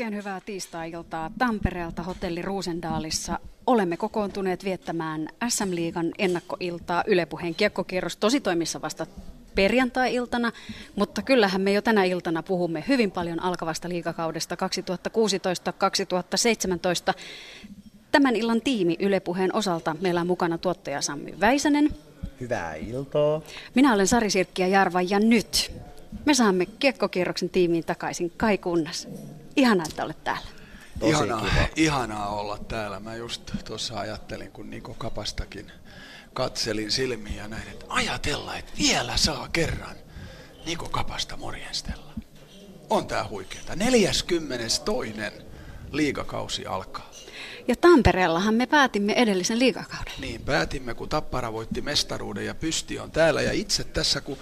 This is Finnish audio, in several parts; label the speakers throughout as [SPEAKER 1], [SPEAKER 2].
[SPEAKER 1] Oikein hyvää tiistai-iltaa Tampereelta hotelli Ruusendaalissa. Olemme kokoontuneet viettämään SM-liigan ennakkoiltaa Ylepuheen kiekkokierros tositoimissa vasta perjantai-iltana, mutta kyllähän me jo tänä iltana puhumme hyvin paljon alkavasta liigakaudesta 2016-2017. Tämän illan tiimi Ylepuheen osalta meillä on mukana tuottaja Sammy Väisänen.
[SPEAKER 2] Hyvää iltaa.
[SPEAKER 1] Minä olen Sari Sirkki ja Jarva ja nyt me saamme kiekkokierroksen tiimiin takaisin Kai Kunnas. Ihanaa, että olet täällä.
[SPEAKER 3] Tosi ihanaa, kiva. ihanaa olla täällä. Mä just tuossa ajattelin, kun Niko Kapastakin katselin silmiä ja näin, että ajatella, että vielä saa kerran Niko Kapasta morjenstella. On tää huikeeta. 42. liigakausi alkaa.
[SPEAKER 1] Ja Tampereellahan me päätimme edellisen liigakauden.
[SPEAKER 3] Niin, päätimme, kun Tappara voitti mestaruuden ja pysti on täällä. Ja itse tässä, kun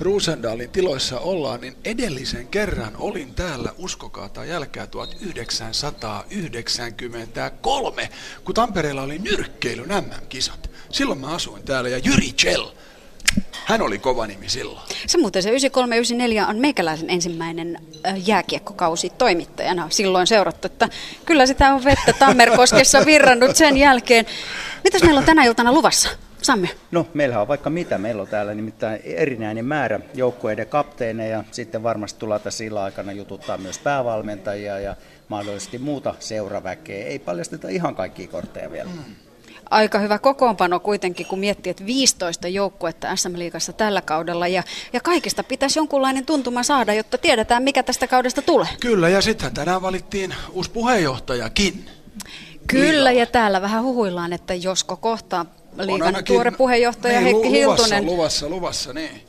[SPEAKER 3] Ruusendaalin tiloissa ollaan, niin edellisen kerran olin täällä, uskokaa tai jälkää 1993, kun Tampereella oli nyrkkeilyn MM-kisat. Silloin mä asuin täällä ja Jyri Chell hän oli kova nimi silloin.
[SPEAKER 1] Se muuten se 93-94 on meikäläisen ensimmäinen jääkiekkokausi toimittajana silloin seurattu, että kyllä sitä on vettä Tammerkoskessa virrannut sen jälkeen. Mitäs meillä on tänä iltana luvassa? Samme.
[SPEAKER 2] No, meillä on vaikka mitä. Meillä on täällä nimittäin erinäinen määrä joukkueiden kapteeneja. ja sitten varmasti tullaan tässä sillä aikana jututtaa myös päävalmentajia ja mahdollisesti muuta seuraväkeä. Ei paljasteta ihan kaikkia kortteja vielä. Mm
[SPEAKER 1] aika hyvä kokoonpano kuitenkin, kun miettii, että 15 joukkuetta SM-liigassa tällä kaudella ja, ja kaikista pitäisi jonkunlainen tuntuma saada, jotta tiedetään, mikä tästä kaudesta tulee.
[SPEAKER 3] Kyllä, ja sitten tänään valittiin uusi puheenjohtajakin.
[SPEAKER 1] Kyllä, Liigalla. ja täällä vähän huhuillaan, että josko kohta liikan tuore puheenjohtaja niin, Heikki
[SPEAKER 3] luvassa,
[SPEAKER 1] Hiltunen.
[SPEAKER 3] Luvassa, luvassa, niin.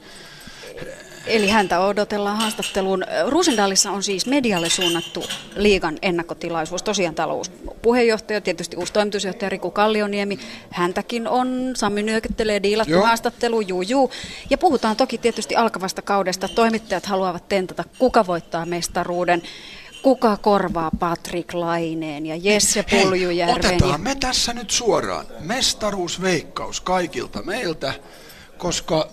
[SPEAKER 1] Eli häntä odotellaan haastatteluun. Rusendalissa on siis medialle suunnattu liigan ennakkotilaisuus. Tosiaan täällä on uusi puheenjohtaja, tietysti uusi toimitusjohtaja Riku Kallioniemi. Häntäkin on, Sami nyökyttelee, diilattu Joo. haastattelu, juu, juu. Ja puhutaan toki tietysti alkavasta kaudesta. Toimittajat haluavat tentata, kuka voittaa mestaruuden kuka korvaa Patrick Laineen ja Jesse Puljujärven.
[SPEAKER 3] otetaan ja... me tässä nyt suoraan mestaruusveikkaus kaikilta meiltä, koska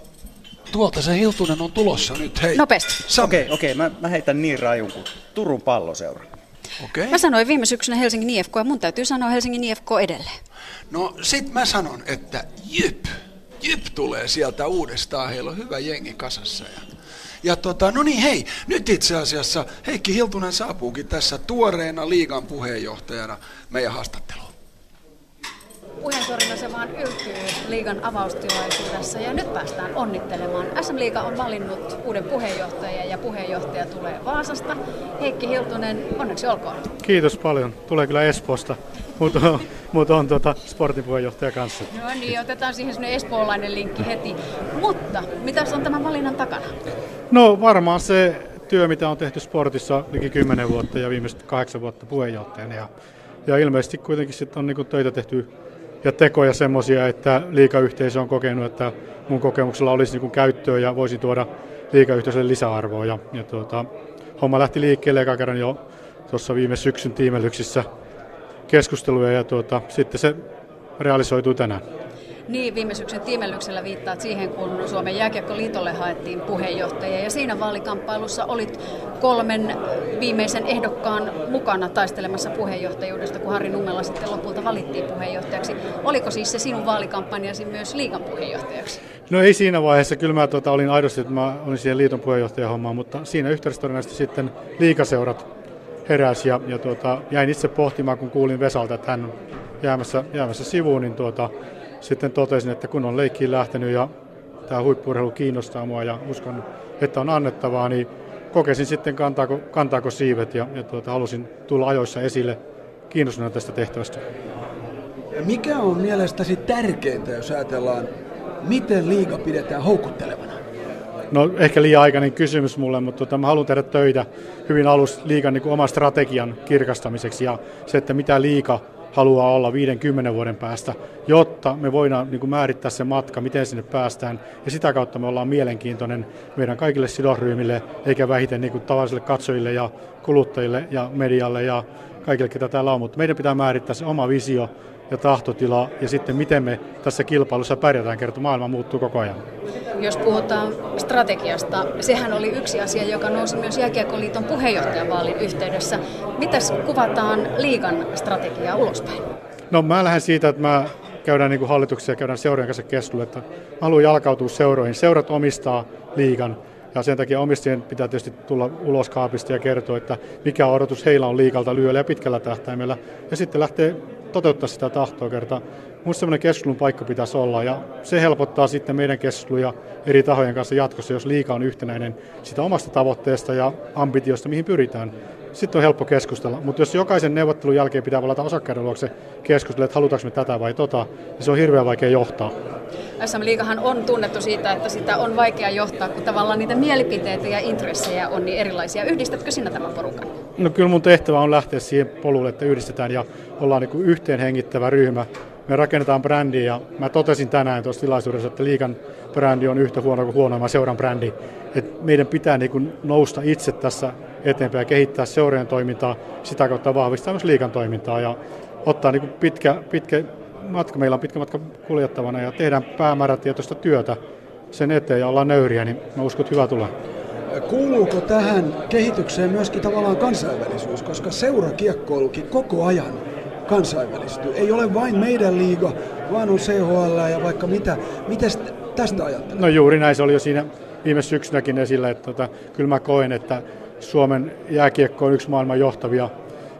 [SPEAKER 3] Tuolta se Hiltunen on tulossa nyt, hei.
[SPEAKER 1] Nopeasti.
[SPEAKER 2] Okei, okei, okay, okay, mä, mä heitän niin rajun kuin Turun palloseura.
[SPEAKER 1] Okay. Mä sanoin viime syksynä Helsingin IFK ja mun täytyy sanoa Helsingin IFK edelleen.
[SPEAKER 3] No sit mä sanon, että Jyp, Jyp tulee sieltä uudestaan, heillä on hyvä jengi kasassa. Ja, ja tota, no niin hei, nyt itse asiassa Heikki Hiltunen saapuukin tässä tuoreena liigan puheenjohtajana meidän haastatteluun.
[SPEAKER 1] Puheentorina se vaan yltyy liigan avaustilaisuudessa ja nyt päästään onnittelemaan. SM Liiga on valinnut uuden puheenjohtajan ja puheenjohtaja tulee Vaasasta. Heikki Hiltunen, onneksi olkoon.
[SPEAKER 4] Kiitos paljon. Tulee kyllä Espoosta, mutta on, mutta on tuota sportin puheenjohtaja kanssa.
[SPEAKER 1] No niin, otetaan siihen sellainen espoolainen linkki heti. Mutta mitä on tämän valinnan takana?
[SPEAKER 4] No varmaan se työ, mitä on tehty sportissa liki 10 vuotta ja viimeiset kahdeksan vuotta puheenjohtajana. Ja, ja ilmeisesti kuitenkin sitten on niin töitä tehty ja tekoja semmoisia, että liikayhteisö on kokenut, että mun kokemuksella olisi niin käyttöä ja voisi tuoda liikayhteisölle lisäarvoa. Ja, ja tuota, homma lähti liikkeelle eka kerran jo tuossa viime syksyn tiimellyksissä keskusteluja ja tuota, sitten se realisoituu tänään.
[SPEAKER 1] Niin, viime syksyn tiimellyksellä viittaat siihen, kun Suomen jääkiekkoliitolle haettiin puheenjohtaja. Ja siinä vaalikamppailussa olit kolmen viimeisen ehdokkaan mukana taistelemassa puheenjohtajuudesta, kun Harri Nummela sitten lopulta valittiin puheenjohtajaksi. Oliko siis se sinun vaalikampanjasi myös liigan puheenjohtajaksi?
[SPEAKER 4] No ei siinä vaiheessa. Kyllä mä tuota, olin aidosti, että mä olin siihen liiton puheenjohtajahommaan, mutta siinä yhteydessä todennäköisesti sitten liikaseurat heräsi ja, ja tuota, jäin itse pohtimaan, kun kuulin Vesalta, että hän jäämässä, jäämässä sivuun, niin tuota, sitten totesin, että kun on leikkiin lähtenyt ja tämä huippurheilu kiinnostaa mua ja uskon, että on annettavaa, niin kokesin sitten kantaako, kantaako siivet ja, ja tuota, halusin tulla ajoissa esille kiinnostuneena tästä tehtävästä.
[SPEAKER 3] Mikä on mielestäsi tärkeintä, jos ajatellaan, miten liiga pidetään houkuttelevana?
[SPEAKER 4] No ehkä liian aikainen kysymys mulle, mutta tota, mä haluan tehdä töitä hyvin alusta liikan niin oman strategian kirkastamiseksi ja se, että mitä liika haluaa olla 50 vuoden päästä, jotta me voidaan niin kuin määrittää se matka, miten sinne päästään. Ja sitä kautta me ollaan mielenkiintoinen meidän kaikille sidosryhmille, eikä vähiten niin kuin tavallisille katsojille ja kuluttajille ja medialle ja kaikille, ketä täällä on. Mutta meidän pitää määrittää se oma visio ja tahtotila ja sitten miten me tässä kilpailussa pärjätään, kertoo maailma muuttuu koko ajan.
[SPEAKER 1] jos puhutaan strategiasta, sehän oli yksi asia, joka nousi myös Jääkiekkoliiton puheenjohtajavaalin yhteydessä. Mitäs kuvataan liigan strategiaa ulospäin?
[SPEAKER 4] No mä lähden siitä, että mä käydään niin hallituksia ja käydään seurojen kanssa keskustelua, että haluan jalkautua seuroihin. Seurat omistaa liigan ja sen takia omistajien pitää tietysti tulla ulos kaapista ja kertoa, että mikä odotus heillä on liikalta lyöllä ja pitkällä tähtäimellä. Ja sitten lähtee toteuttaa sitä tahtoa kertaa. Minusta semmoinen keskustelun paikka pitäisi olla ja se helpottaa sitten meidän keskusteluja eri tahojen kanssa jatkossa, jos liika on yhtenäinen sitä omasta tavoitteesta ja ambitiosta, mihin pyritään sitten on helppo keskustella. Mutta jos jokaisen neuvottelun jälkeen pitää valata osakkaiden luokse keskustella, että halutaanko me tätä vai tota, niin se on hirveän vaikea johtaa.
[SPEAKER 1] SM Liigahan on tunnettu siitä, että sitä on vaikea johtaa, kun tavallaan niitä mielipiteitä ja intressejä on niin erilaisia. Yhdistätkö sinä tämän porukan?
[SPEAKER 4] No kyllä mun tehtävä on lähteä siihen polulle, että yhdistetään ja ollaan niin yhteen hengittävä ryhmä. Me rakennetaan brändiä ja mä totesin tänään tuossa tilaisuudessa, että liikan brändi on yhtä huono kuin huonoimman seuran brändi. Et meidän pitää niin kuin nousta itse tässä eteenpäin ja kehittää seurojen toimintaa, sitä kautta vahvistaa myös liikan toimintaa ja ottaa niin pitkä, pitkä matka, meillä on pitkä matka kuljettavana ja tehdään päämäärätietoista työtä sen eteen ja ollaan nöyriä, niin mä uskon, että hyvä tulee.
[SPEAKER 3] Kuuluuko tähän kehitykseen myöskin tavallaan kansainvälisyys, koska seurakiekkoilukin koko ajan kansainvälistyy. Ei ole vain meidän liiga, vaan on CHL ja vaikka mitä. Miten tästä ajattelet?
[SPEAKER 4] No juuri näin, se oli jo siinä viime syksynäkin esillä, että tota, kyllä mä koen, että Suomen jääkiekko on yksi maailman johtavia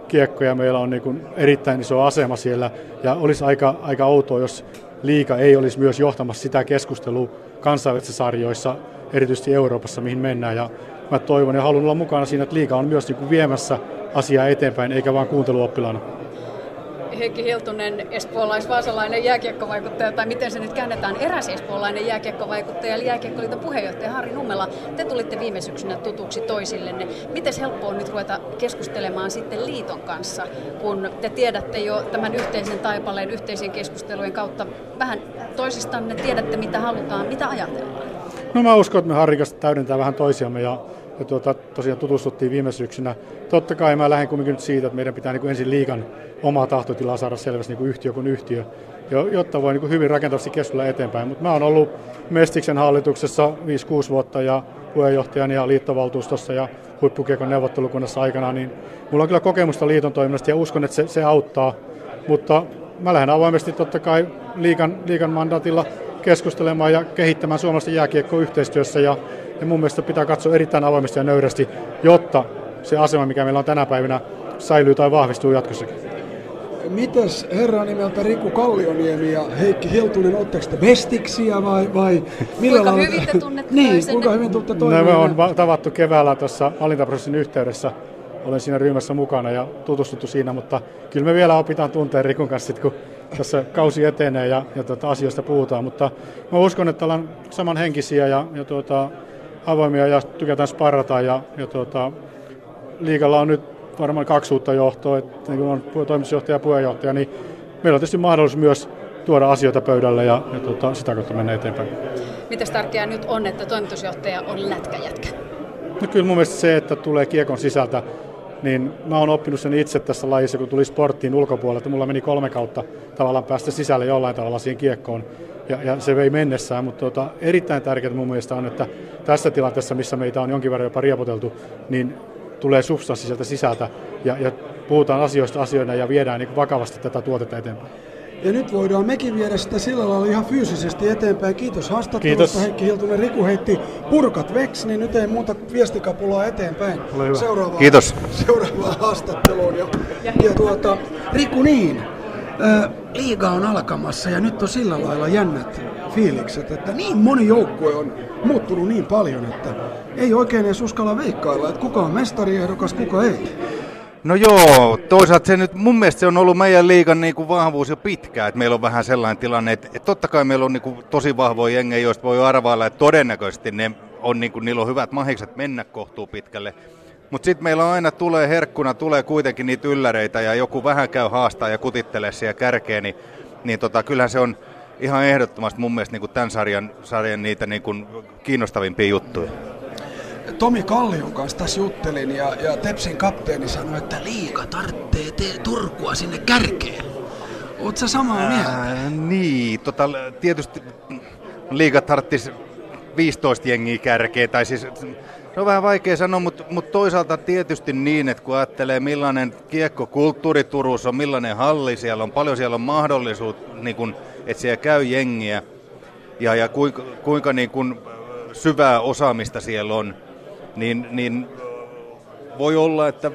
[SPEAKER 4] kiekkoja. Meillä on niin kuin erittäin iso asema siellä ja olisi aika, aika outoa, jos liika ei olisi myös johtamassa sitä keskustelua kansainvälisissä sarjoissa, erityisesti Euroopassa, mihin mennään. Ja mä toivon ja haluan olla mukana siinä, että liika on myös niin kuin viemässä asiaa eteenpäin, eikä vain kuunteluoppilaana.
[SPEAKER 1] Heikki Hiltunen, espoolais-vaasalainen jääkiekkovaikuttaja, tai miten se nyt käännetään, eräs espoolainen jääkiekkovaikuttaja, eli jääkiekkoliiton puheenjohtaja Harri Nummela. Te tulitte viime syksynä tutuksi toisillenne. Miten helppo on nyt ruveta keskustelemaan sitten liiton kanssa, kun te tiedätte jo tämän yhteisen taipaleen, yhteisien keskustelujen kautta vähän toisistanne, tiedätte mitä halutaan, mitä ajatellaan?
[SPEAKER 4] No mä uskon, että me Harri täydentää vähän toisiamme ja ja tuota, tosiaan tutustuttiin viime syksynä. Totta kai mä lähden kuitenkin nyt siitä, että meidän pitää niin kuin ensin liikan omaa tahtotilaa saada selvästi niin kuin yhtiö kuin yhtiö, jotta voi niin kuin hyvin rakentavasti keskustella eteenpäin. Mutta mä oon ollut Mestiksen hallituksessa 5-6 vuotta ja puheenjohtajan ja liittovaltuustossa ja huippukiekon neuvottelukunnassa aikana, niin mulla on kyllä kokemusta liiton toiminnasta ja uskon, että se, se auttaa. Mutta mä lähden avoimesti totta kai liikan, liikan mandaatilla keskustelemaan ja kehittämään suomalaista jääkiekkoyhteistyössä ja ja mun mielestä pitää katsoa erittäin avoimesti ja nöyrästi, jotta se asema, mikä meillä on tänä päivänä, säilyy tai vahvistuu jatkossakin.
[SPEAKER 3] Mitäs herra nimeltä Riku Kallioniemi ja Heikki Hiltunen, oletteko te vestiksiä vai, vai
[SPEAKER 1] millä kuinka lailla? hyvin te tunnette
[SPEAKER 3] Niin, kuinka hyvin tunnette
[SPEAKER 4] toinen? No, me on tavattu keväällä tuossa valintaprosessin yhteydessä. Olen siinä ryhmässä mukana ja tutustuttu siinä, mutta kyllä me vielä opitaan tunteen Rikun kanssa, kun tässä kausi etenee ja, ja tuota, asioista puhutaan. Mutta mä uskon, että ollaan samanhenkisiä ja, ja tuota, avoimia ja tykätään sparrata ja, ja tuota, liikalla on nyt varmaan kaksi uutta johtoa, että niin kuin on toimitusjohtaja ja puheenjohtaja, niin meillä on tietysti mahdollisuus myös tuoda asioita pöydälle ja, ja tuota, sitä kautta mennä eteenpäin.
[SPEAKER 1] Miten tärkeää nyt on, että toimitusjohtaja on lätkäjätkä?
[SPEAKER 4] No kyllä mun mielestä se, että tulee kiekon sisältä, niin mä oon oppinut sen itse tässä lajissa, kun tuli sporttiin ulkopuolelta. Mulla meni kolme kautta tavallaan päästä sisälle jollain tavalla siihen kiekkoon ja, ja se vei mennessään, mutta tota, erittäin tärkeää mun mielestä on, että tässä tilanteessa, missä meitä on jonkin verran jopa riepoteltu, niin tulee substanssi sieltä sisältä ja, ja puhutaan asioista asioina ja viedään niin vakavasti tätä tuotetta eteenpäin.
[SPEAKER 3] Ja nyt voidaan mekin viedä sitä sillä lailla ihan fyysisesti eteenpäin. Kiitos haastattelusta
[SPEAKER 4] Kiitos.
[SPEAKER 3] Heikki Hiltunen. Riku heitti purkat veks, niin nyt ei muuta viestikapulaa eteenpäin.
[SPEAKER 4] Ole hyvä.
[SPEAKER 3] Seuraavaan,
[SPEAKER 5] Kiitos.
[SPEAKER 3] Seuraavaan haastatteluun. Ja, ja tuota, Riku niin, liiga on alkamassa ja nyt on sillä lailla jännät fiilikset, että niin moni joukkue on muuttunut niin paljon, että ei oikein edes uskalla veikkailla, että kuka on mestariehdokas, kuka ei.
[SPEAKER 6] No joo, toisaalta se nyt, mun mielestä se on ollut meidän liigan niin kuin vahvuus jo pitkään, että meillä on vähän sellainen tilanne, että, että totta kai meillä on niin kuin tosi vahvoja jengejä, joista voi arvailla, että todennäköisesti ne on, niin kuin, niillä on hyvät mahikset mennä kohtuu pitkälle. Mutta sitten meillä on aina tulee herkkuna, tulee kuitenkin niitä ylläreitä ja joku vähän käy haastaa ja kutittelee siellä kärkeen, niin, niin tota, kyllähän se on ihan ehdottomasti mun mielestä niin kuin tämän sarjan, sarjan niitä niin kuin kiinnostavimpia juttuja.
[SPEAKER 3] Tomi Kallion kanssa tässä juttelin ja, ja Tepsin kapteeni sanoi, että liika tarvitsee te Turkua sinne kärkeen. Oletko samaa mieltä? Ää,
[SPEAKER 6] niin, tota, tietysti liiga tarvitsisi 15 jengiä kärkeen, tai siis on vähän vaikea sanoa, mutta, mutta toisaalta tietysti niin, että kun ajattelee millainen kiekkokulttuuri Turussa on, millainen halli siellä on, paljon siellä on mahdollisuus, niin kun, että siellä käy jengiä ja, ja kuinka, kuinka niin kun syvää osaamista siellä on, niin, niin voi olla, että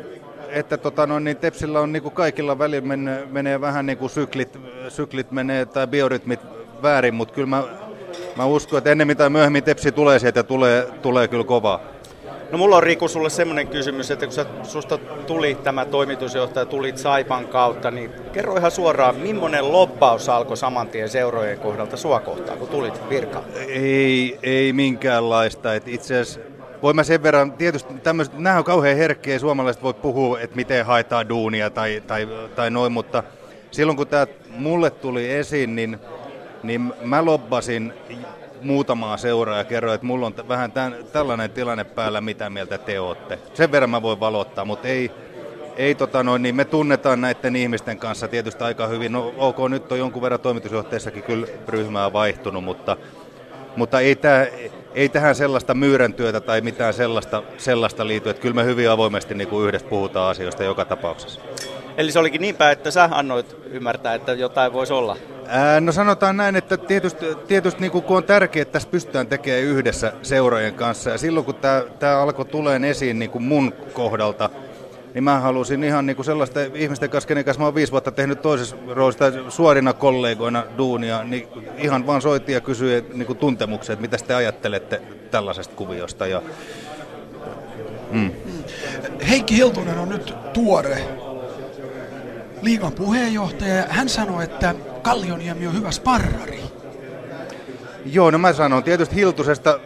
[SPEAKER 6] että tota noin, niin Tepsillä on niin kuin kaikilla välillä menee, menee vähän niin kuin syklit, syklit menee tai biorytmit väärin, mutta kyllä mä, mä uskon, että ennen mitä myöhemmin Tepsi tulee sieltä tulee, tulee kyllä kovaa.
[SPEAKER 7] No mulla on Riku sulle semmoinen kysymys, että kun sä, susta tuli tämä toimitusjohtaja, tulit Saipan kautta, niin kerro ihan suoraan, millainen loppaus alkoi saman tien seurojen kohdalta sua kohtaan, kun tulit virkaan?
[SPEAKER 6] Ei, ei minkäänlaista. Et itse asiassa voin mä sen verran, tietysti tämmöiset, nämä on kauhean herkkiä, suomalaiset voi puhua, että miten haetaan duunia tai, tai, tai noin, mutta silloin kun tämä mulle tuli esiin, niin, niin mä lobbasin muutamaa seuraa ja kerroin, että mulla on vähän tämän, tällainen tilanne päällä, mitä mieltä te olette. Sen verran mä voin valottaa, mutta ei, ei tota noin, niin me tunnetaan näiden ihmisten kanssa tietysti aika hyvin. No ok, nyt on jonkun verran toimitusjohtajassakin kyllä ryhmää vaihtunut, mutta, mutta ei, tää, ei tähän sellaista myyrän työtä tai mitään sellaista, sellaista liity. Että kyllä me hyvin avoimesti niin kuin yhdessä puhutaan asioista joka tapauksessa.
[SPEAKER 7] Eli se olikin niin päin, että sä annoit ymmärtää, että jotain voisi olla?
[SPEAKER 6] Ää, no sanotaan näin, että tietysti, tietysti niin kun on tärkeää, että tässä pystytään tekemään yhdessä seurojen kanssa. Ja silloin kun tämä, tämä alkoi tuleen esiin niin kuin mun kohdalta, niin mä halusin ihan niin kuin sellaista ihmisten kanssa, kenen kanssa mä oon viisi vuotta tehnyt toisessa roolissa suorina kollegoina duunia, niin ihan vaan soitti ja kysyi niin kuin tuntemuksia, että mitä te ajattelette tällaisesta kuviosta. Ja,
[SPEAKER 3] mm. Heikki Hiltunen on nyt tuore liigan puheenjohtaja. Hän sanoi, että Kallioniemi on hyvä sparrari.
[SPEAKER 6] Joo, no mä sanon tietysti Hiltusesta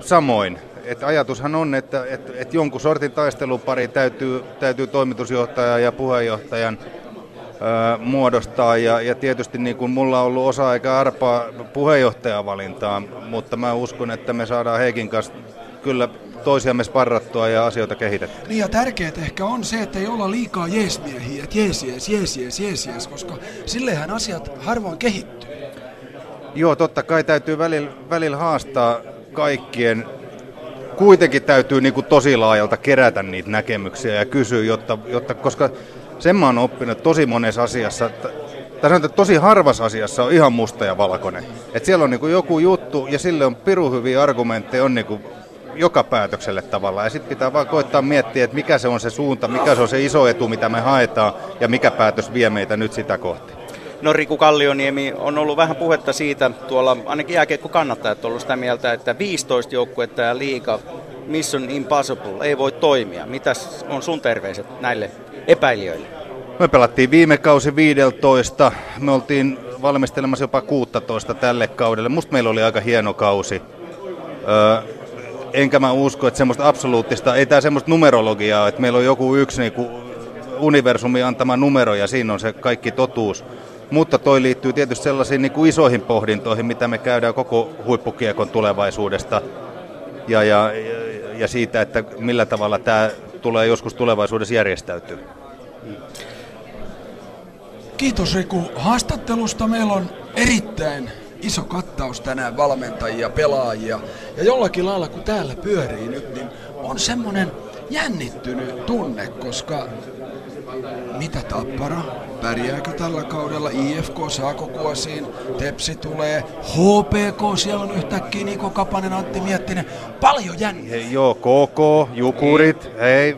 [SPEAKER 6] samoin. Et ajatushan on, että et, et jonkun sortin taistelupari täytyy, täytyy toimitusjohtajan ja puheenjohtajan ö, muodostaa. Ja, ja tietysti niin kuin mulla on ollut osa aika arpaa puheenjohtajavalintaa, mutta mä uskon, että me saadaan Heikin kanssa kyllä toisiamme sparrattua ja asioita kehitettyä.
[SPEAKER 3] Niin ja tärkeää ehkä on se, että ei olla liikaa jeesmiehiä, että jees, jees, jees, jees, jees, jees, koska sillehän asiat harvoin kehittyy.
[SPEAKER 6] Joo, totta kai täytyy välillä, välillä haastaa kaikkien kuitenkin täytyy niin kuin tosi laajalta kerätä niitä näkemyksiä ja kysyä, jotta, jotta koska sen mä oon oppinut tosi monessa asiassa, että tai sanotaan, että tosi harvassa asiassa on ihan musta ja valkoinen. Että siellä on niin kuin joku juttu ja sille on piru hyviä argumentteja, on niin kuin joka päätökselle tavallaan. Ja sitten pitää vaan koittaa miettiä, että mikä se on se suunta, mikä se on se iso etu, mitä me haetaan ja mikä päätös vie meitä nyt sitä kohti.
[SPEAKER 7] No Riku Kallioniemi on ollut vähän puhetta siitä, tuolla ainakin jääkiekko kannattajat on ollut sitä mieltä, että 15 joukkuetta ja liiga Mission Impossible ei voi toimia. Mitäs on sun terveiset näille epäilijöille?
[SPEAKER 6] Me pelattiin viime kausi 15, me oltiin valmistelemassa jopa 16 tälle kaudelle. Musta meillä oli aika hieno kausi. Öö, enkä mä usko, että semmoista absoluuttista, ei tämä semmoista numerologiaa, että meillä on joku yksi niinku universumi antama numero ja siinä on se kaikki totuus. Mutta toi liittyy tietysti sellaisiin niin kuin isoihin pohdintoihin, mitä me käydään koko huippukiekon tulevaisuudesta ja, ja, ja siitä, että millä tavalla tämä tulee joskus tulevaisuudessa järjestäytyy.
[SPEAKER 3] Kiitos Riku haastattelusta. Meillä on erittäin iso kattaus tänään valmentajia, pelaajia. Ja jollakin lailla kun täällä pyörii nyt, niin on semmonen jännittynyt tunne, koska mitä Tappara, pärjääkö tällä kaudella, IFK saako kuosiin, Tepsi tulee, HPK, siellä on yhtäkkiä Niko Kapanen, Antti Miettinen, paljon jänniä.
[SPEAKER 6] Joo, KK, Jukurit, hei,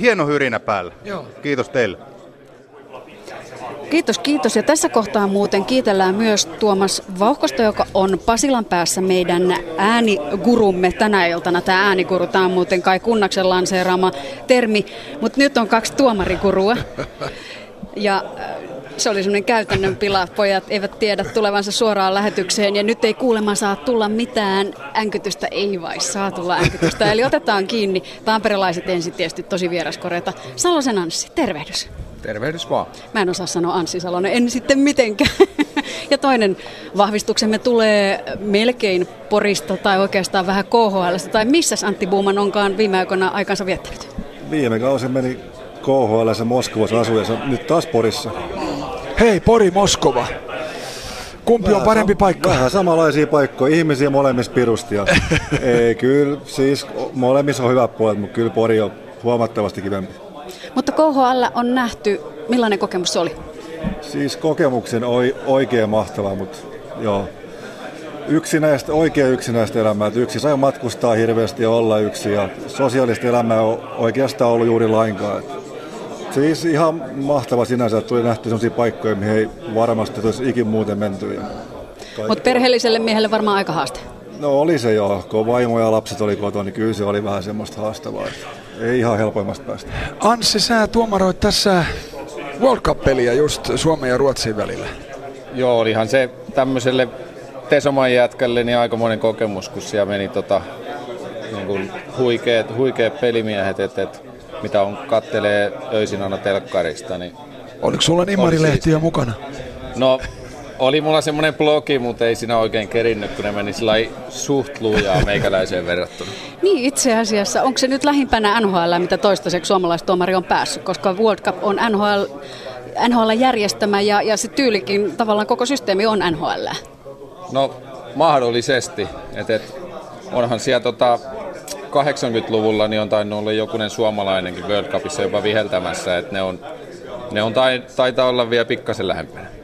[SPEAKER 6] hieno hyrinä päällä. Joo. Kiitos teille.
[SPEAKER 1] Kiitos, kiitos. Ja tässä kohtaa muuten kiitellään myös Tuomas Vauhkosta, joka on Pasilan päässä meidän äänigurumme tänä iltana. Tämä ääniguru, tämä on muuten kai kunnaksen lanseeraama termi, mutta nyt on kaksi tuomarigurua. Ja äh, se oli semmoinen käytännön pila. Pojat eivät tiedä tulevansa suoraan lähetykseen ja nyt ei kuulemma saa tulla mitään änkytystä. Ei vai saa tulla änkytystä. Eli otetaan kiinni. Tamperelaiset ensin tietysti tosi vieraskoreita. Salosen Anssi, tervehdys.
[SPEAKER 8] Tervehdys vaan.
[SPEAKER 1] Mä en osaa sanoa Anssi Salonen, en sitten mitenkään. ja toinen vahvistuksemme tulee melkein Porista tai oikeastaan vähän KHL. Tai missä Antti Buuman onkaan viime aikoina aikansa viettänyt?
[SPEAKER 8] Viime kausi meni KHL Moskovassa asuessa, nyt taas Porissa.
[SPEAKER 3] Hei Pori Moskova! Kumpi on parempi paikka?
[SPEAKER 8] Vähän samanlaisia paikkoja, ihmisiä molemmissa pirustia. Ei, kyllä, siis molemmissa on hyvät puolet, mutta kyllä Pori on huomattavasti kivempi.
[SPEAKER 1] Mutta KHL on nähty, millainen kokemus se oli?
[SPEAKER 8] Siis kokemuksen oi, oikein mahtava, mutta joo, yksinäistä, oikein yksinäistä elämää. Yksi sai matkustaa hirveästi ja olla yksi ja sosiaalista elämää on oikeastaan ollut juuri lainkaan. Siis ihan mahtava sinänsä, että tuli nähty sellaisia paikkoja, mihin ei varmasti olisi ikin muuten menty.
[SPEAKER 1] Mutta perheelliselle miehelle varmaan aika haaste.
[SPEAKER 8] No oli se joo, kun vaimo ja lapset oli kotona, niin kyllä se oli vähän semmoista haastavaa. Että ei ihan helpoimmasta päästä.
[SPEAKER 3] Anssi, sä tuomaroit tässä World Cup-peliä just Suomen ja Ruotsin välillä.
[SPEAKER 9] Joo, olihan se tämmöiselle Tesoman jätkälle niin aikamoinen kokemus, kun siellä meni tota, niin kuin huikeat, huikeat pelimiehet, et, et, mitä on kattelee öisin aina telkkarista. Niin
[SPEAKER 3] Oliko sulla Nimarilehtiä mukana?
[SPEAKER 9] No, oli mulla semmoinen blogi, mutta ei siinä oikein kerinnyt, kun ne meni sillä suht lujaa meikäläiseen verrattuna.
[SPEAKER 1] Niin itse asiassa, onko se nyt lähimpänä NHL, mitä toistaiseksi suomalaistuomari on päässyt, koska World Cup on NHL, NHL järjestämä ja, ja se tyylikin, tavallaan koko systeemi on NHL.
[SPEAKER 9] No, mahdollisesti. Et, et, onhan siellä tota, 80-luvulla niin on tainnut olla jokunen suomalainenkin World Cupissa jopa viheltämässä, että ne on, ne on tai, taitaa olla vielä pikkasen lähempänä.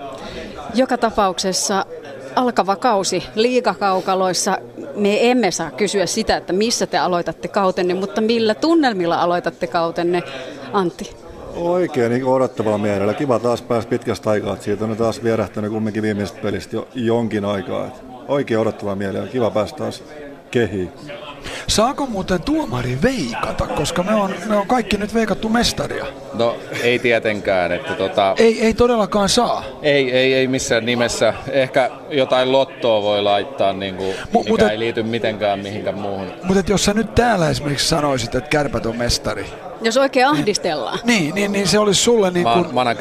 [SPEAKER 1] Joka tapauksessa alkava kausi liigakaukaloissa. Me emme saa kysyä sitä, että missä te aloitatte kautenne, mutta millä tunnelmilla aloitatte kautenne, Antti?
[SPEAKER 8] Oikein niin odottavalla mielellä. Kiva taas pääsi pitkästä aikaa. Siitä on taas vierähtänyt kumminkin viimeisestä pelistä jo jonkin aikaa. Oikein odottavalla mielellä. Kiva päästä taas kehiin.
[SPEAKER 3] Saako muuten tuomari veikata, koska me on, me on kaikki nyt veikattu mestaria?
[SPEAKER 9] No, ei tietenkään. Että tota,
[SPEAKER 3] Ei, ei todellakaan saa.
[SPEAKER 9] ei, ei, ei missään nimessä. Ehkä jotain lottoa voi laittaa, niin kuin,
[SPEAKER 3] Mu-
[SPEAKER 9] mikä
[SPEAKER 3] mutta-
[SPEAKER 9] ei liity mitenkään mihinkään muuhun.
[SPEAKER 3] Mutta jos sä nyt täällä esimerkiksi sanoisit, että kärpät on mestari,
[SPEAKER 1] Jos oikein ahdistellaan.
[SPEAKER 3] niin, niin, niin se olisi sulle niin
[SPEAKER 9] Mä,
[SPEAKER 3] kuin...
[SPEAKER 9] oon- mä oon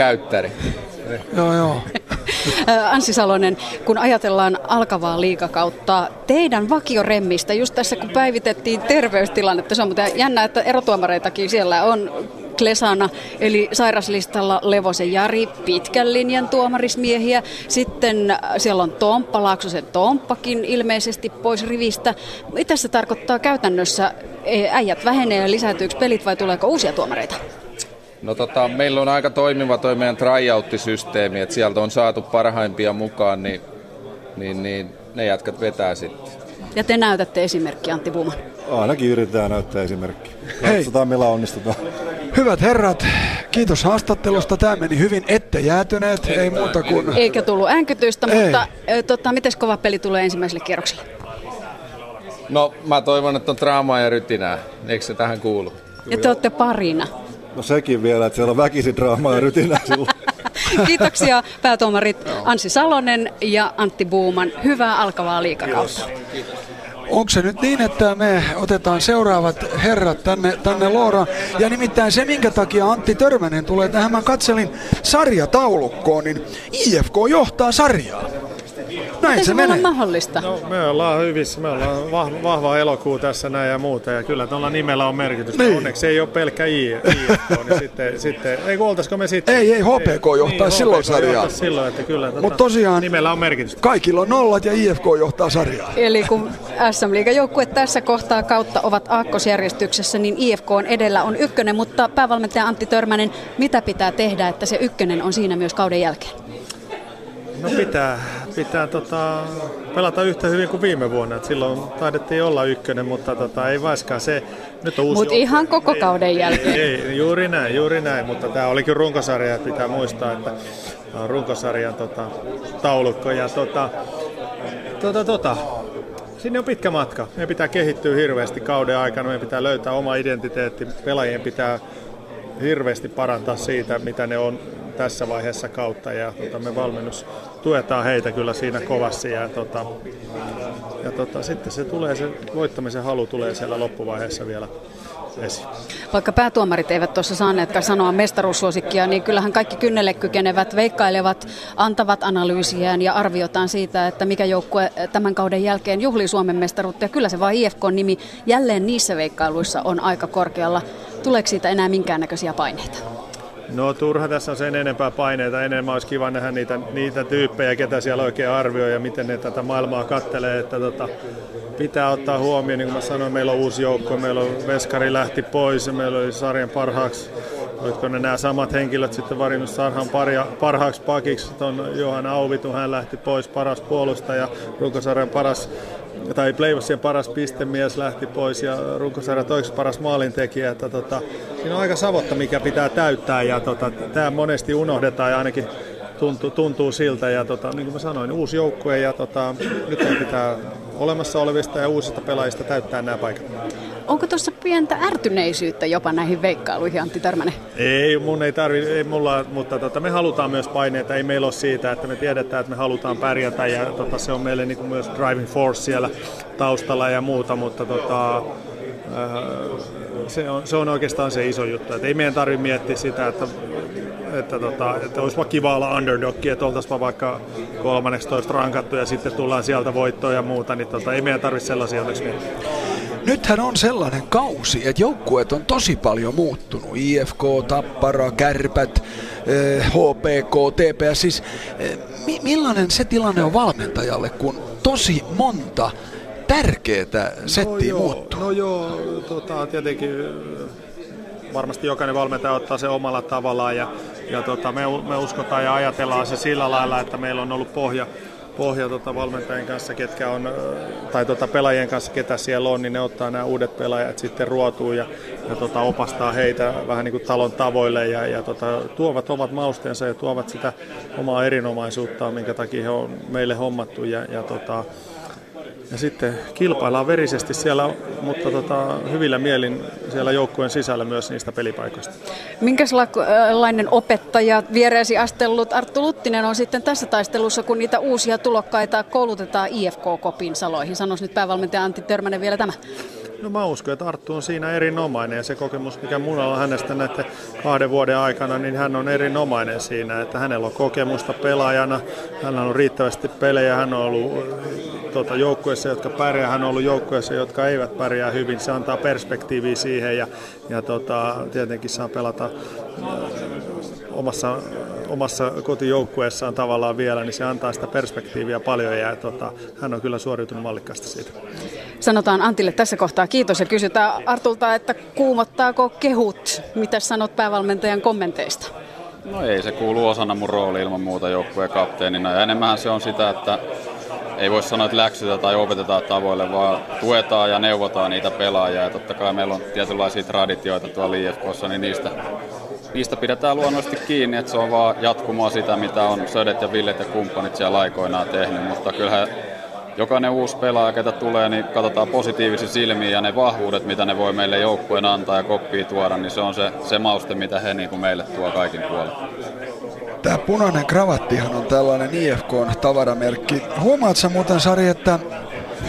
[SPEAKER 9] käyttäri.
[SPEAKER 3] Joo, joo.
[SPEAKER 1] Ää, Anssi Salonen, kun ajatellaan alkavaa liikakautta, teidän vakioremmistä, just tässä kun päivitettiin terveystilannetta, se on muuten jännä, että erotuomareitakin siellä on Klesana, eli sairaslistalla Levosen Jari, pitkän linjan tuomarismiehiä. Sitten siellä on Tomppa, Laaksosen Tomppakin ilmeisesti pois rivistä. Mitä se tarkoittaa käytännössä? E, Äijät vähenee ja lisääntyykö pelit vai tuleeko uusia tuomareita?
[SPEAKER 9] No tota, meillä on aika toimiva toi meidän tryout-systeemi, että sieltä on saatu parhaimpia mukaan, niin, niin, niin ne jätkät vetää sitten.
[SPEAKER 1] Ja te näytätte esimerkki Antti Buuman.
[SPEAKER 8] Ainakin yritetään näyttää esimerkki.
[SPEAKER 3] Hei.
[SPEAKER 8] Katsotaan millä onnistutaan.
[SPEAKER 3] Hyvät herrat, kiitos haastattelusta. Tämä meni hyvin, ette jäätyneet, ei muuta kuin...
[SPEAKER 1] Eikä tullut änkytystä,
[SPEAKER 3] Ei.
[SPEAKER 1] mutta ö, tota, miten kova peli tulee ensimmäiselle kierrokselle?
[SPEAKER 9] No mä toivon, että on draamaa ja rytinää. Eikö se tähän kuulu?
[SPEAKER 1] Ja te olette parina.
[SPEAKER 8] No sekin vielä, että siellä on väkisin draamaa ja rytinää silloin.
[SPEAKER 1] Kiitoksia päätuomarit Anssi Salonen ja Antti Buuman. Hyvää alkavaa liikakautta.
[SPEAKER 3] Onko se nyt niin, että me otetaan seuraavat herrat tänne, tänne Looraan? Ja nimittäin se, minkä takia Antti Törmänen tulee tähän, mä katselin sarjataulukkoon, niin IFK johtaa sarjaa. Näin
[SPEAKER 1] Miten
[SPEAKER 3] se
[SPEAKER 1] se
[SPEAKER 3] menee.
[SPEAKER 1] mahdollista?
[SPEAKER 10] No, me ollaan hyvissä, me ollaan vahva, vahva elokuu tässä näin ja muuta, ja kyllä tuolla nimellä on merkitystä.
[SPEAKER 3] Niin.
[SPEAKER 10] Niin. Onneksi ei ole pelkkä I- IFK, niin sitten, sitten ei oltaisiko me sitten...
[SPEAKER 3] Ei, ei, HPK johtaa silloin
[SPEAKER 10] HPK
[SPEAKER 3] sarjaa.
[SPEAKER 10] silloin, että kyllä tota,
[SPEAKER 3] Mut tosiaan-
[SPEAKER 10] nimellä on merkitystä.
[SPEAKER 3] Kaikilla on nollat ja IFK johtaa sarjaa.
[SPEAKER 1] Eli kun SM Liigan joukkue tässä kohtaa kautta ovat aakkosjärjestyksessä, niin IFK on edellä on ykkönen, mutta päävalmentaja Antti Törmänen, mitä pitää tehdä, että se ykkönen on siinä myös kauden jälkeen?
[SPEAKER 10] No pitää, pitää tota, pelata yhtä hyvin kuin viime vuonna. Et silloin taidettiin olla ykkönen, mutta tota, ei vaiskaan se. Nyt on uusi
[SPEAKER 1] Mut
[SPEAKER 10] joukkue.
[SPEAKER 1] ihan koko kauden jälkeen.
[SPEAKER 10] Ei, juuri näin, juuri näin, mutta tämä olikin runkosarja, että pitää muistaa, että runkosarjan tota, taulukko. Ja tota, tota, tota, sinne on pitkä matka. Meidän pitää kehittyä hirveästi kauden aikana, meidän pitää löytää oma identiteetti, pelaajien pitää hirveästi parantaa siitä, mitä ne on tässä vaiheessa kautta ja tota, me valmennus tuetaan heitä kyllä siinä kovasti ja, tota, ja tota, sitten se tulee, se voittamisen halu tulee siellä loppuvaiheessa vielä esiin.
[SPEAKER 1] Vaikka päätuomarit eivät tuossa saaneetkaan sanoa mestaruussuosikkia, niin kyllähän kaikki kynnelle kykenevät, veikkailevat, antavat analyysiään ja arviotaan siitä, että mikä joukkue tämän kauden jälkeen juhlii Suomen mestaruutta. Ja kyllä se vaan IFK-nimi jälleen niissä veikkailuissa on aika korkealla. Tuleeko siitä enää minkäännäköisiä paineita?
[SPEAKER 10] No turha tässä on sen enempää paineita. Enemmän olisi kiva nähdä niitä, niitä tyyppejä, ketä siellä oikein arvioi ja miten ne tätä maailmaa kattelee. Että tota, pitää ottaa huomioon, niin kuin mä sanoin, meillä on uusi joukko, meillä on Veskari lähti pois ja meillä oli sarjan parhaaksi oletko ne nämä samat henkilöt sitten varinnut Sarhan paria, parhaaksi pakiksi, tuon Johan Auvitu, hän lähti pois paras puolustaja, runkosarjan paras tai Playbossien paras pistemies lähti pois ja runkosarjan toiseksi paras maalintekijä. Että tota, siinä on aika savotta, mikä pitää täyttää ja tota, tämä monesti unohdetaan ja ainakin tuntuu, tuntuu siltä. Ja tota, niin kuin mä sanoin, uusi joukkue ja tota, nyt pitää olemassa olevista ja uusista pelaajista täyttää nämä paikat.
[SPEAKER 1] Onko tuossa pientä ärtyneisyyttä jopa näihin veikkailuihin, Antti Törmänen?
[SPEAKER 10] Ei, mun ei tarvi, ei mulla, mutta tota, me halutaan myös paineita, ei meillä ole siitä, että me tiedetään, että me halutaan pärjätä ja tota, se on meille niin kuin myös driving force siellä taustalla ja muuta, mutta tota, se, on, se on oikeastaan se iso juttu, että ei meidän tarvitse miettiä sitä, että että, tota, että olisipa kiva olla underdogki, että oltaisipa vaikka kolmanneksi toista rankattu ja sitten tullaan sieltä voittoa ja muuta, niin tota, ei meidän tarvitse sellaisia onneksi miettiä.
[SPEAKER 9] Nythän on sellainen kausi, että joukkueet on tosi paljon muuttunut. IFK, Tappara, Kärpät, HPK, eh, TPS. Siis, eh, millainen se tilanne on valmentajalle, kun tosi monta tärkeää settiä
[SPEAKER 10] no
[SPEAKER 9] muuttuu?
[SPEAKER 10] No joo, tota, tietenkin varmasti jokainen valmentaja ottaa se omalla tavallaan ja, ja tota, me, me uskotaan ja ajatellaan se sillä lailla, että meillä on ollut pohja, pohja tota, valmentajien kanssa, ketkä on, tai tota, pelaajien kanssa, ketä siellä on, niin ne ottaa nämä uudet pelaajat sitten ruotuun ja, ja tota, opastaa heitä vähän niin kuin talon tavoille ja, ja tota, tuovat omat mausteensa ja tuovat sitä omaa erinomaisuuttaan, minkä takia he on meille hommattu ja, ja tota, ja sitten kilpaillaan verisesti siellä, mutta tota, hyvillä mielin siellä joukkueen sisällä myös niistä pelipaikoista.
[SPEAKER 1] Minkälainen opettaja viereesi astellut Arttu Luttinen on sitten tässä taistelussa, kun niitä uusia tulokkaita koulutetaan IFK-kopin saloihin? Sanoisi nyt päävalmentaja Antti Törmänen vielä tämä.
[SPEAKER 10] No mä uskon, että Arttu on siinä erinomainen. Ja se kokemus, mikä mulla on hänestä näiden kahden vuoden aikana, niin hän on erinomainen siinä, että hänellä on kokemusta pelaajana, hän on riittävästi pelejä, hän on ollut tuota, joukkueessa, jotka pärjää, hän on ollut joukkueessa, jotka eivät pärjää hyvin, se antaa perspektiiviä siihen ja, ja tota, tietenkin saa pelata omassa, omassa kotijoukkueessaan tavallaan vielä, niin se antaa sitä perspektiiviä paljon ja tota, hän on kyllä suoriutunut mallikkaasti siitä.
[SPEAKER 1] Sanotaan Antille tässä kohtaa kiitos ja kysytään Artulta, että kuumottaako kehut? Mitä sanot päävalmentajan kommenteista?
[SPEAKER 11] No ei, se kuuluu osana mun rooli ilman muuta joukkueen kapteenina ja enemmän se on sitä, että ei voi sanoa, että läksytä tai opetetaan tavoille, vaan tuetaan ja neuvotaan niitä pelaajia. Ja totta kai meillä on tietynlaisia traditioita tuolla IFKssa, niin niistä niistä pidetään luonnollisesti kiinni, että se on vaan jatkumoa sitä, mitä on Södet ja Villet ja kumppanit siellä aikoinaan tehnyt, mutta kyllähän jokainen uusi pelaaja, ketä tulee, niin katsotaan positiivisesti silmiin ja ne vahvuudet, mitä ne voi meille joukkueen antaa ja koppia tuoda, niin se on se, se mauste, mitä he niin kuin meille tuo kaikin puolella.
[SPEAKER 9] Tämä punainen kravattihan on tällainen IFK-tavaramerkki. Huomaatko muuten, Sari, että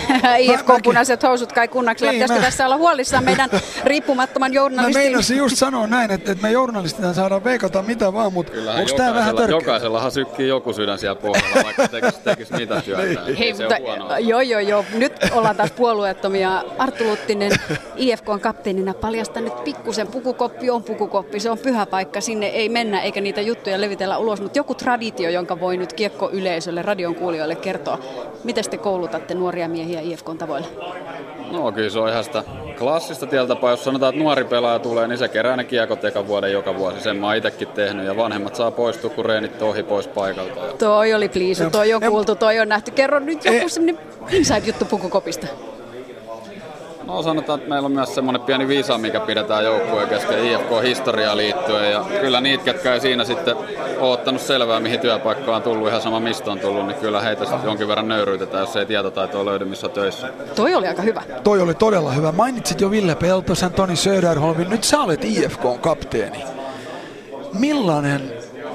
[SPEAKER 1] IFK-punaiset housut kai kunnaksella. Niin, Pitäisikö mä... tässä olla huolissaan meidän riippumattoman journalistin?
[SPEAKER 9] Mä meinasin just sanoa näin, että, että me journalistina saadaan veikata mitä vaan, mutta onko tämä vähän törkeä?
[SPEAKER 11] Jokaisellahan sykkii joku sydän siellä pohjalla, vaikka tekisi, tekis mitä työtä. niin.
[SPEAKER 1] Hei, mutta, joo, joo, joo. Nyt ollaan taas puolueettomia. Arttu Luttinen, IFK on kapteenina paljasta nyt pikkusen. Pukukoppi on pukukoppi, se on pyhä paikka. Sinne ei mennä eikä niitä juttuja levitellä ulos, mutta joku traditio, jonka voi nyt kiekko yleisölle, radion kuulijoille kertoa. Miten te koulutatte nuoria miehiä? Miehiä IFKn tavoilla?
[SPEAKER 11] No kyllä se on ihan sitä klassista tieltäpä, jos sanotaan, että nuori pelaaja tulee, niin se kerää ne kiekot eka vuoden joka vuosi. Sen mä oon itsekin tehnyt ja vanhemmat saa poistua, kun reenit ohi pois paikalta.
[SPEAKER 1] Toi oli pliisu, toi on kuultu, toi on nähty. Kerro nyt joku e- semmoinen inside-juttu pukukopista.
[SPEAKER 11] No sanotaan, että meillä on myös semmoinen pieni visa, mikä pidetään joukkueen kesken IFK-historiaan liittyen. Ja kyllä niitä, ketkä ei siinä sitten ole ottanut selvää, mihin työpaikkaan on tullut, ihan sama mistä on tullut, niin kyllä heitä sitten jonkin verran nöyryytetään, jos ei tietotaitoa löydy missä töissä.
[SPEAKER 1] Toi oli aika hyvä.
[SPEAKER 9] Toi oli todella hyvä. Mainitsit jo Ville Peltosen, Toni Söderholmin. Nyt sä olet IFK-kapteeni. Millainen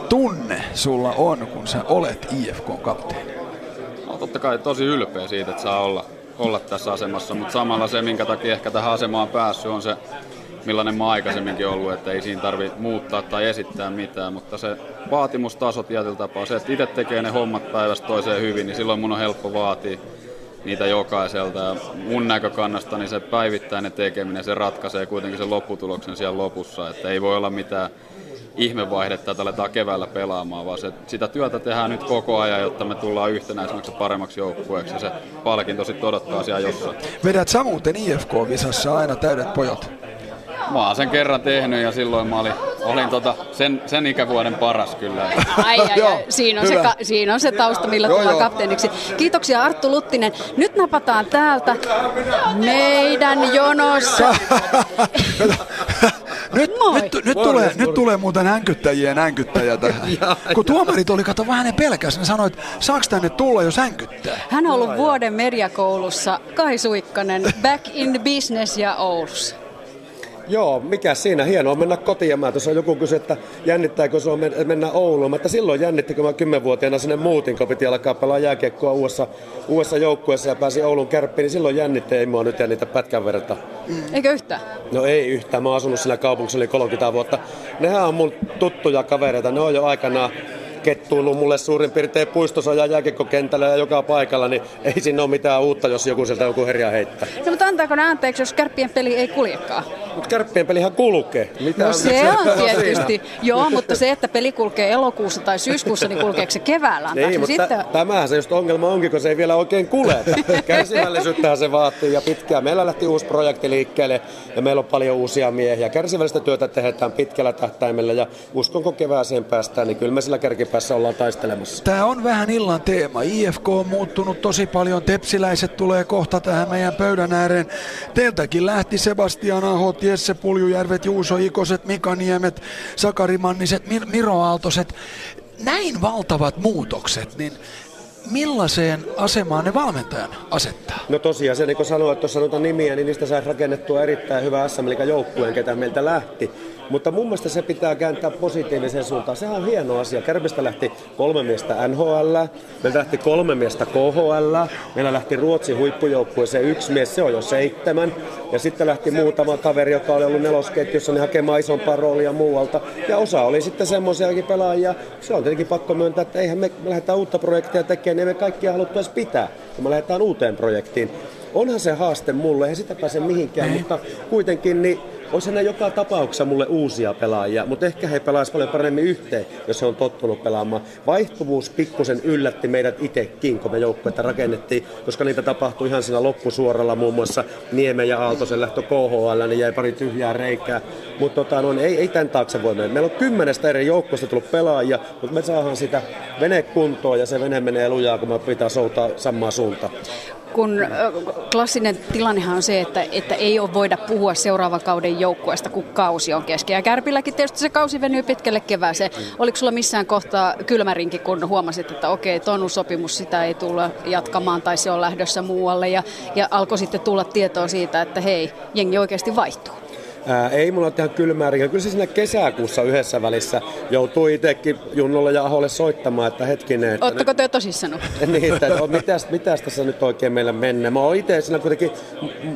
[SPEAKER 9] tunne sulla on, kun sä olet IFK-kapteeni?
[SPEAKER 11] No totta kai tosi ylpeä siitä, että saa olla olla tässä asemassa, mutta samalla se, minkä takia ehkä tähän asemaan päässyt, on se, millainen mä aikaisemminkin ollut, että ei siinä tarvi muuttaa tai esittää mitään, mutta se vaatimustaso tietyllä tapaa, se, että itse tekee ne hommat päivästä toiseen hyvin, niin silloin mun on helppo vaatia niitä jokaiselta. Ja mun näkökannasta niin se päivittäinen tekeminen, se ratkaisee kuitenkin sen lopputuloksen siellä lopussa, että ei voi olla mitään ihmevaihdetta, että aletaan keväällä pelaamaan, vaan se, sitä työtä tehdään nyt koko ajan, jotta me tullaan yhtenäisemmäksi paremmaksi joukkueeksi ja se palkinto sitten odottaa siellä jossain.
[SPEAKER 3] Vedät sä muuten IFK-visassa aina täydet pojat?
[SPEAKER 11] Mä oon sen kerran tehnyt ja silloin mä olin, olin tota, sen, sen ikävuoden paras kyllä.
[SPEAKER 1] Ai, ai, ai. Siinä, on se, ka, siinä on se tausta, millä joo, tullaan joo. kapteeniksi. Kiitoksia Arttu Luttinen. Nyt napataan täältä meidän jonossa.
[SPEAKER 3] nyt, nyt, nyt, tulee, nyt tulee muuten änkyttäjien änkyttäjä tähän. Kun tuomarit oli, kato vähän ne pelkäs, ne sanoi, että saaks tänne tulla, jos änkyttää?
[SPEAKER 1] Hän on ollut vuoden mediakoulussa, Kai Suikkanen, back in business ja Oulussa.
[SPEAKER 12] Joo, mikä siinä? Hienoa mennä kotiin. Mä tuossa joku kysyi, että jännittääkö se on mennä Ouluun. Mutta silloin jännitti, kun mä kymmenvuotiaana sinne muutin, kun piti alkaa pelaa jääkiekkoa uudessa, uudessa joukkueessa ja pääsin Oulun kärppiin, niin silloin jännitti, ei mua nyt jännitä pätkän verta.
[SPEAKER 1] Eikö yhtään?
[SPEAKER 12] No ei yhtään. Mä oon asunut siinä kaupungissa yli 30 vuotta. Nehän on mun tuttuja kavereita. Ne on jo aikanaan kettuillut mulle suurin piirtein puistossa ja jääkekkokentällä ja joka paikalla, niin ei siinä ole mitään uutta, jos joku sieltä joku herja heittää.
[SPEAKER 1] No, mutta antaako ne anteeksi, jos kärppien peli ei kuljekaan?
[SPEAKER 12] Mutta kärppien pelihän kulkee.
[SPEAKER 1] Mitä no se on tietysti. Joo, mutta se, että peli kulkee elokuussa tai syyskuussa, niin kulkeeko se keväällä?
[SPEAKER 12] Niin, mutta sitten... tämähän se just ongelma onkin, kun se ei vielä oikein kulje. Kärsivällisyyttähän se vaatii ja pitkään. Meillä lähti uusi projekti liikkeelle ja meillä on paljon uusia miehiä. Kärsivällistä työtä tehdään pitkällä tähtäimellä ja uskonko kevääseen päästään, niin kyllä me sillä kärkipäässä ollaan taistelemassa.
[SPEAKER 3] Tämä on vähän illan teema. IFK on muuttunut tosi paljon. Tepsiläiset tulee kohta tähän meidän pöydän ääreen. Teiltäkin lähti Sebastian Ahot, Jesse Puljujärvet, Juuso Ikoset, Mika Niemet, Sakari Manniset, Mir- Miro Aaltoset. Näin valtavat muutokset, niin millaiseen asemaan ne valmentajan asettaa?
[SPEAKER 12] No tosiaan se, niin kuin sanoin, että jos sanotaan nimiä, niin niistä saisi rakennettua erittäin hyvä SM joukkueen, ketä meiltä lähti. Mutta mun mielestä se pitää kääntää positiiviseen suuntaan. Sehän on hieno asia. Kärpistä lähti kolme miestä NHL, meiltä lähti kolme miestä KHL, meillä lähti Ruotsin huippujoukkueeseen yksi mies, se on jo seitsemän. Ja sitten lähti muutama kaveri, joka oli ollut nelosketjussa, niin hakemaan isompaa roolia muualta. Ja osa oli sitten semmoisiakin pelaajia. Se on tietenkin pakko myöntää, että eihän me, me lähdetään uutta projektia tekemään, niin me kaikkia haluttu pitää, kun me lähdetään uuteen projektiin. Onhan se haaste mulle, eihän sitä pääse mihinkään, mutta kuitenkin niin olisi ne joka tapauksessa mulle uusia pelaajia, mutta ehkä he pelaisivat paljon paremmin yhteen, jos he on tottunut pelaamaan. Vaihtuvuus pikkusen yllätti meidät itsekin, kun me joukkuetta rakennettiin, koska niitä tapahtui ihan siinä loppusuoralla, muun muassa Niemen ja Aaltosen lähtö KHL, niin jäi pari tyhjää reikää. Mutta tota, no, ei, ei tämän taakse voi mennä. Meillä on kymmenestä eri joukkoista tullut pelaajia, mutta me saadaan sitä vene kuntoon ja se vene menee lujaa, kun me pitää soutaa samaa suuntaan
[SPEAKER 1] kun klassinen tilannehan on se, että, että ei ole voida puhua seuraavan kauden joukkueesta, kun kausi on kesken. Ja Kärpilläkin tietysti se kausi venyy pitkälle kevääseen. Oliko sulla missään kohtaa kylmärinki, kun huomasit, että okei, tonu sopimus sitä ei tulla jatkamaan tai se on lähdössä muualle ja, ja alkoi sitten tulla tietoa siitä, että hei, jengi oikeasti vaihtuu?
[SPEAKER 12] Ää, ei mulla ole ihan kylmää rikä. Kyllä se siinä kesäkuussa yhdessä välissä joutuu itsekin Junnolle ja Aholle soittamaan, että hetkinen. Että
[SPEAKER 1] Ootteko te tosissaan?
[SPEAKER 12] niin, että mitäs, mitäs tässä nyt oikein meillä mennä. Mä oon itse siinä kuitenkin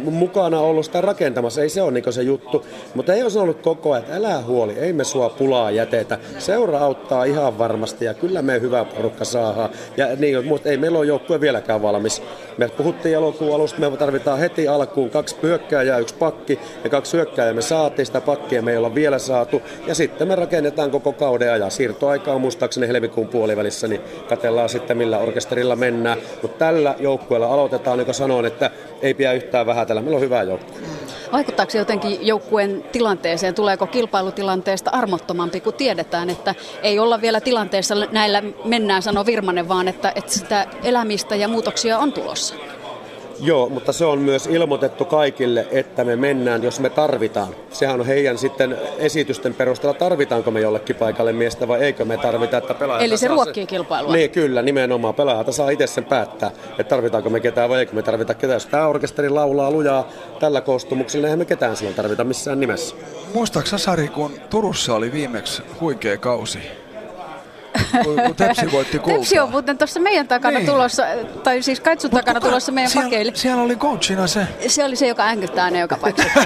[SPEAKER 12] mukana ollut sitä rakentamassa, ei se ole niin se juttu. Mutta ei ole ollut koko ajan, että älä huoli, ei me sua pulaa jätetä. Seura auttaa ihan varmasti ja kyllä me hyvä porukka saadaan. Ja niin, mutta ei meillä ole joukkue vieläkään valmis. Me puhuttiin elokuun alusta, me tarvitaan heti alkuun kaksi hyökkääjää, yksi pakki ja kaksi hyökkääjää me saatiin sitä pakkia, me ei olla vielä saatu. Ja sitten me rakennetaan koko kauden ajan. Siirtoaika on muistaakseni helmikuun puolivälissä, niin katellaan sitten millä orkesterilla mennään. Mutta tällä joukkueella aloitetaan, kuin sanoin, että ei pidä yhtään vähätellä. Meillä on hyvä joukkue.
[SPEAKER 1] Vaikuttaako se jotenkin joukkueen tilanteeseen? Tuleeko kilpailutilanteesta armottomampi, kun tiedetään, että ei olla vielä tilanteessa näillä mennään, sanoo Virmanen, vaan että, että sitä elämistä ja muutoksia on tulossa?
[SPEAKER 12] Joo, mutta se on myös ilmoitettu kaikille, että me mennään, jos me tarvitaan. Sehän on heidän sitten esitysten perusteella, tarvitaanko me jollekin paikalle miestä vai eikö me tarvita. Että
[SPEAKER 1] Eli se ruokkii kilpailua?
[SPEAKER 12] Niin, kyllä, nimenomaan. Pelaajalta saa itse sen päättää, että tarvitaanko me ketään vai eikö me tarvita ketään. Jos tämä orkesteri laulaa lujaa tällä koostumuksella, niin eihän me ketään silloin tarvita missään nimessä.
[SPEAKER 3] Muistaaksä Sari, kun Turussa oli viimeksi huikea kausi? Kun, Tepsi voitti kultaa.
[SPEAKER 1] Tepsi on muuten tuossa meidän takana niin. tulossa, tai siis Kaitsun Mut takana kuka, tulossa meidän
[SPEAKER 3] siellä,
[SPEAKER 1] pakeille.
[SPEAKER 3] Siellä oli coachina se.
[SPEAKER 1] Se oli se, joka änkyttää ne joka paikassa.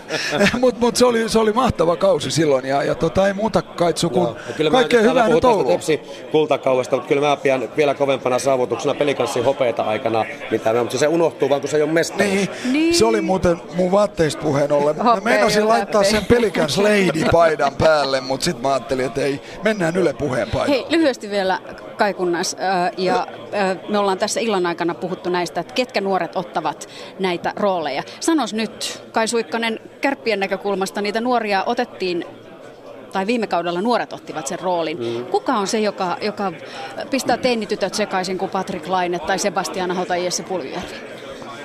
[SPEAKER 3] Mutta mut se, oli, se oli mahtava kausi silloin ja, ja tota, ei muuta Kaitsu kuin kaikkea hyvää nyt
[SPEAKER 12] Tepsi kultakaudesta, mutta kyllä mä pidän vielä kovempana saavutuksena pelikanssin hopeita aikana, mitä me, mutta se unohtuu vaan, kun se ei ole mestari.
[SPEAKER 3] Niin, niin. se oli muuten mun vaatteista puheen ollen. Mä meinasin laittaa sen pelikans Lady-paidan päälle, mutta sitten mä ajattelin, että ei, mennään Yle puheen paikalle.
[SPEAKER 1] Hei, lyhyesti vielä Kaikunnas. Ja me ollaan tässä illan aikana puhuttu näistä, että ketkä nuoret ottavat näitä rooleja. Sanos nyt, Kai Suikkanen, kärppien näkökulmasta niitä nuoria otettiin tai viime kaudella nuoret ottivat sen roolin. Mm. Kuka on se, joka, joka pistää teinitytöt sekaisin kuin Patrick Laine tai Sebastian Aho tai Jesse Puljujärvi?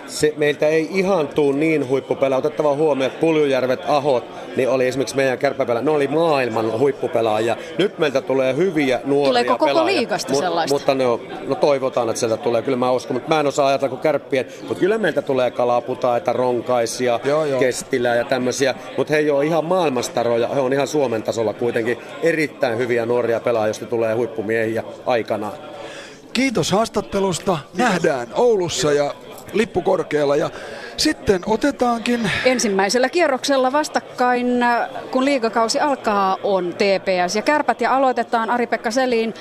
[SPEAKER 12] Se, meiltä ei ihan tuu niin huippupelaa. Otettava huomioon, että Puljujärvet, Ahot, niin oli esimerkiksi meidän kärppäpelä, ne oli maailman huippupelaajia. Nyt meiltä tulee hyviä nuoria
[SPEAKER 1] Tuleeko koko
[SPEAKER 12] pelaajia.
[SPEAKER 1] liikasta Mut, sellaista?
[SPEAKER 12] Mutta ne on, no toivotaan, että sieltä tulee. Kyllä mä uskon, mutta mä en osaa ajatella kuin kärppien. Mutta kyllä meiltä tulee kalaputaita, ronkaisia, joo, joo. kestilää ja tämmöisiä. Mutta he ei ole ihan maailmastaroja, he on ihan Suomen tasolla kuitenkin erittäin hyviä nuoria pelaajia, joista tulee huippumiehiä aikanaan.
[SPEAKER 3] Kiitos haastattelusta. Nähdään Oulussa ja lippu korkealla ja sitten otetaankin...
[SPEAKER 1] Ensimmäisellä kierroksella vastakkain, kun liigakausi alkaa, on TPS ja Kärpät ja aloitetaan Ari-Pekka Selin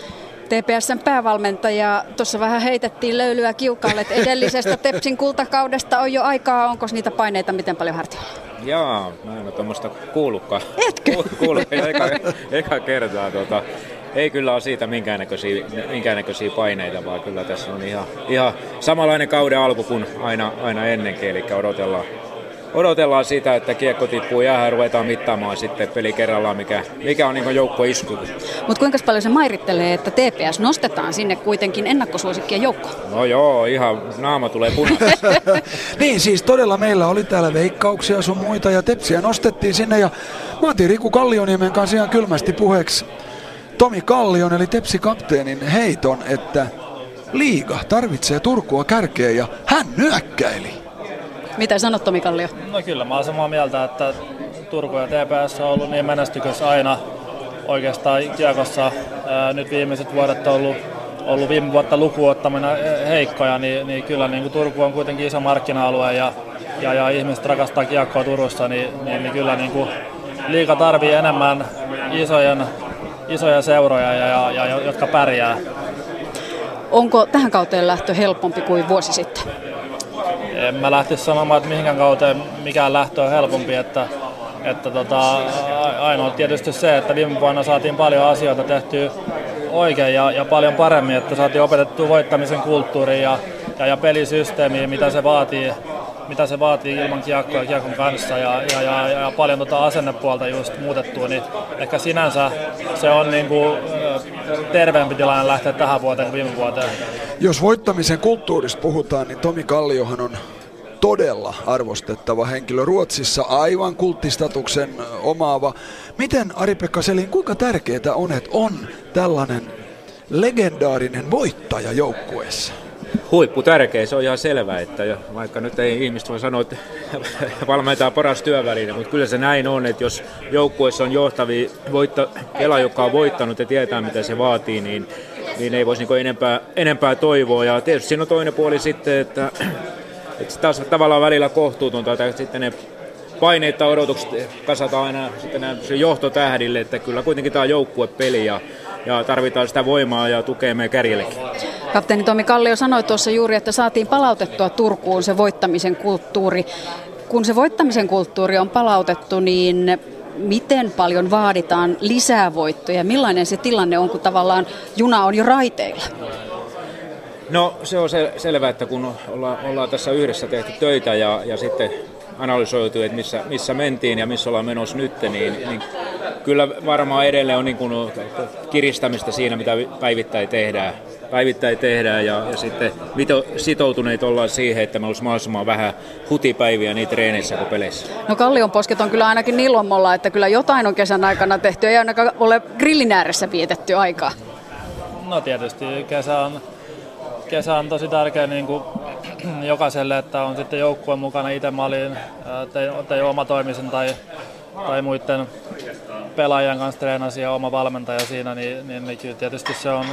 [SPEAKER 1] TPSn päävalmentaja. Tuossa vähän heitettiin löylyä kiukalle, että edellisestä Tepsin kultakaudesta on jo aikaa. Onko niitä paineita miten paljon hartiolla?
[SPEAKER 13] Jaa, mä en ole tuommoista kuullutkaan.
[SPEAKER 1] Etkö?
[SPEAKER 13] Kuullut eka, eka kertaa. Tuota, ei kyllä ole siitä minkäännäköisiä, minkäännäköisiä paineita, vaan kyllä tässä on ihan, ihan samanlainen kauden alku kuin aina, aina ennenkin, eli odotellaan, odotellaan sitä, että kiekko tippuu jäähän ja ruvetaan mittaamaan sitten peli kerrallaan, mikä, mikä on niin joukko isku.
[SPEAKER 1] Mutta kuinka paljon se mairittelee, että TPS nostetaan sinne kuitenkin ennakkosuosikkien joukkoon?
[SPEAKER 13] No joo, ihan naama tulee punaisesti.
[SPEAKER 3] niin siis todella meillä oli täällä veikkauksia sun muita ja tepsiä nostettiin sinne ja mä otin Riku Kallioniemen kanssa ihan kylmästi puheeksi Tomi Kallion eli Tepsi-kapteenin heiton, että liiga tarvitsee Turkua kärkeen ja hän nyökkäili.
[SPEAKER 1] Mitä sanot Tomi Kallio?
[SPEAKER 14] No kyllä mä oon samaa mieltä, että Turku ja TPS on ollut niin menestykös aina oikeastaan kiekossa. Nyt viimeiset vuodet on ollut, ollut viime vuotta lukuottamina heikkoja, niin, niin kyllä niin kuin Turku on kuitenkin iso markkina-alue ja, ja, ja ihmiset rakastaa kiekkoa Turussa, niin, niin, niin kyllä niin kuin liiga tarvii enemmän isojen isoja seuroja, ja, ja, ja, jotka pärjää.
[SPEAKER 1] Onko tähän kauteen lähtö helpompi kuin vuosi sitten?
[SPEAKER 14] En mä lähtisi sanomaan, että mihinkään kauteen mikään lähtö on helpompi, että, että tota, ainoa tietysti se, että viime vuonna saatiin paljon asioita tehtyä oikein ja, ja paljon paremmin, että saatiin opetettua voittamisen kulttuuriin ja, ja, ja pelisysteemiin, mitä se vaatii mitä se vaatii ilman kiekkoa ja kiekon kanssa ja, ja, ja, ja paljon tota asennepuolta just muutettua, niin ehkä sinänsä se on niin kuin terveempi tilanne lähteä tähän vuoteen kuin viime vuoteen.
[SPEAKER 3] Jos voittamisen kulttuurista puhutaan, niin Tomi Kalliohan on todella arvostettava henkilö Ruotsissa, aivan kulttistatuksen omaava. Miten Ari-Pekka Selin, kuinka tärkeää on, että on tällainen legendaarinen voittaja joukkueessa?
[SPEAKER 13] Huippu tärkeä, se on ihan selvää, että jo, vaikka nyt ei ihmiset voi sanoa, että valmentaa paras työväline, mutta kyllä se näin on, että jos joukkueessa on johtavia voitta, pela, joka on voittanut ja tietää mitä se vaatii, niin, niin ei voisi niin enempää, enempää toivoa. Ja tietysti siinä on toinen puoli sitten, että, että taas tavallaan välillä kohtuutonta, että sitten ne paineet tai odotukset kasataan aina sitten johtotähdille, että kyllä kuitenkin tämä on joukkuepeli ja ja tarvitaan sitä voimaa ja tukea meidän kärjellekin.
[SPEAKER 1] Kapteeni Tomi Kallio sanoi tuossa juuri, että saatiin palautettua Turkuun se voittamisen kulttuuri. Kun se voittamisen kulttuuri on palautettu, niin miten paljon vaaditaan lisää voittoja? Millainen se tilanne on, kun tavallaan juna on jo raiteilla?
[SPEAKER 13] No se on sel- selvää, että kun olla, ollaan tässä yhdessä tehty töitä ja, ja sitten analysoitu, että missä, missä mentiin ja missä ollaan menossa nyt, niin, niin kyllä varmaan edelleen on niin kuin kiristämistä siinä, mitä päivittäin tehdään. Päivittäin tehdään ja, ja sitten mito, sitoutuneet ollaan siihen, että me olisi mahdollisimman vähän hutipäiviä niin treeneissä kuin peleissä.
[SPEAKER 1] No Kallion posket on kyllä ainakin nilommolla, että kyllä jotain on kesän aikana tehty, ei ainakaan ole grillin ääressä vietetty aikaa.
[SPEAKER 14] No tietysti kesä on, kesä on tosi tärkeä niin kuin jokaiselle, että on sitten joukkueen mukana itse malin, tai, tai omatoimisen tai, tai muiden pelaajien kanssa treenasi ja oma valmentaja siinä, niin, niin, niin tietysti se on,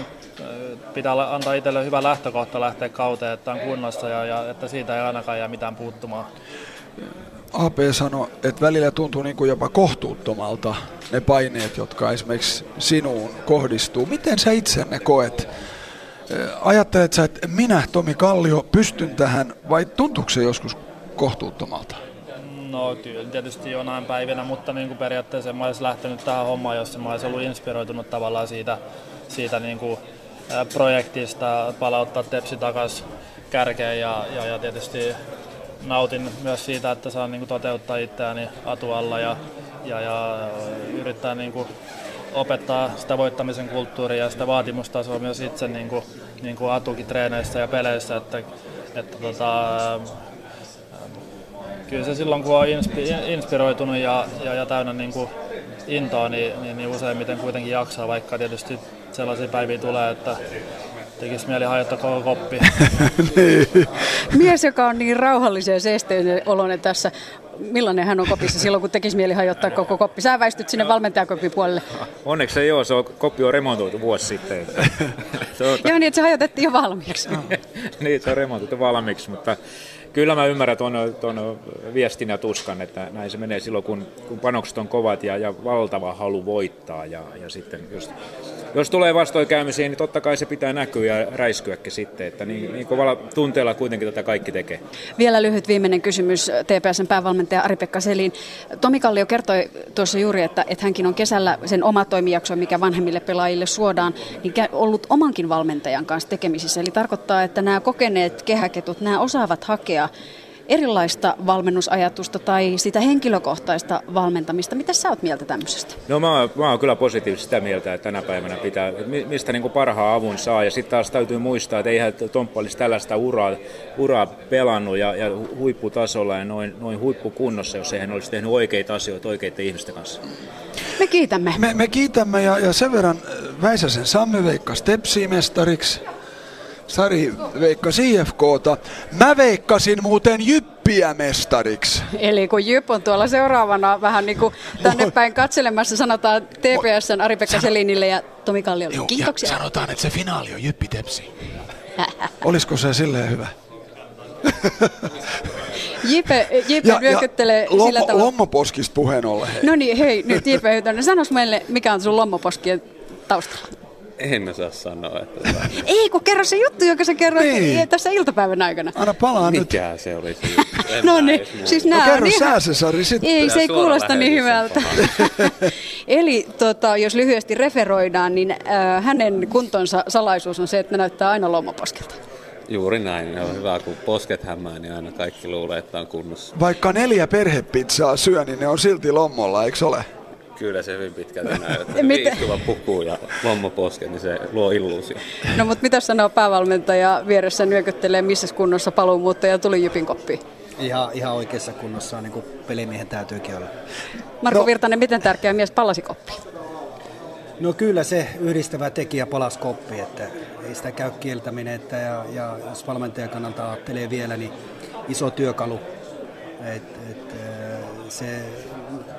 [SPEAKER 14] pitää antaa itselle hyvä lähtökohta lähteä kauteen, että on kunnossa ja, ja että siitä ei ainakaan jää mitään puuttumaan.
[SPEAKER 3] AP sanoi, että välillä tuntuu niin kuin jopa kohtuuttomalta ne paineet, jotka esimerkiksi sinuun kohdistuu. Miten sä itse ne koet? Ajattelet sä, että minä, Tomi Kallio, pystyn tähän vai tuntuuko se joskus kohtuuttomalta?
[SPEAKER 14] No kyllä tietysti jonain päivinä, mutta niin kuin periaatteessa mä olisin lähtenyt tähän hommaan, jos mä olisin ollut inspiroitunut tavallaan siitä, siitä niin kuin projektista palauttaa Tepsi takaisin kärkeen ja, ja, ja tietysti nautin myös siitä, että saan niin kuin toteuttaa itseäni atualla ja, ja, ja yrittää niin kuin opettaa sitä voittamisen kulttuuria ja sitä vaatimustasoa myös itse niin kuin, niin kuin atukin treeneissä ja peleissä, että, että tota, kyllä se silloin kun on inspiroitunut ja, ja, ja täynnä niin kuin intoa, niin, niin, niin useimmiten kuitenkin jaksaa, vaikka tietysti sellaisia päiviä tulee, että tekisi mieli hajottaa koko koppi.
[SPEAKER 1] niin. Mies, joka on niin rauhallisen ja seesteinen oloinen tässä, millainen hän on kopissa silloin, kun tekisi mieli hajottaa koko koppi? Sä väistyt sinne valmentajakopin puolelle.
[SPEAKER 13] Onneksi ei ole, se on, koppi on remontoitu vuosi sitten.
[SPEAKER 1] se on... Joo, niin että se hajotettiin jo valmiiksi.
[SPEAKER 13] niin, se on remontoitu valmiiksi, mutta kyllä mä ymmärrän tuon, tuon viestin ja tuskan, että näin se menee silloin, kun, kun panokset on kovat ja, ja valtava halu voittaa. Ja, ja sitten just, jos tulee vastoinkäymisiä, niin totta kai se pitää näkyä ja räiskyäkin sitten, että niin, niin kovalla tunteella kuitenkin tätä kaikki tekee.
[SPEAKER 1] Vielä lyhyt viimeinen kysymys TPSn päävalmentaja Ari-Pekka Selin. Tomi Kallio kertoi tuossa juuri, että, että hänkin on kesällä sen oma toimijakso, mikä vanhemmille pelaajille suodaan, niin ollut omankin valmentajan kanssa tekemisissä. Eli tarkoittaa, että nämä kokeneet kehäketut, nämä osaavat hakea erilaista valmennusajatusta tai sitä henkilökohtaista valmentamista. Mitä sä oot mieltä tämmöisestä?
[SPEAKER 13] No mä oon, mä oon kyllä positiivisesti sitä mieltä, että tänä päivänä pitää, mistä niin kuin parhaan avun saa. Ja sitten taas täytyy muistaa, että eihän Tomppa olisi tällaista uraa, uraa pelannut ja, ja huipputasolla ja noin, noin huippukunnossa, jos ei hän olisi tehnyt oikeita asioita oikeiden ihmisten kanssa.
[SPEAKER 1] Me kiitämme.
[SPEAKER 3] Me, me kiitämme ja, ja sen verran Väisäsen Samme veikka Stepsi-mestariksi. Sari veikkasi IFKta. Mä veikkasin muuten Jyppiä mestariksi.
[SPEAKER 1] Eli kun Jyp on tuolla seuraavana vähän niin kuin tänne päin katselemassa, sanotaan TPSn Ari-Pekka Selinille ja Tomi Kalliolle. Joo, Kiitoksia.
[SPEAKER 3] Ja sanotaan, että se finaali on Jyppi Tepsi. Olisiko se silleen hyvä?
[SPEAKER 1] Jipe, Jipe ja, nyökyttelee
[SPEAKER 3] ja
[SPEAKER 1] sillä tavalla.
[SPEAKER 3] Lommoposkista puheen ollen.
[SPEAKER 1] No niin, hei, nyt Jipe, sanois meille, mikä on sun lommoposkien taustalla?
[SPEAKER 15] En osaa sanoa. Että...
[SPEAKER 1] Ei, kun kerro se juttu, joka sä kerroit niin. tässä iltapäivän aikana.
[SPEAKER 3] Anna palaa
[SPEAKER 15] Mikä
[SPEAKER 3] nyt.
[SPEAKER 15] se oli
[SPEAKER 1] no niin, siis nää
[SPEAKER 3] no, kerro
[SPEAKER 1] on
[SPEAKER 3] ihan... sä se, Sari, sitten.
[SPEAKER 1] Ei, se ei kuulosta niin hyvältä. Eli tota, jos lyhyesti referoidaan, niin äh, hänen kuntonsa salaisuus on se, että ne näyttää aina lommaposkelta.
[SPEAKER 15] Juuri näin. On hyvä, kun posket hämää, niin aina kaikki luulee, että on kunnossa.
[SPEAKER 3] Vaikka neljä perhepizzaa syö, niin ne on silti lommolla, eikö ole?
[SPEAKER 15] Kyllä se hyvin pitkälti näyttää. Istuva puku ja lommoposke, niin se luo illuusio.
[SPEAKER 1] No mutta mitä sanoo päävalmentaja vieressä nyökyttelee, missä kunnossa paluumuuttaja tuli Jypin koppiin?
[SPEAKER 16] Ihan, ihan oikeassa kunnossa, niin kuin pelimiehen täytyykin olla.
[SPEAKER 1] Marko no. Virtanen, miten tärkeä mies palasi koppiin?
[SPEAKER 16] No kyllä se yhdistävä tekijä palasi koppi, että ei sitä käy kieltäminen, että ja, ja jos valmentajan kannalta ajattelee vielä, niin iso työkalu, et, et, se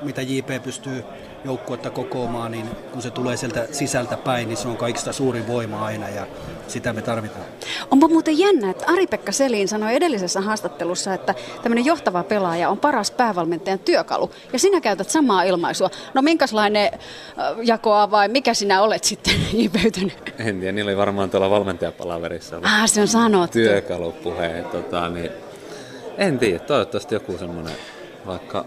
[SPEAKER 16] mitä JP pystyy joukkuetta kokoamaan, niin kun se tulee sieltä sisältä päin, niin se on kaikista suurin voima aina ja sitä me tarvitaan.
[SPEAKER 1] Onpa muuten jännä, että Ari-Pekka Selin sanoi edellisessä haastattelussa, että tämmöinen johtava pelaaja on paras päävalmentajan työkalu. Ja sinä käytät samaa ilmaisua. No minkälainen jakoa vai mikä sinä olet sitten Pöytänyt?
[SPEAKER 15] En tiedä, niillä oli varmaan tuolla valmentajapalaverissa.
[SPEAKER 1] Ah, se on sanottu.
[SPEAKER 15] Työkalupuhe. Tota, niin, en tiedä, toivottavasti joku semmoinen vaikka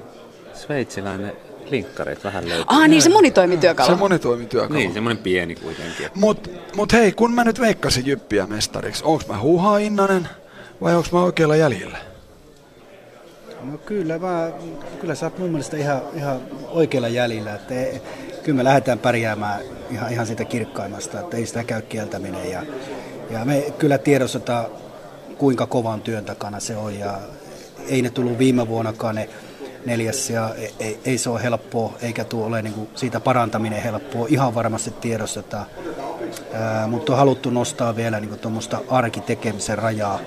[SPEAKER 15] sveitsiläinen linkkareita vähän löytyy.
[SPEAKER 1] Ah niin, se monitoimityökalu.
[SPEAKER 3] Se monitoimityökalu.
[SPEAKER 15] Niin, semmoinen pieni kuitenkin.
[SPEAKER 3] Mut, mut hei, kun mä nyt veikkasin Jyppiä mestariksi, onks mä huuhaa innanen vai onks mä oikealla jäljellä?
[SPEAKER 16] No kyllä, mä, kyllä sä oot mun mielestä ihan, ihan oikealla jäljellä. Että ei, kyllä me lähdetään pärjäämään ihan, ihan siitä kirkkaimmasta, että ei sitä käy kieltäminen. Ja, ja me kyllä tiedostetaan, kuinka kovan työn takana se on. Ja ei ne tullut viime vuonnakaan ne neljäs ja ei, ei se ole helppoa, eikä tuo ole niin kuin siitä parantaminen helppoa. Ihan varmasti tiedostetaan, Ää, mutta on haluttu nostaa vielä niin tuommoista arkitekemisen rajaa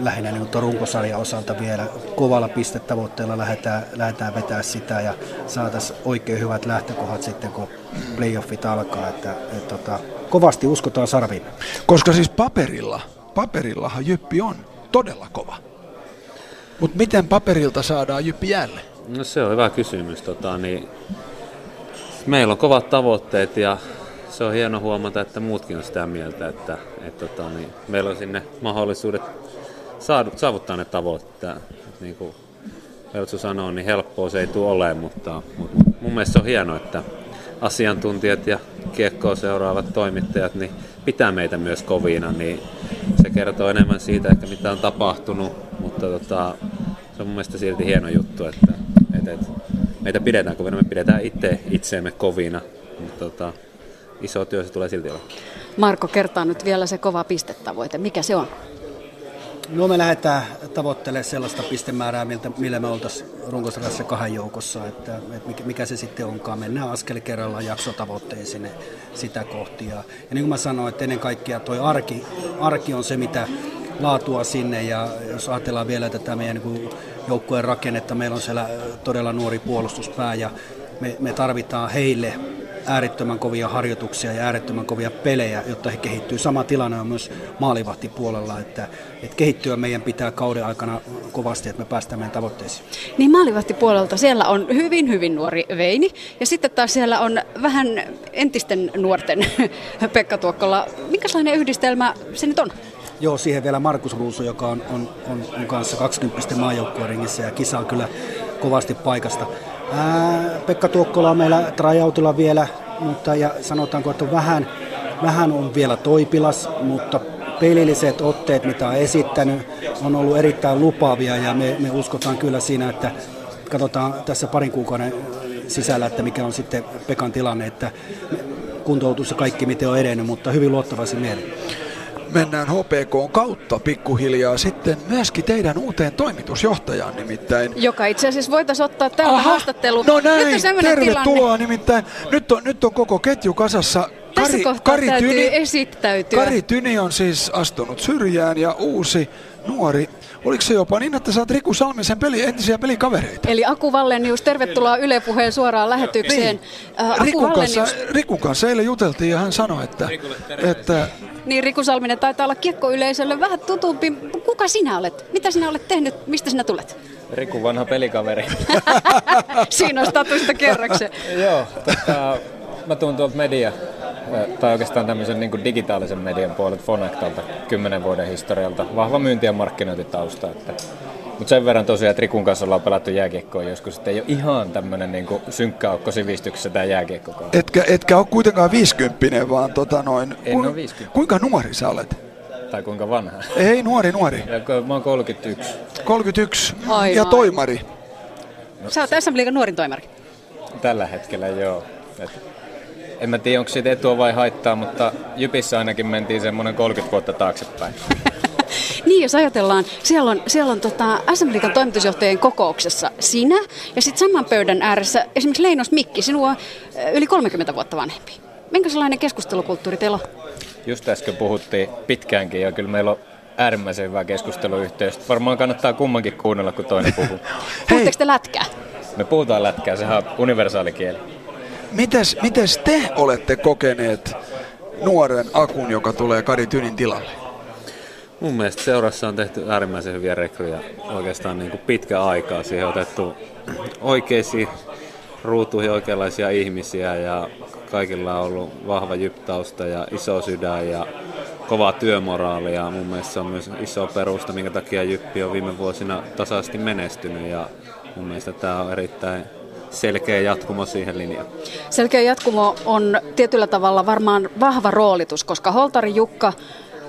[SPEAKER 16] lähinnä niin runkosarjan osalta vielä kovalla pistetavoitteella lähdetään, lähdetään vetää sitä ja saataisiin oikein hyvät lähtökohdat sitten, kun playoffit alkaa. Että, et, tota, kovasti uskotaan sarviin.
[SPEAKER 3] Koska siis paperilla, paperillahan Jyppi on todella kova. Mutta miten paperilta saadaan Jyppi jälleen?
[SPEAKER 17] No se on hyvä kysymys. Tota, niin, meillä on kovat tavoitteet ja se on hieno huomata, että muutkin on sitä mieltä, että, että tota, niin, meillä on sinne mahdollisuudet saavuttaa ne tavoitteet. Niin kuin Veltsu sanoo, niin helppoa se ei tule olemaan, mutta, mutta mun mielestä se on hienoa, että asiantuntijat ja kiekkoa seuraavat toimittajat niin pitää meitä myös kovina, niin se kertoo enemmän siitä, että mitä on tapahtunut, mutta tota, se on mun mielestä silti hieno juttu, että, että, että meitä pidetään kovina, me pidetään itse itseemme kovina, mutta tota, iso työ se tulee silti olla.
[SPEAKER 1] Marko, kertaa nyt vielä se kova pistetavoite. Mikä se on?
[SPEAKER 16] No me lähdetään tavoittelemaan sellaista pistemäärää, miltä, millä me oltaisiin runkosarjassa kahden joukossa, että, että mikä, mikä se sitten onkaan. Mennään askel kerrallaan jaksotavoitteisiin sitä kohti. Ja, ja niin kuin mä sanoin, että ennen kaikkea toi arki, arki on se, mitä laatua sinne ja jos ajatellaan vielä tätä meidän niin joukkueen rakennetta, meillä on siellä todella nuori puolustuspää ja me, me tarvitaan heille äärettömän kovia harjoituksia ja äärettömän kovia pelejä, jotta he kehittyy. Sama tilanne on myös maalivahtipuolella, että, että kehittyä meidän pitää kauden aikana kovasti, että me päästään meidän tavoitteisiin.
[SPEAKER 1] Niin maalivahtipuolelta siellä on hyvin, hyvin nuori Veini ja sitten taas siellä on vähän entisten nuorten Pekka Tuokkola. Minkälainen yhdistelmä se nyt on?
[SPEAKER 16] Joo, siihen vielä Markus Ruusu, joka on, on, on, on kanssa 20 maajoukkueen ringissä ja kisaa kyllä kovasti paikasta. Ää, Pekka Tuokkola on meillä tryoutilla vielä, mutta ja sanotaanko, että vähän, vähän on vielä toipilas, mutta pelilliset otteet, mitä on esittänyt, on ollut erittäin lupaavia ja me, me uskotaan kyllä siinä, että katsotaan tässä parin kuukauden sisällä, että mikä on sitten Pekan tilanne, että kuntoutus ja kaikki miten on edennyt, mutta hyvin luottavaisin mieli
[SPEAKER 3] mennään HPK kautta pikkuhiljaa sitten myöskin teidän uuteen toimitusjohtajaan nimittäin.
[SPEAKER 1] Joka itse asiassa voitaisiin ottaa täältä haastattelu.
[SPEAKER 3] No näin, nyt on tervetuloa tilanne. nimittäin. Nyt on, nyt on koko ketju kasassa.
[SPEAKER 1] Kari, Tässä Kari täytyy Tyni, esittäytyä.
[SPEAKER 3] Kari Tyni on siis astunut syrjään ja uusi nuori Oliko se jopa niin, että sä oot Riku Salmisen peli, entisiä pelikavereita?
[SPEAKER 1] Eli Aku Vallenius, tervetuloa Yle Puheen suoraan lähetykseen.
[SPEAKER 3] Niin. Uh, Riku, kanssa, Riku kanssa eilen juteltiin ja hän sanoi, että, että
[SPEAKER 1] niin Riku Salminen taitaa olla kiekkoyleisölle vähän tutumpi. Kuka sinä olet? Mitä sinä olet tehnyt? Mistä sinä tulet?
[SPEAKER 18] Riku vanha pelikaveri.
[SPEAKER 1] Siinä on statusta kerraksen.
[SPEAKER 18] Joo, tota, mä tuun tuolta media, tai oikeastaan tämmöisen niin digitaalisen median puolelta Fonactalta, kymmenen vuoden historialta. Vahva myynti- ja markkinointitausta. Että mutta sen verran tosiaan, että Rikun kanssa ollaan pelattu jääkiekkoa joskus, että ei ole ihan tämmöinen niinku synkkä aukko sivistyksessä tämä jääkiekko.
[SPEAKER 3] Etkä, etkä ole kuitenkaan viisikymppinen, vaan tota noin...
[SPEAKER 18] En ku, ole 50.
[SPEAKER 3] Kuinka nuori sä olet?
[SPEAKER 18] Tai kuinka vanha?
[SPEAKER 3] Ei, nuori, nuori.
[SPEAKER 18] Ja, mä oon 31.
[SPEAKER 3] 31. Aivan. Ja toimari?
[SPEAKER 1] No. Sä oot SM Liigan nuorin toimari.
[SPEAKER 18] Tällä hetkellä joo. Et en mä tiedä, onko siitä etua vai haittaa, mutta Jypissä ainakin mentiin semmoinen 30 vuotta taaksepäin.
[SPEAKER 1] Niin, jos ajatellaan, siellä on, siellä on tota, SM Liikan toimitusjohtajien kokouksessa sinä ja sitten saman pöydän ääressä esimerkiksi Leinos Mikki, sinua yli 30 vuotta vanhempi. Minkälainen keskustelukulttuuri teillä on?
[SPEAKER 18] Just äsken puhuttiin pitkäänkin ja kyllä meillä on äärimmäisen hyvä keskusteluyhteys. Varmaan kannattaa kummankin kuunnella, kun toinen puhuu.
[SPEAKER 1] Puhutteko te lätkää?
[SPEAKER 18] Me puhutaan lätkää, sehän on universaali kieli.
[SPEAKER 3] Mites, mites te olette kokeneet nuoren Akun, joka tulee Kari Tynin tilalle?
[SPEAKER 17] Mun mielestä seurassa on tehty äärimmäisen hyviä rekryjä oikeastaan niin kuin pitkä aikaa. Siihen on otettu oikeisiin ruutuihin oikeanlaisia ihmisiä ja kaikilla on ollut vahva jyptausta ja iso sydän ja kova työmoraali ja mun mielestä se on myös iso perusta, minkä takia Jyppi on viime vuosina tasaisesti menestynyt ja mun mielestä tämä on erittäin selkeä jatkumo siihen linjaan.
[SPEAKER 1] Selkeä jatkumo on tietyllä tavalla varmaan vahva roolitus, koska Holtari Jukka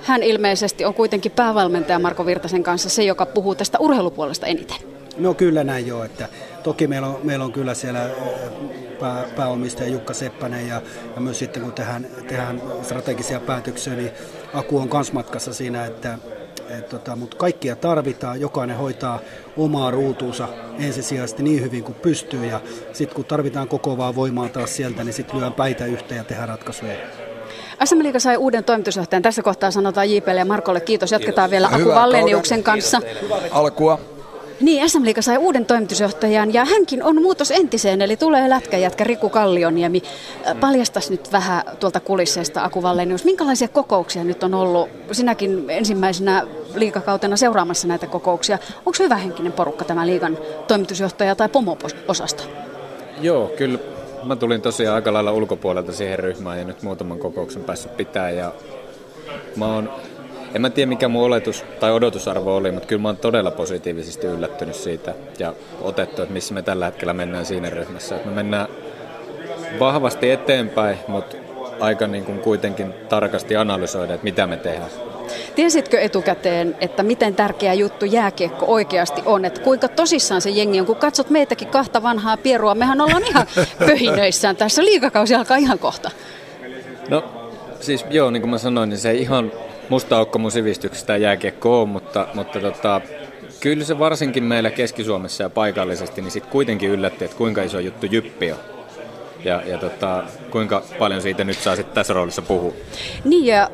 [SPEAKER 1] hän ilmeisesti on kuitenkin päävalmentaja Marko Virtasen kanssa se, joka puhuu tästä urheilupuolesta eniten.
[SPEAKER 16] No kyllä näin joo, että toki meillä on, meillä on kyllä siellä pää, pääomistaja Jukka Seppänen ja, ja myös sitten kun tehdään, tehdään strategisia päätöksiä, niin Aku on kans matkassa siinä, että et tota, mutta kaikkia tarvitaan, jokainen hoitaa omaa ruutuunsa ensisijaisesti niin hyvin kuin pystyy ja sitten kun tarvitaan kokoavaa voimaa taas sieltä, niin sitten lyön päitä yhteen ja tehdään ratkaisuja.
[SPEAKER 1] SM Liiga sai uuden toimitusjohtajan. Tässä kohtaa sanotaan JPlle ja Markolle kiitos. Jatketaan vielä Aku Valleniuksen kanssa.
[SPEAKER 3] Alkua.
[SPEAKER 1] Niin, SM Liiga sai uuden toimitusjohtajan ja hänkin on muutos entiseen, eli tulee lätkäjätkä Riku Kallioniemi. Paljastas nyt vähän tuolta kulisseista Aku Vallenius. Minkälaisia kokouksia nyt on ollut? Sinäkin ensimmäisenä liikakautena seuraamassa näitä kokouksia. Onko hyvä henkinen porukka tämä liigan toimitusjohtaja tai pomo-osasta?
[SPEAKER 18] Joo, kyllä mä tulin tosiaan aika lailla ulkopuolelta siihen ryhmään ja nyt muutaman kokouksen päässyt pitää ja mä oon en mä tiedä mikä mun oletus tai odotusarvo oli, mutta kyllä mä oon todella positiivisesti yllättynyt siitä ja otettu, että missä me tällä hetkellä mennään siinä ryhmässä. Että me mennään vahvasti eteenpäin, mutta aika niin kuin kuitenkin tarkasti analysoida, että mitä me tehdään.
[SPEAKER 1] Tiesitkö etukäteen, että miten tärkeä juttu jääkiekko oikeasti on? Että kuinka tosissaan se jengi on, kun katsot meitäkin kahta vanhaa pierua, mehän ollaan ihan pöhinöissään. Tässä liikakausi alkaa ihan kohta.
[SPEAKER 18] No siis joo, niin kuin mä sanoin, niin se ei ihan musta aukko mun sivistyksestä jääkiekko on, mutta, mutta tota, kyllä se varsinkin meillä Keski-Suomessa ja paikallisesti, niin sitten kuitenkin yllätti, että kuinka iso juttu Jyppi on. Ja, ja tota, kuinka paljon siitä nyt saa sitten tässä roolissa puhua?
[SPEAKER 1] Niin ja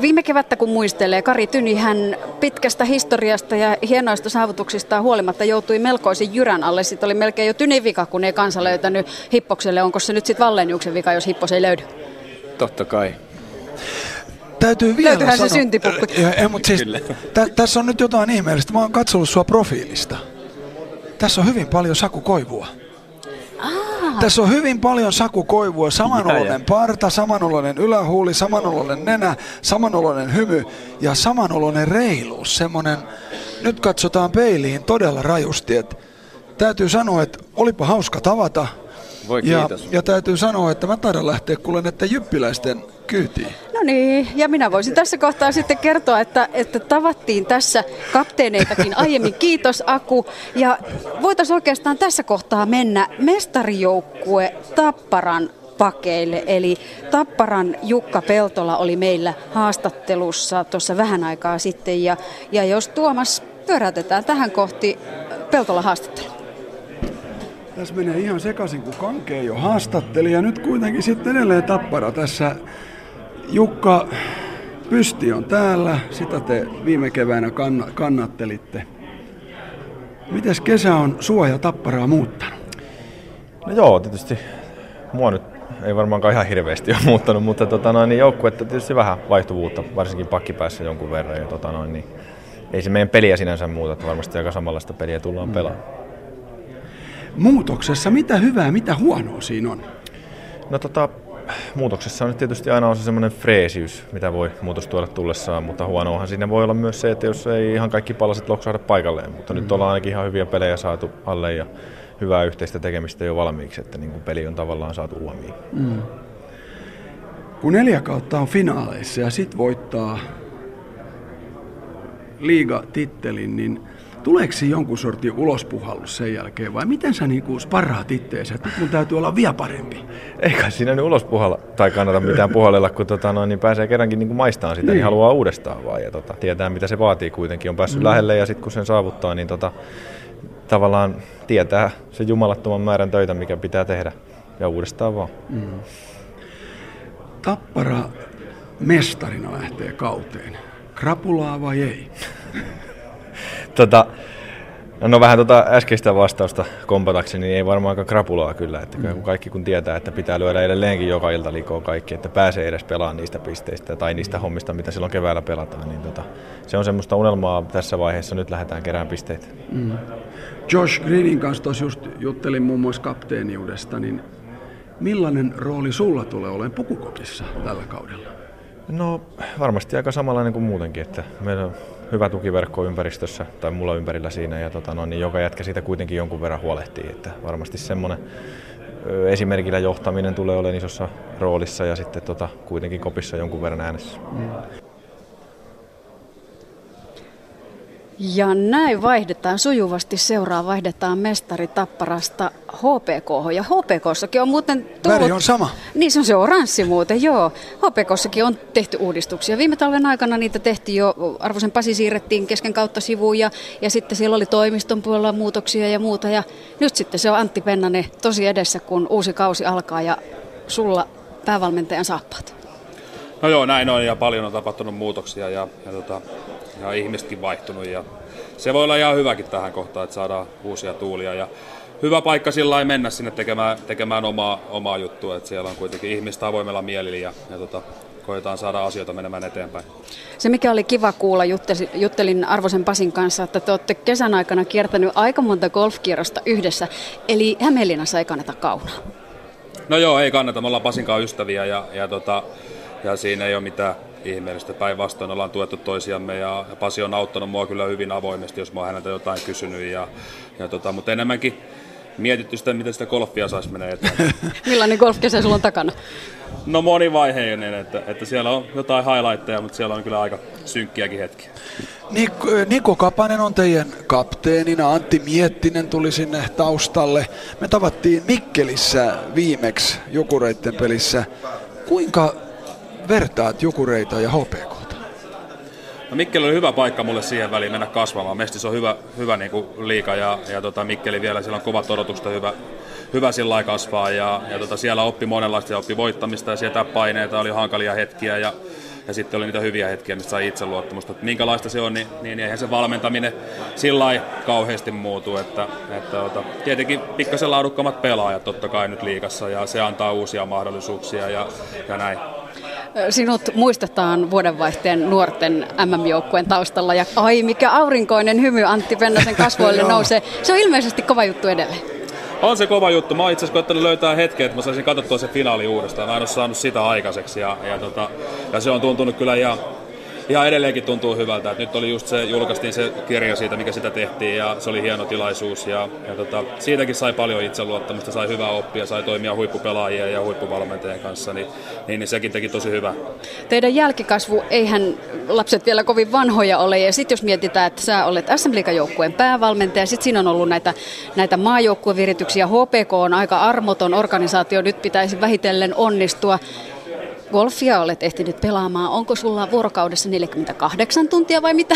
[SPEAKER 1] viime kevättä kun muistelee, Kari Tyni hän pitkästä historiasta ja hienoista saavutuksista huolimatta joutui melkoisen jyrän alle. Sitten oli melkein jo Tynin vika, kun ei kansa löytänyt Hippokselle. Onko se nyt sitten Valleniuksen vika, jos Hippos ei löydy?
[SPEAKER 18] Totta kai
[SPEAKER 3] täytyy vielä
[SPEAKER 1] Löytyyhän
[SPEAKER 3] sanoa.
[SPEAKER 1] se syntipukku.
[SPEAKER 3] Ja, ja, mutta siis, tä, tässä on nyt jotain ihmeellistä. Mä oon katsellut sua profiilista. Tässä on hyvin paljon sakukoivua.
[SPEAKER 1] Ah.
[SPEAKER 3] Tässä on hyvin paljon sakukoivua, samanoloinen parta, samanoloinen ylähuuli, samanoloinen nenä, samanoloinen hymy ja samanoloinen reiluus. Semmonen, nyt katsotaan peiliin todella rajusti, että täytyy sanoa, että olipa hauska tavata.
[SPEAKER 18] Voi
[SPEAKER 3] ja,
[SPEAKER 18] kiitos.
[SPEAKER 3] ja täytyy sanoa, että mä taidan lähteä kuulen, että jyppiläisten kyytiin.
[SPEAKER 1] Niin, ja minä voisin tässä kohtaa sitten kertoa, että, että tavattiin tässä kapteeneitakin aiemmin. Kiitos Aku. Ja voitaisiin oikeastaan tässä kohtaa mennä mestarijoukkue Tapparan pakeille. Eli Tapparan Jukka Peltola oli meillä haastattelussa tuossa vähän aikaa sitten. Ja, ja jos Tuomas pyöräytetään tähän kohti Peltola haastattelu.
[SPEAKER 19] Tässä menee ihan sekaisin, kun Kanke jo haastatteli ja nyt kuitenkin sitten edelleen Tappara tässä. Jukka Pysti on täällä, sitä te viime keväänä kanna- kannattelitte. Mites kesä on sua ja Tapparaa muuttanut?
[SPEAKER 20] No joo, tietysti mua nyt ei varmaankaan ihan hirveästi ole muuttanut, mutta tota noin, niin joukkuetta tietysti vähän vaihtuvuutta, varsinkin pakkipäässä jonkun verran. Ja tota noin, niin ei se meidän peliä sinänsä muuta, että varmasti aika samanlaista peliä tullaan
[SPEAKER 19] Mm.
[SPEAKER 20] pelaamaan.
[SPEAKER 19] Muutoksessa mitä hyvää, mitä huonoa siinä on?
[SPEAKER 20] No tota, muutoksessa on nyt tietysti aina on se semmoinen freesiys, mitä voi muutos tuoda tullessaan, mutta huonoahan siinä voi olla myös se, että jos ei ihan kaikki palaset loksahda paikalleen, mutta mm. nyt ollaan ainakin ihan hyviä pelejä saatu alle ja hyvää yhteistä tekemistä jo valmiiksi, että niin kuin peli on tavallaan saatu uomiin.
[SPEAKER 19] Mm. Kun neljä kautta on finaaleissa ja sit voittaa liigatittelin, niin tuleeko jonkun sortin ulospuhallus sen jälkeen vai miten sä niinku sparraat itteensä, että nyt mun täytyy olla vielä parempi?
[SPEAKER 20] Eikä siinä nyt ulos puhalla, tai kannata mitään puhallella, kun tota, no, niin pääsee kerrankin niin kuin maistamaan sitä, niin.
[SPEAKER 19] Niin.
[SPEAKER 20] haluaa uudestaan vaan. Ja tota, tietää, mitä se vaatii kuitenkin. On päässyt
[SPEAKER 19] mm.
[SPEAKER 20] lähelle ja sitten kun sen saavuttaa, niin tota, tavallaan tietää se jumalattoman määrän töitä, mikä pitää tehdä. Ja uudestaan vaan.
[SPEAKER 19] Mm. Tappara mestarina lähtee kauteen. Krapulaa vai ei?
[SPEAKER 20] Tota, no vähän tota äskeistä vastausta kompatakseni, niin ei varmaankaan krapulaa kyllä. Että
[SPEAKER 19] Mm.
[SPEAKER 20] kun kaikki kun tietää, että pitää lyödä edelleenkin joka ilta likoon kaikki, että pääsee edes pelaamaan niistä pisteistä tai niistä hommista, mitä silloin keväällä pelataan, niin tota, se on semmoista unelmaa tässä vaiheessa. Nyt lähdetään kerään pisteitä.
[SPEAKER 19] Mm. Josh Greenin kanssa tuossa just juttelin muun muassa kapteeniudesta, niin millainen rooli sulla tulee olemaan pukukopissa tällä kaudella?
[SPEAKER 20] No varmasti aika samanlainen kuin muutenkin, että meillä on hyvä tukiverkko ympäristössä tai mulla ympärillä siinä ja tota, no, niin joka jätkä siitä kuitenkin jonkun verran huolehtii, että varmasti semmoinen esimerkillä johtaminen tulee olemaan isossa roolissa ja sitten tota, kuitenkin kopissa jonkun verran äänessä.
[SPEAKER 19] Mm.
[SPEAKER 1] Ja näin vaihdetaan sujuvasti seuraa, vaihdetaan mestari Tapparasta HPK. Ja HPKssakin on muuten tullut...
[SPEAKER 3] Väri on sama.
[SPEAKER 1] Niin se on se oranssi muuten, joo. HPKssakin on tehty uudistuksia. Viime talven aikana niitä tehtiin jo, arvoisen Pasi siirrettiin kesken kautta sivuun ja, ja sitten siellä oli toimiston puolella muutoksia ja muuta. Ja nyt sitten se on Antti Pennanen tosi edessä, kun uusi kausi alkaa ja sulla päävalmentajan saappaat.
[SPEAKER 21] No joo, näin on ja paljon on tapahtunut muutoksia ja, ja, tota, ja ihmisetkin vaihtunut ja se voi olla ihan hyväkin tähän kohtaan, että saadaan uusia tuulia ja hyvä paikka sillä mennä sinne tekemään, tekemään omaa, omaa juttua, että siellä on kuitenkin ihmistä avoimella mielillä ja, ja tota, koetaan saada asioita menemään eteenpäin.
[SPEAKER 1] Se mikä oli kiva kuulla, juttelin Arvosen Pasin kanssa, että te olette kesän aikana kiertänyt aika monta golfkierrosta yhdessä, eli Hämeenlinnassa ei kannata kaunaa.
[SPEAKER 21] No joo, ei kannata, me ollaan Pasin kanssa ystäviä ja, ja, tota, ja siinä ei ole mitään ihmeellistä. Päinvastoin ollaan tuettu toisiamme ja Pasi on auttanut mua kyllä hyvin avoimesti, jos mä oon häneltä jotain kysynyt. Ja, ja tota, mutta enemmänkin mietitty sitä, miten sitä golfia saisi mennä eteenpäin.
[SPEAKER 1] Millainen golfkesä sulla on takana?
[SPEAKER 21] No monivaiheinen, että, että siellä on jotain highlightteja, mutta siellä on kyllä aika synkkiäkin hetkiä.
[SPEAKER 3] Niko, Niko Kapanen on teidän kapteenina, Antti Miettinen tuli sinne taustalle. Me tavattiin Mikkelissä viimeksi Jukureitten pelissä. Kuinka vertaat Jukureita ja HPK?
[SPEAKER 21] No Mikkeli oli hyvä paikka mulle siihen väliin mennä kasvamaan. Mestis on hyvä, hyvä niin kuin liika ja, ja tota Mikkeli vielä, siellä on kovat odotukset hyvä, hyvä sillä kasvaa ja, ja tota, siellä oppi monenlaista ja oppi voittamista ja sieltä paineita, oli hankalia hetkiä ja, ja sitten oli niitä hyviä hetkiä, mistä sai itseluottamusta. Että minkälaista se on, niin, niin eihän se valmentaminen sillä kauheasti muutu. Että, että ota, tietenkin pikkasen laadukkaammat pelaajat totta kai nyt liikassa ja se antaa uusia mahdollisuuksia ja, ja näin.
[SPEAKER 1] Sinut muistetaan vuodenvaihteen nuorten MM-joukkueen taustalla ja ai mikä aurinkoinen hymy Antti Pennasen kasvoille nousee. Se on ilmeisesti kova juttu edelleen.
[SPEAKER 21] On se kova juttu. Mä oon itse asiassa koettanut löytää hetken, että mä saisin katsottua se finaali uudestaan. Mä en ole saanut sitä aikaiseksi ja, ja, tota, ja se on tuntunut kyllä ihan ihan edelleenkin tuntuu hyvältä. että nyt oli just se, julkaistiin se kirja siitä, mikä sitä tehtiin ja se oli hieno tilaisuus ja, ja tota, siitäkin sai paljon itseluottamusta, sai hyvää oppia, sai toimia huippupelaajien ja huippuvalmentajien kanssa, niin, niin, niin sekin teki tosi hyvää.
[SPEAKER 1] Teidän jälkikasvu, eihän lapset vielä kovin vanhoja ole ja sitten jos mietitään, että sä olet SM joukkueen päävalmentaja, sitten siinä on ollut näitä, näitä maajoukkuevirityksiä, HPK on aika armoton organisaatio, nyt pitäisi vähitellen onnistua golfia olet ehtinyt pelaamaan. Onko sulla vuorokaudessa 48 tuntia vai mitä?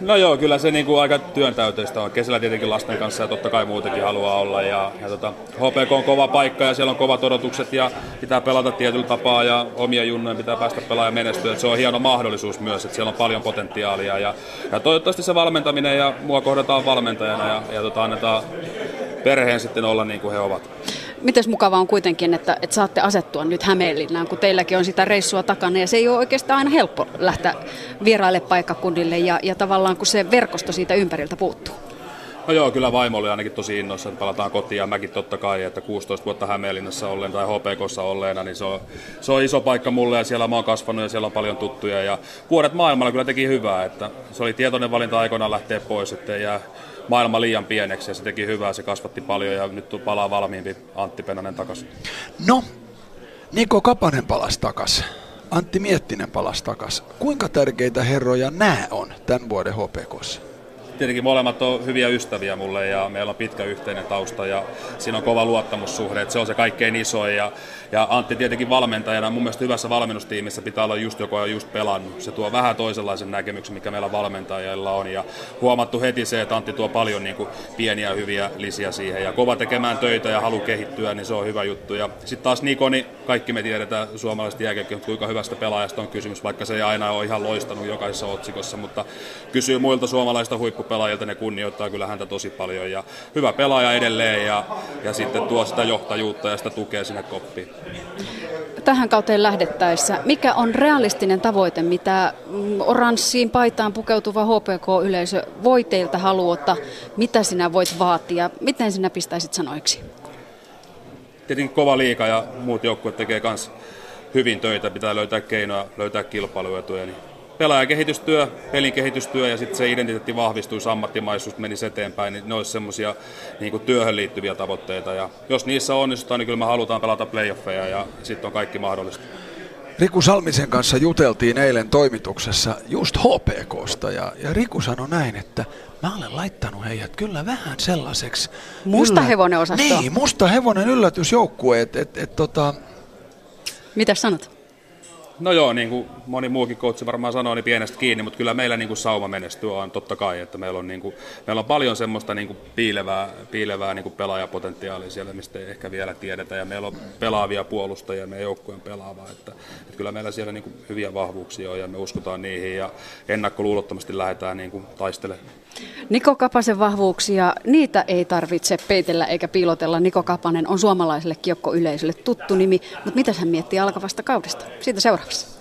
[SPEAKER 21] No joo, kyllä se niin kuin aika työntäyteistä on. Kesällä tietenkin lasten kanssa ja totta kai muutenkin haluaa olla. Ja, ja tota, HPK on kova paikka ja siellä on kovat odotukset ja pitää pelata tietyllä tapaa ja omia junnoja pitää päästä pelaamaan ja menestyä. se on hieno mahdollisuus myös, että siellä on paljon potentiaalia. Ja, ja toivottavasti se valmentaminen ja mua kohdataan valmentajana ja, ja tota, annetaan perheen sitten olla niin kuin he ovat
[SPEAKER 1] miten mukava on kuitenkin, että, että saatte asettua nyt Hämeenlinnaan, kun teilläkin on sitä reissua takana ja se ei ole oikeastaan aina helppo lähteä vieraille paikkakunnille ja, ja tavallaan kun se verkosto siitä ympäriltä puuttuu.
[SPEAKER 21] No joo, kyllä vaimo oli ainakin tosi innoissa, että palataan kotiin ja mäkin totta kai, että 16 vuotta Hämeenlinnassa olleen tai HPKssa olleena, niin se on, se on iso paikka mulle ja siellä mä oon kasvanut ja siellä on paljon tuttuja ja vuodet maailmalla kyllä teki hyvää, että se oli tietoinen valinta aikoinaan lähteä pois, että jää maailma liian pieneksi ja se teki hyvää, se kasvatti paljon ja nyt palaa valmiimpi Antti Pennanen takaisin.
[SPEAKER 3] No, Niko Kapanen palasi takaisin. Antti Miettinen palasi takaisin. Kuinka tärkeitä herroja nämä on tämän vuoden HPKssa?
[SPEAKER 21] Tietenkin molemmat on hyviä ystäviä mulle ja meillä on pitkä yhteinen tausta ja siinä on kova luottamussuhde, että se on se kaikkein isoin ja, ja Antti tietenkin valmentajana, mun mielestä hyvässä valmennustiimissä pitää olla just joku on just pelannut. Se tuo vähän toisenlaisen näkemyksen, mikä meillä valmentajilla on ja huomattu heti se, että Antti tuo paljon niin kuin, pieniä hyviä lisiä siihen ja kova tekemään töitä ja halu kehittyä, niin se on hyvä juttu. Ja sitten taas Niko, niin kaikki me tiedetään suomalaiset jääkiekkoilijat, kuinka hyvästä pelaajasta on kysymys, vaikka se ei aina ole ihan loistanut jokaisessa otsikossa, mutta kysyy muilta suomalaista huippu pelaajilta, ne kunnioittaa kyllä häntä tosi paljon ja hyvä pelaaja edelleen ja, ja sitten tuo sitä johtajuutta ja sitä tukea sinne koppiin.
[SPEAKER 1] Tähän kauteen lähdettäessä, mikä on realistinen tavoite, mitä mm, oranssiin paitaan pukeutuva HPK-yleisö voi teiltä haluota, mitä sinä voit vaatia, miten sinä pistäisit sanoiksi?
[SPEAKER 21] Tietenkin kova liika ja muut joukkueet tekee myös hyvin töitä, pitää löytää keinoja, löytää kilpailuetuja, niin pelaajakehitystyö, pelin kehitystyö ja sitten se identiteetti vahvistuisi, ammattimaisuus menisi eteenpäin, niin ne olisi semmoisia niin työhön liittyviä tavoitteita. Ja jos niissä onnistutaan, niin kyllä me halutaan pelata playoffeja ja sitten on kaikki mahdollista.
[SPEAKER 3] Riku Salmisen kanssa juteltiin eilen toimituksessa just HPKsta ja, ja Riku sanoi näin, että mä olen laittanut heidät kyllä vähän sellaiseksi...
[SPEAKER 1] Musta hevonen osasto.
[SPEAKER 3] Niin, musta hevonen yllätysjoukkue. Et, et, et, tota...
[SPEAKER 1] Mitä sanot?
[SPEAKER 21] No joo, niin kuin moni muukin coachi varmaan sanoo, niin pienestä kiinni, mutta kyllä meillä niin kuin sauma menestyä on totta kai, että meillä on, niin kuin, meillä on paljon semmoista niin kuin piilevää, piilevää niin kuin pelaajapotentiaalia siellä, mistä ei ehkä vielä tiedetä, ja meillä on pelaavia puolustajia, meidän joukkueen pelaavaa, että, että kyllä meillä siellä niin kuin hyviä vahvuuksia on, ja me uskotaan niihin, ja ennakkoluulottomasti lähdetään niin kuin taistelemaan.
[SPEAKER 1] Niko Kapasen vahvuuksia, niitä ei tarvitse peitellä eikä piilotella. Niko Kapanen on suomalaiselle kiekkoyleisölle tuttu nimi, mutta mitä hän miettii alkavasta kaudesta? Siitä seuraavassa.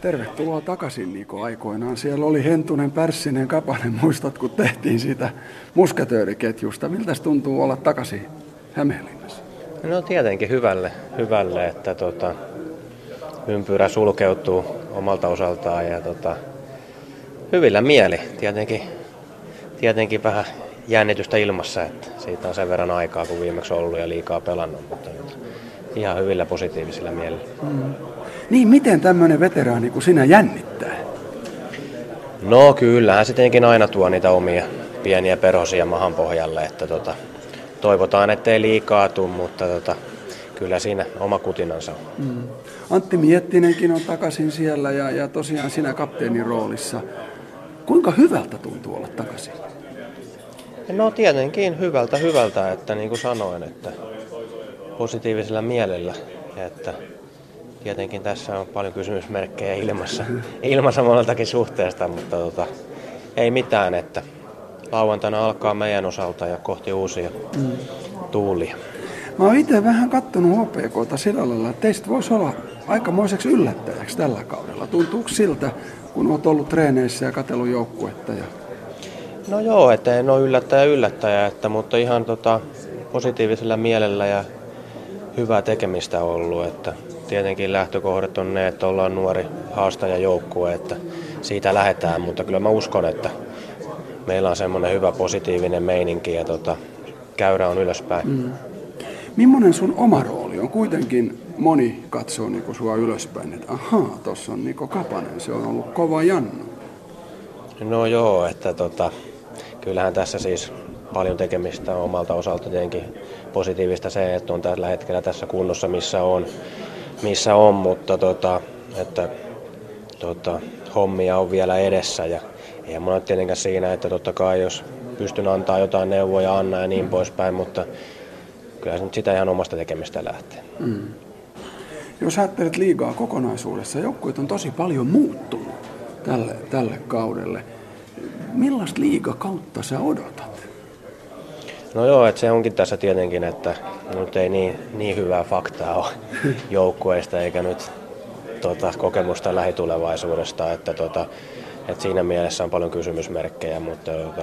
[SPEAKER 3] Tervetuloa takaisin Niko aikoinaan. Siellä oli Hentunen, Pärssinen, Kapanen. Muistat, kun tehtiin siitä musketööriketjusta. Miltä tuntuu olla takaisin Hämeenlinnassa?
[SPEAKER 22] No tietenkin hyvälle, hyvälle että tota, ympyrä sulkeutuu omalta osaltaan ja tota, hyvillä mieli. Tietenkin, tietenkin vähän jännitystä ilmassa, että siitä on sen verran aikaa, kun viimeksi ollut ja liikaa pelannut, mutta nyt ihan hyvillä positiivisilla mielillä. Mm.
[SPEAKER 3] Niin, miten tämmöinen veteraani kuin sinä jännittää?
[SPEAKER 22] No kyllähän se tietenkin aina tuo niitä omia pieniä perhosia mahan pohjalle, että tota, toivotaan, ettei liikaa tule, mutta tota, kyllä siinä oma kutinansa on. Mm.
[SPEAKER 3] Antti Miettinenkin on takaisin siellä ja, ja tosiaan sinä kapteenin roolissa. Kuinka hyvältä tuntuu olla takaisin?
[SPEAKER 22] No tietenkin hyvältä hyvältä, että niin kuin sanoin, että positiivisella mielellä, että tietenkin tässä on paljon kysymysmerkkejä ilmassa, ilmassa moneltakin suhteesta, mutta tota, ei mitään, että lauantaina alkaa meidän osalta ja kohti uusia mm. tuulia.
[SPEAKER 3] Mä oon itse vähän kattonut HPKta sillä lailla, että teistä voisi olla aikamoiseksi yllättäjäksi tällä kaudella. Tuntuuko siltä, kun olet ollut treeneissä ja katsellut joukkuetta? Ja...
[SPEAKER 22] No joo, että en ole yllättäjä yllättäjä, että, mutta ihan tota, positiivisella mielellä ja hyvää tekemistä ollut. Että tietenkin lähtökohdat on ne, että ollaan nuori haastajajoukkue, että siitä lähdetään, mutta kyllä mä uskon, että meillä on semmoinen hyvä positiivinen meininki ja tota, käyrä on ylöspäin. Mm.
[SPEAKER 3] Millainen sun oma rooli on? Kuitenkin moni katsoo niinku sua ylöspäin, että ahaa, tuossa on Niko Kapanen, se on ollut kova jannu.
[SPEAKER 22] No joo, että tota, kyllähän tässä siis paljon tekemistä omalta osalta tietenkin positiivista se, että on tällä hetkellä tässä kunnossa, missä on, missä on mutta tota, että, tota, hommia on vielä edessä ja ei mulla tietenkään siinä, että totta kai jos pystyn antaa jotain neuvoja, anna ja niin poispäin, mutta kyllä se nyt sitä ihan omasta tekemistä lähtee. Mm.
[SPEAKER 3] Jos ajattelet liigaa kokonaisuudessa, joukkueet on tosi paljon muuttunut tälle, tälle kaudelle. Millaista liigakautta sä odotat?
[SPEAKER 22] No joo, että se onkin tässä tietenkin, että nyt ei niin, niin hyvää faktaa ole joukkueista eikä nyt tota, kokemusta lähitulevaisuudesta, että tota, että siinä mielessä on paljon kysymysmerkkejä, mutta tota,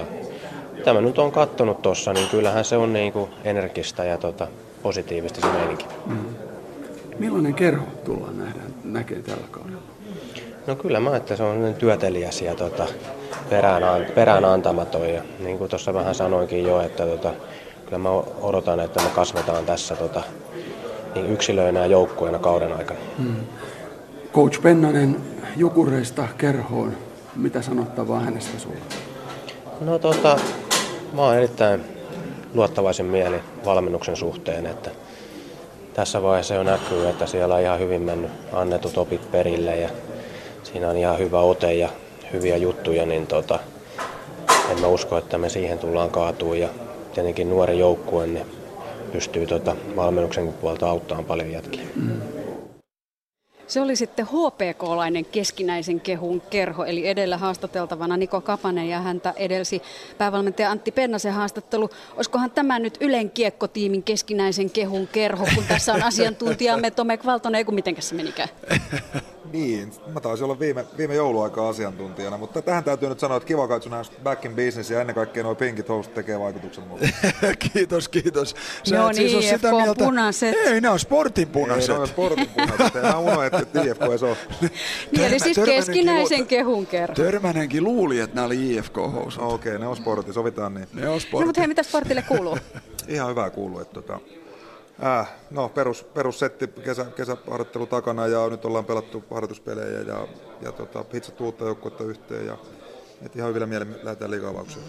[SPEAKER 22] tämä nyt on kattonut tuossa, niin kyllähän se on niin kuin energistä ja tota, positiivista se meininki. Mm.
[SPEAKER 3] Millainen kerho tullaan nähdä, näkee tällä kaudella?
[SPEAKER 22] No kyllä mä että se on työtelijäs ja tota, perään, perään antamaton. Ja niin kuin tuossa vähän sanoinkin jo, että tota, kyllä mä odotan, että me kasvetaan tässä tota, niin yksilöinä ja joukkueena kauden aikana. Hmm.
[SPEAKER 3] Coach Pennanen Jukureista kerhoon. Mitä sanottavaa hänestä sulla?
[SPEAKER 22] No tota, mä oon erittäin luottavaisen mieli valmennuksen suhteen, että tässä vaiheessa jo näkyy, että siellä on ihan hyvin mennyt annetut opit perille ja siinä on ihan hyvä ote ja hyviä juttuja, niin tota, en mä usko, että me siihen tullaan kaatuu ja tietenkin nuori joukkue niin pystyy tota valmennuksen puolta auttamaan paljon jätkiä. Mm.
[SPEAKER 1] Se oli sitten HPK-lainen keskinäisen kehun kerho, eli edellä haastateltavana Niko Kapanen ja häntä edelsi päävalmentaja Antti Pennasen haastattelu. Olisikohan tämä nyt Ylen kiekkotiimin keskinäisen kehun kerho, kun tässä on asiantuntijamme Tomek Valtonen, kun mitenkäs se menikään?
[SPEAKER 23] Niin, mä taisin olla viime, viime jouluaikaa asiantuntijana, mutta tähän täytyy nyt sanoa, että kiva katsoa näistä back in business ja ennen kaikkea nuo pinkit housut tekee vaikutuksen mulle.
[SPEAKER 24] kiitos, kiitos.
[SPEAKER 1] Sä no niin, siis sitä mieltä... punaiset.
[SPEAKER 24] Ei, ne on sportin punaiset.
[SPEAKER 23] Ei, ne on sportin punaiset. Mä unohdin, että IFK ei se ole.
[SPEAKER 1] niin, eli siis keskinäisen kehun kerran.
[SPEAKER 24] Törmänenkin luuli, että nämä oli IFK-housut.
[SPEAKER 23] No, Okei, okay, ne on sportti, sovitaan niin.
[SPEAKER 24] Ne on sportti.
[SPEAKER 1] No, mutta hei, mitä sportille kuuluu?
[SPEAKER 23] Ihan hyvää kuuluu, että tota, Äh, no perus, perussetti kesä, kesäharjoittelu takana ja nyt ollaan pelattu harjoituspelejä ja, ja tota, hitsattu uutta joukkuetta yhteen ja et ihan hyvillä mielin lähdetään liikaavaukseen.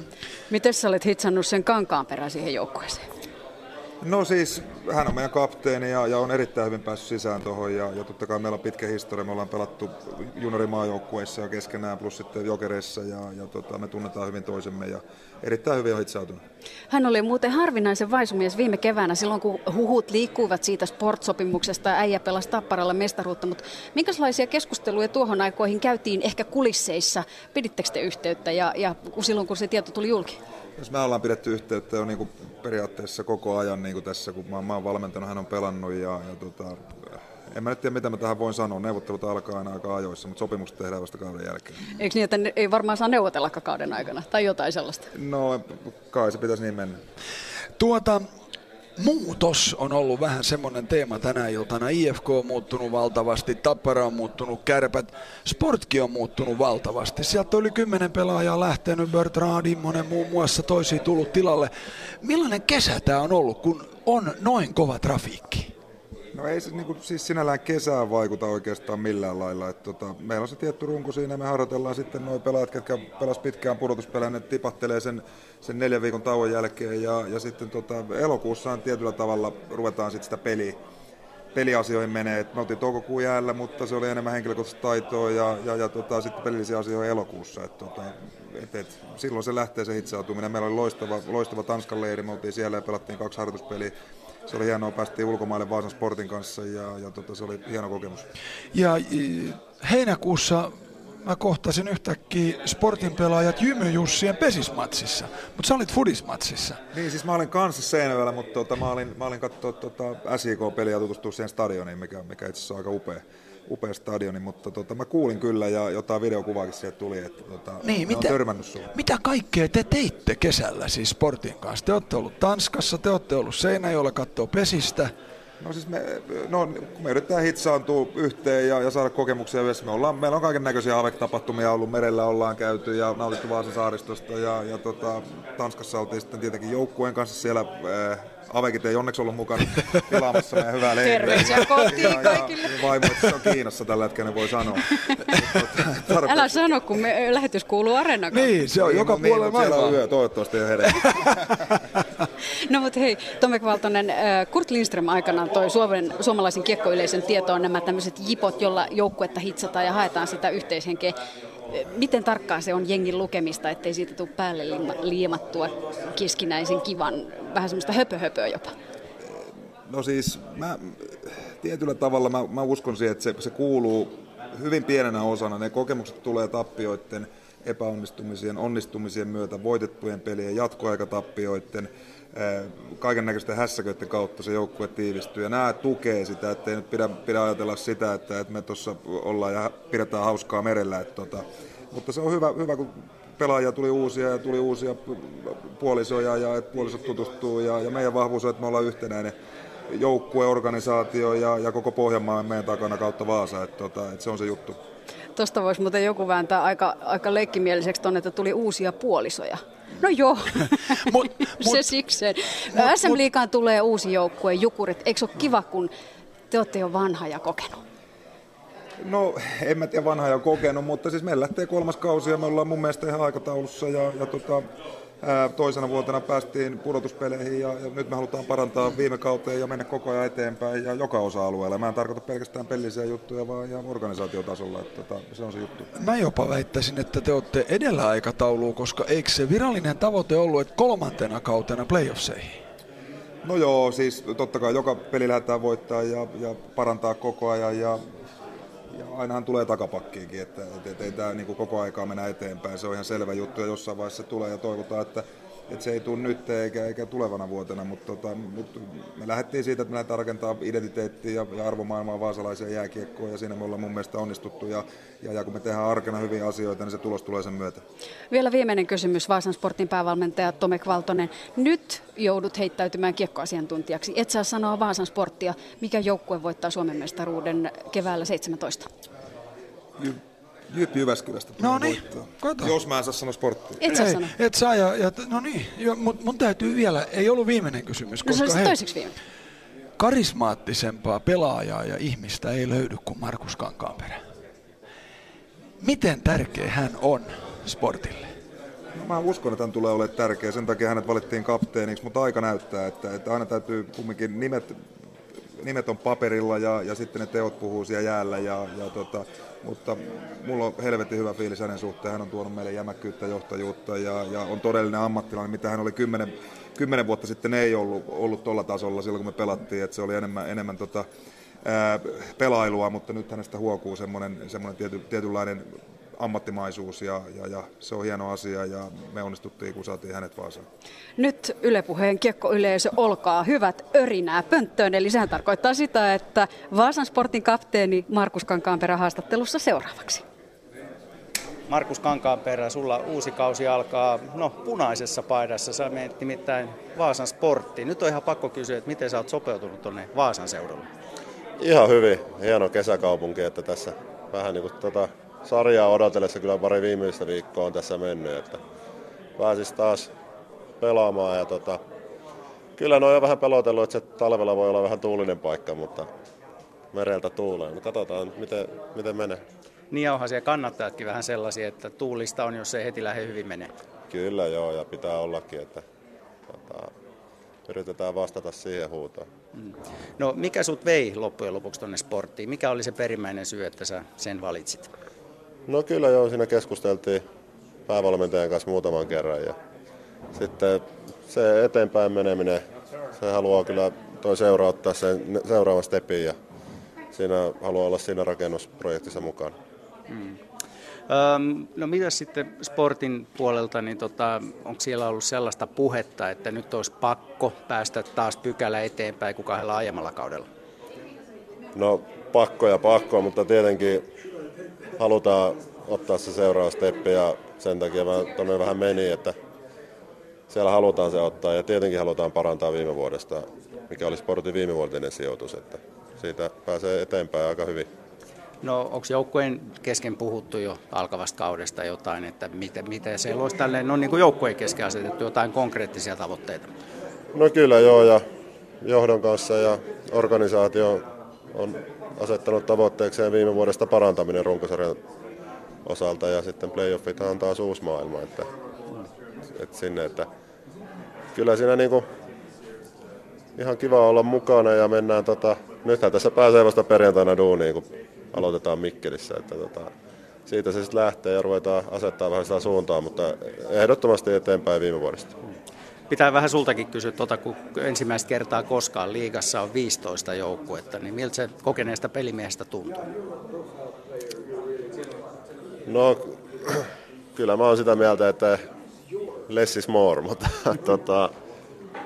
[SPEAKER 1] Miten sä olet hitsannut sen kankaan perään siihen joukkueeseen?
[SPEAKER 23] No siis, hän on meidän kapteeni ja, ja on erittäin hyvin päässyt sisään tuohon ja, ja totta kai meillä on pitkä historia, me ollaan pelattu juniorimaajoukkueissa ja keskenään plus sitten jokereissa ja, ja tota, me tunnetaan hyvin toisemme ja erittäin hyvin on hitsautunut.
[SPEAKER 1] Hän oli muuten harvinaisen vaisumies viime keväänä silloin, kun huhut liikkuivat siitä sportsopimuksesta ja äijä pelasi Tapparalla mestaruutta, mutta minkälaisia keskusteluja tuohon aikoihin käytiin ehkä kulisseissa? Pidittekö te yhteyttä ja, ja silloin, kun se tieto tuli julki?
[SPEAKER 23] Jos me ollaan pidetty yhteyttä jo niin kuin periaatteessa koko ajan niin kuin tässä, kun mä, mä oon valmentanut, hän on pelannut ja, ja tota, en mä nyt tiedä, mitä mä tähän voin sanoa. Neuvottelut alkaa aina aika ajoissa, mutta sopimukset tehdään vasta kauden jälkeen.
[SPEAKER 1] Eikö niin, että ei varmaan saa neuvotella kauden aikana tai jotain sellaista?
[SPEAKER 23] No, kai se pitäisi niin mennä.
[SPEAKER 3] Tuota, muutos on ollut vähän semmoinen teema tänä iltana. IFK on muuttunut valtavasti, Tappara on muuttunut, Kärpät, Sportkin on muuttunut valtavasti. Sieltä oli kymmenen pelaajaa lähtenyt, Bertrand Immonen muun muassa toisiin tullut tilalle. Millainen kesä tämä on ollut, kun on noin kova trafiikki?
[SPEAKER 23] No ei se niin kuin, siis sinällään kesään vaikuta oikeastaan millään lailla. Et, tota, meillä on se tietty runko siinä, me harjoitellaan sitten nuo pelaajat, jotka pelas pitkään pudotuspelejä, ne tipattelee sen, sen neljän viikon tauon jälkeen ja, ja sitten tota, elokuussaan tietyllä tavalla ruvetaan sitten sitä peliä, peliasioihin menee. Et me oltiin toukokuun jäällä, mutta se oli enemmän henkilökohtaista taitoa ja, ja, ja tota, sitten pelillisiä asioita elokuussa. Et, tota, et, et, silloin se lähtee se hitsautuminen. Meillä oli loistava, loistava Tanskan leiri, me oltiin siellä ja pelattiin kaksi harjoituspeliä se oli hienoa, päästiin ulkomaille Vaasan Sportin kanssa ja, ja tota, se oli hieno kokemus.
[SPEAKER 3] Ja heinäkuussa mä kohtasin yhtäkkiä Sportin pelaajat Jymy Jussien pesismatsissa, mutta sä olit Fudismatsissa.
[SPEAKER 23] Niin, siis mä olin kanssa Seinäjoella, mutta tota, mä olin, mä olin katsoa tota SIK-peliä ja tutustua siihen stadioniin, mikä, mikä itse asiassa on aika upea upea stadioni, mutta tota, mä kuulin kyllä ja jotain videokuvaakin sieltä tuli, että tota,
[SPEAKER 3] niin, mitä,
[SPEAKER 23] törmännyt sulle.
[SPEAKER 3] Mitä kaikkea te teitte kesällä siis Sportin kanssa? Te olette ollut Tanskassa, te olette ollut Seinäjoella kattoo pesistä.
[SPEAKER 23] No siis me, no, me yritetään hitsaantua yhteen ja, ja saada kokemuksia yhdessä. Me ollaan, meillä on kaiken näköisiä AVEC-tapahtumia ollut, merellä ollaan käyty ja nautittu Vaasan saaristosta ja, ja tota, Tanskassa oltiin sitten tietenkin joukkueen kanssa siellä äh, Avekit ei onneksi ollut mukana tilaamassa meidän hyvää leiriä.
[SPEAKER 1] Terveisiä kotiin kaikille.
[SPEAKER 23] Ja vaimo, että se on Kiinassa tällä hetkellä, voi sanoa.
[SPEAKER 1] Älä sano, kun me, lähetys kuuluu Areenan
[SPEAKER 3] Niin, se on niin, joka no, puolella
[SPEAKER 23] niin, Siellä on yö, toivottavasti jo hereillä.
[SPEAKER 1] no mutta hei, Tomek Valtonen, Kurt Lindström aikanaan toi Suomen, suomalaisen kiekkoyleisön tietoon nämä tämmöiset jipot, jolla joukkuetta hitsataan ja haetaan sitä yhteishenkeä. Miten tarkkaa se on jengin lukemista, ettei siitä tule päälle liimattua keskinäisen kivan, vähän semmoista höpöhöpöä jopa?
[SPEAKER 23] No siis mä, tietyllä tavalla mä, mä uskon siihen, että se, se kuuluu hyvin pienenä osana. Ne kokemukset tulee tappioiden, epäonnistumisien, onnistumisien myötä, voitettujen pelien, jatkoaikatappioiden, kaiken näköisten hässäköiden kautta se joukkue tiivistyy. Ja nämä tukee sitä, ettei nyt pidä, pidä ajatella sitä, että, että me tuossa ollaan ja pidetään hauskaa merellä. Että, tota, mutta se on hyvä, hyvä, kun pelaajia tuli uusia ja tuli uusia puolisoja ja että puolisot tutustuu. Ja, ja meidän vahvuus on, että me ollaan yhtenäinen joukkue, organisaatio ja, ja koko Pohjanmaan meidän takana kautta Vaasa. Että, tota, että se on se juttu.
[SPEAKER 1] Tuosta voisi muuten joku vääntää aika, aika leikkimieliseksi tuonne, että tuli uusia puolisoja. No joo, mut, se sikseen. SM Liikaan tulee uusi joukkue, Jukurit. Eikö ole kiva, kun te olette jo vanha ja kokenut?
[SPEAKER 23] No, en mä tiedä vanha ja kokenut, mutta siis meillä lähtee kolmas kausi ja me ollaan mun mielestä ihan aikataulussa ja, ja tota, toisena vuotena päästiin pudotuspeleihin ja, ja nyt me halutaan parantaa viime kauteen ja mennä koko ajan eteenpäin ja joka osa-alueella. Mä en tarkoita pelkästään pellisiä juttuja, vaan ihan organisaatiotasolla. Että, tota, se on se juttu.
[SPEAKER 3] Mä jopa väittäisin, että te olette edellä aikatauluun, koska eikö se virallinen tavoite ollut, että kolmantena kautena playoffseihin?
[SPEAKER 23] No joo, siis totta kai joka peli lähdetään voittaa ja, ja parantaa koko ajan ja ja ainahan tulee takapakkiinkin, että, että, ei tämä niin koko aikaa mennä eteenpäin. Se on ihan selvä juttu ja jossain vaiheessa tulee ja toivotaan, että, että se ei tule nyt eikä, eikä tulevana vuotena, mutta, tota, mutta me lähdettiin siitä, että me lähdetään rakentamaan identiteettiä ja, ja arvomaailmaa vaasalaisia jääkiekkoa ja siinä me ollaan mun mielestä onnistuttu ja, ja, ja kun me tehdään arkena hyviä asioita, niin se tulos tulee sen myötä.
[SPEAKER 1] Vielä viimeinen kysymys Vaasan Sportin päävalmentaja Tomek Valtonen. Nyt joudut heittäytymään kiekkoasiantuntijaksi. Et saa sanoa Vaasan Sporttia. Mikä joukkue voittaa Suomen mestaruuden keväällä 17?
[SPEAKER 23] Jyp Jyväskylästä
[SPEAKER 3] No niin,
[SPEAKER 23] Jos mä en saa sanoa sporttia.
[SPEAKER 1] Et saa sanoa.
[SPEAKER 3] Et saa, ja, ja, no niin, jo, mun, mun täytyy vielä, ei ollut viimeinen kysymys.
[SPEAKER 1] No koska, se hei, toiseksi viimeinen.
[SPEAKER 3] Karismaattisempaa pelaajaa ja ihmistä ei löydy kuin Markus Kankaanperä. Miten tärkeä hän on sportille?
[SPEAKER 23] No, mä uskon, että hän tulee olemaan tärkeä. Sen takia hänet valittiin kapteeniksi, mutta aika näyttää, että, että aina täytyy kumminkin nimet, nimet on paperilla ja, ja sitten ne teot puhuu siellä jäällä. Ja, ja tota, mutta mulla on helvetin hyvä fiilis hänen suhteen. Hän on tuonut meille jämäkkyyttä, johtajuutta ja, ja on todellinen ammattilainen, mitä hän oli kymmenen, kymmenen vuotta sitten ei ollut, ollut tuolla tasolla silloin, kun me pelattiin. Että se oli enemmän, enemmän tota, ää, pelailua, mutta nyt hänestä huokuu semmoinen, tiety, tietynlainen ammattimaisuus ja, ja, ja, se on hieno asia ja me onnistuttiin, kun saatiin hänet Vaasaan.
[SPEAKER 1] Nyt Yle Puheen kiekkoyleisö, olkaa hyvät, örinää pönttöön. Eli sehän tarkoittaa sitä, että Vaasan sportin kapteeni Markus Kankaanperä haastattelussa seuraavaksi.
[SPEAKER 7] Markus Kankaanperä, sulla uusi kausi alkaa no, punaisessa paidassa. Sä menet nimittäin Vaasan sporttiin. Nyt on ihan pakko kysyä, että miten sä oot sopeutunut tuonne Vaasan seudulle?
[SPEAKER 25] Ihan hyvin. Hieno kesäkaupunki, että tässä vähän niin kuin tota sarjaa odotellessa kyllä pari viimeistä viikkoa on tässä mennyt, että pääsis taas pelaamaan ja tota, kyllä ne on jo vähän pelotellut, että se talvella voi olla vähän tuulinen paikka, mutta mereltä tuulee. No katsotaan, miten, miten menee.
[SPEAKER 7] Niin onhan siellä kannattajatkin vähän sellaisia, että tuulista on, jos ei heti lähde hyvin menee.
[SPEAKER 25] Kyllä joo, ja pitää ollakin, että tota, yritetään vastata siihen huutoon. Mm.
[SPEAKER 7] No mikä sut vei loppujen lopuksi tuonne sporttiin? Mikä oli se perimmäinen syy, että sä sen valitsit?
[SPEAKER 25] No kyllä joo, siinä keskusteltiin päävalmentajan kanssa muutaman kerran ja sitten se eteenpäin meneminen, se haluaa kyllä toi seura ottaa sen seuraavan stepin ja siinä haluaa olla siinä rakennusprojektissa mukana. Hmm.
[SPEAKER 7] Öm, no mitä sitten sportin puolelta, niin tota, onko siellä ollut sellaista puhetta, että nyt olisi pakko päästä taas pykälä eteenpäin kuin kahdella aiemmalla kaudella?
[SPEAKER 25] No pakko ja pakko, mutta tietenkin halutaan ottaa se seuraava steppi ja sen takia mä tuonne vähän meni, että siellä halutaan se ottaa ja tietenkin halutaan parantaa viime vuodesta, mikä oli sportin viimevuotinen sijoitus, että siitä pääsee eteenpäin aika hyvin.
[SPEAKER 7] No onko joukkueen kesken puhuttu jo alkavasta kaudesta jotain, että miten, miten se olisi tälleen, no niin kuin joukkueen kesken asetettu jotain konkreettisia tavoitteita?
[SPEAKER 25] No kyllä joo ja johdon kanssa ja organisaatio on asettanut tavoitteekseen viime vuodesta parantaminen runkosarjan osalta ja sitten playoffit on taas uusi maailma, että, että sinne, että kyllä siinä niinku ihan kiva olla mukana ja mennään tota, nythän tässä pääsee vasta perjantaina duuniin, kun aloitetaan Mikkelissä, että tota, siitä se sitten lähtee ja ruvetaan asettaa vähän sitä suuntaa, mutta ehdottomasti eteenpäin viime vuodesta.
[SPEAKER 7] Pitää vähän sultakin kysyä, tuota, kun ensimmäistä kertaa koskaan liigassa on 15 joukkuetta, niin miltä se kokeneesta pelimiehestä tuntuu?
[SPEAKER 25] No, kyllä mä oon sitä mieltä, että less is more, mutta tota,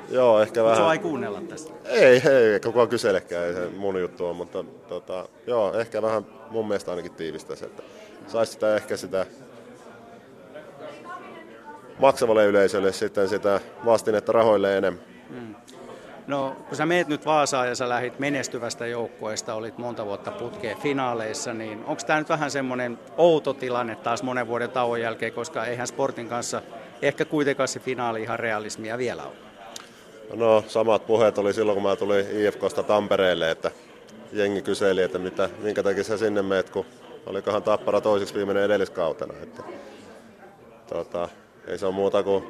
[SPEAKER 25] joo, ehkä vähän...
[SPEAKER 7] Se ei kuunnella tästä.
[SPEAKER 25] Ei, ei, koko kyselekään, ei se mun juttu on, mutta tota, joo, ehkä vähän mun mielestä ainakin tiivistäisi, että saisi sitä ehkä sitä maksavalle yleisölle sitten sitä vastinetta rahoille enemmän. Mm.
[SPEAKER 7] No, kun sä meet nyt Vaasaan ja sä lähit menestyvästä joukkueesta, olit monta vuotta putkeen finaaleissa, niin onko tämä nyt vähän semmoinen outo tilanne taas monen vuoden tauon jälkeen, koska eihän sportin kanssa ehkä kuitenkaan se finaali ihan realismia vielä ole?
[SPEAKER 25] No, samat puheet oli silloin, kun mä tulin IFKsta Tampereelle, että jengi kyseli, että mitä, minkä takia sä sinne meet, kun olikohan Tappara toiseksi viimeinen edelliskautena. Että, tota, ei se ole muuta kuin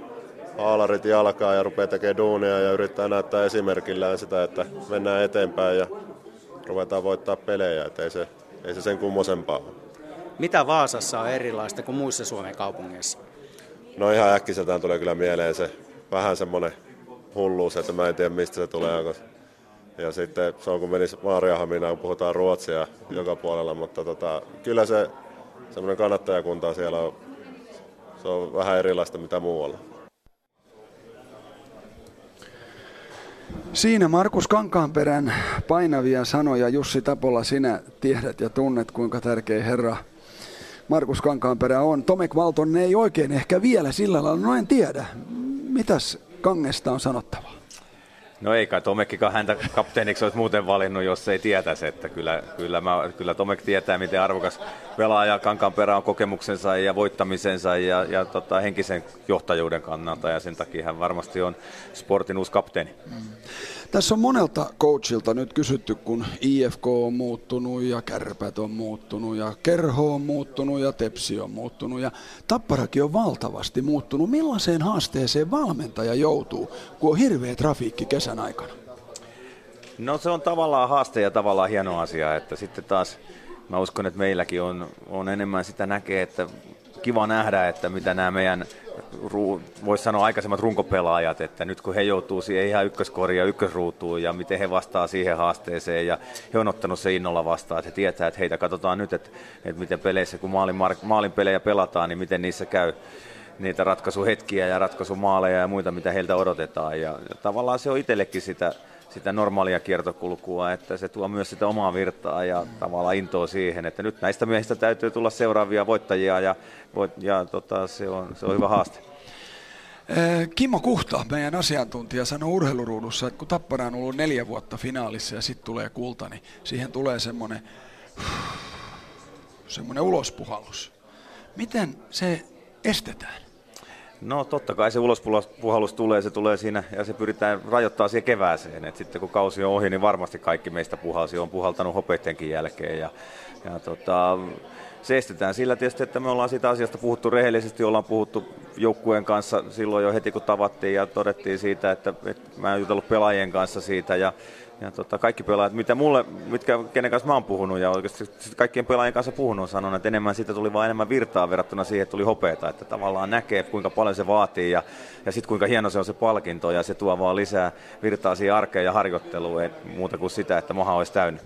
[SPEAKER 25] haalarit jalkaa ja rupeaa tekemään duunia ja yrittää näyttää esimerkillään sitä, että mennään eteenpäin ja ruvetaan voittaa pelejä, että ei se, ei se sen kummosempaa ole.
[SPEAKER 7] Mitä Vaasassa on erilaista kuin muissa Suomen kaupungeissa?
[SPEAKER 25] No ihan äkkiseltään tulee kyllä mieleen se vähän semmoinen hulluus, että mä en tiedä mistä se tulee. Ja sitten se on kun menisi Maariahaminaan, kun puhutaan ruotsia joka puolella, mutta tota, kyllä se semmoinen kannattajakunta siellä on, se on vähän erilaista mitä muualla.
[SPEAKER 19] Siinä Markus Kankaanperän painavia sanoja. Jussi Tapola, sinä tiedät ja tunnet, kuinka tärkeä herra Markus Kankaanperä on. Tomek Valton ei oikein ehkä vielä sillä lailla, no en tiedä. Mitäs Kangesta on sanottavaa?
[SPEAKER 26] No ei kai Tomekkikaan häntä kapteeniksi olisi muuten valinnut, jos ei tietäisi, että kyllä, kyllä, mä, kyllä Tomek tietää, miten arvokas pelaaja Kankaan perä on kokemuksensa ja voittamisensa ja, ja tota, henkisen johtajuuden kannalta ja sen takia hän varmasti on sportin uusi kapteeni. Mm.
[SPEAKER 3] Tässä on monelta coachilta nyt kysytty, kun IFK on muuttunut ja Kärpät on muuttunut ja Kerho on muuttunut ja Tepsi on muuttunut ja Tapparakin on valtavasti muuttunut. Millaiseen haasteeseen valmentaja joutuu, kun on hirveä trafiikki kesän aikana?
[SPEAKER 26] No se on tavallaan haaste ja tavallaan hieno asia, että sitten taas mä uskon, että meilläkin on, on enemmän sitä näkee, että kiva nähdä, että mitä nämä meidän voisi sanoa aikaisemmat runkopelaajat, että nyt kun he joutuu siihen ihan ykköskoriin ja ykkösruutuun ja miten he vastaa siihen haasteeseen ja he on ottanut se innolla vastaan, että he tietää, että heitä katsotaan nyt, että, että miten peleissä, kun maalin, maalin pelejä pelataan, niin miten niissä käy niitä ratkaisuhetkiä ja ratkaisumaaleja ja muita, mitä heiltä odotetaan. Ja, ja tavallaan se on itsellekin sitä, sitä normaalia kiertokulkua, että se tuo myös sitä omaa virtaa ja tavallaan intoa siihen, että nyt näistä miehistä täytyy tulla seuraavia voittajia ja, ja tota, se, on, se on hyvä haaste.
[SPEAKER 3] Eh, Kimmo Kuhta, meidän asiantuntija, sanoi urheiluruudussa, että kun Tappara on ollut neljä vuotta finaalissa ja sitten tulee kulta, niin siihen tulee semmoinen, semmoinen ulospuhallus. Miten se estetään?
[SPEAKER 26] No totta kai se ulospuhallus tulee, se tulee siinä ja se pyritään rajoittaa siihen kevääseen. Et sitten kun kausi on ohi, niin varmasti kaikki meistä puhalsi, on puhaltanut hopeittenkin jälkeen. Ja, ja tota, se estetään sillä tietysti, että me ollaan siitä asiasta puhuttu rehellisesti, ollaan puhuttu joukkueen kanssa silloin jo heti kun tavattiin ja todettiin siitä, että, että mä en jutellut pelaajien kanssa siitä ja ja tota, kaikki pelaajat, mitä mulle, mitkä, kenen kanssa mä oon puhunut ja oikeasti kaikkien pelaajien kanssa puhunut, sanon, että enemmän siitä tuli vain enemmän virtaa verrattuna siihen, että tuli hopeeta, että tavallaan näkee, kuinka paljon se vaatii ja, ja sitten kuinka hieno se on se palkinto ja se tuo vaan lisää virtaa siihen arkeen ja harjoitteluun, et muuta kuin sitä, että maha olisi täynnä.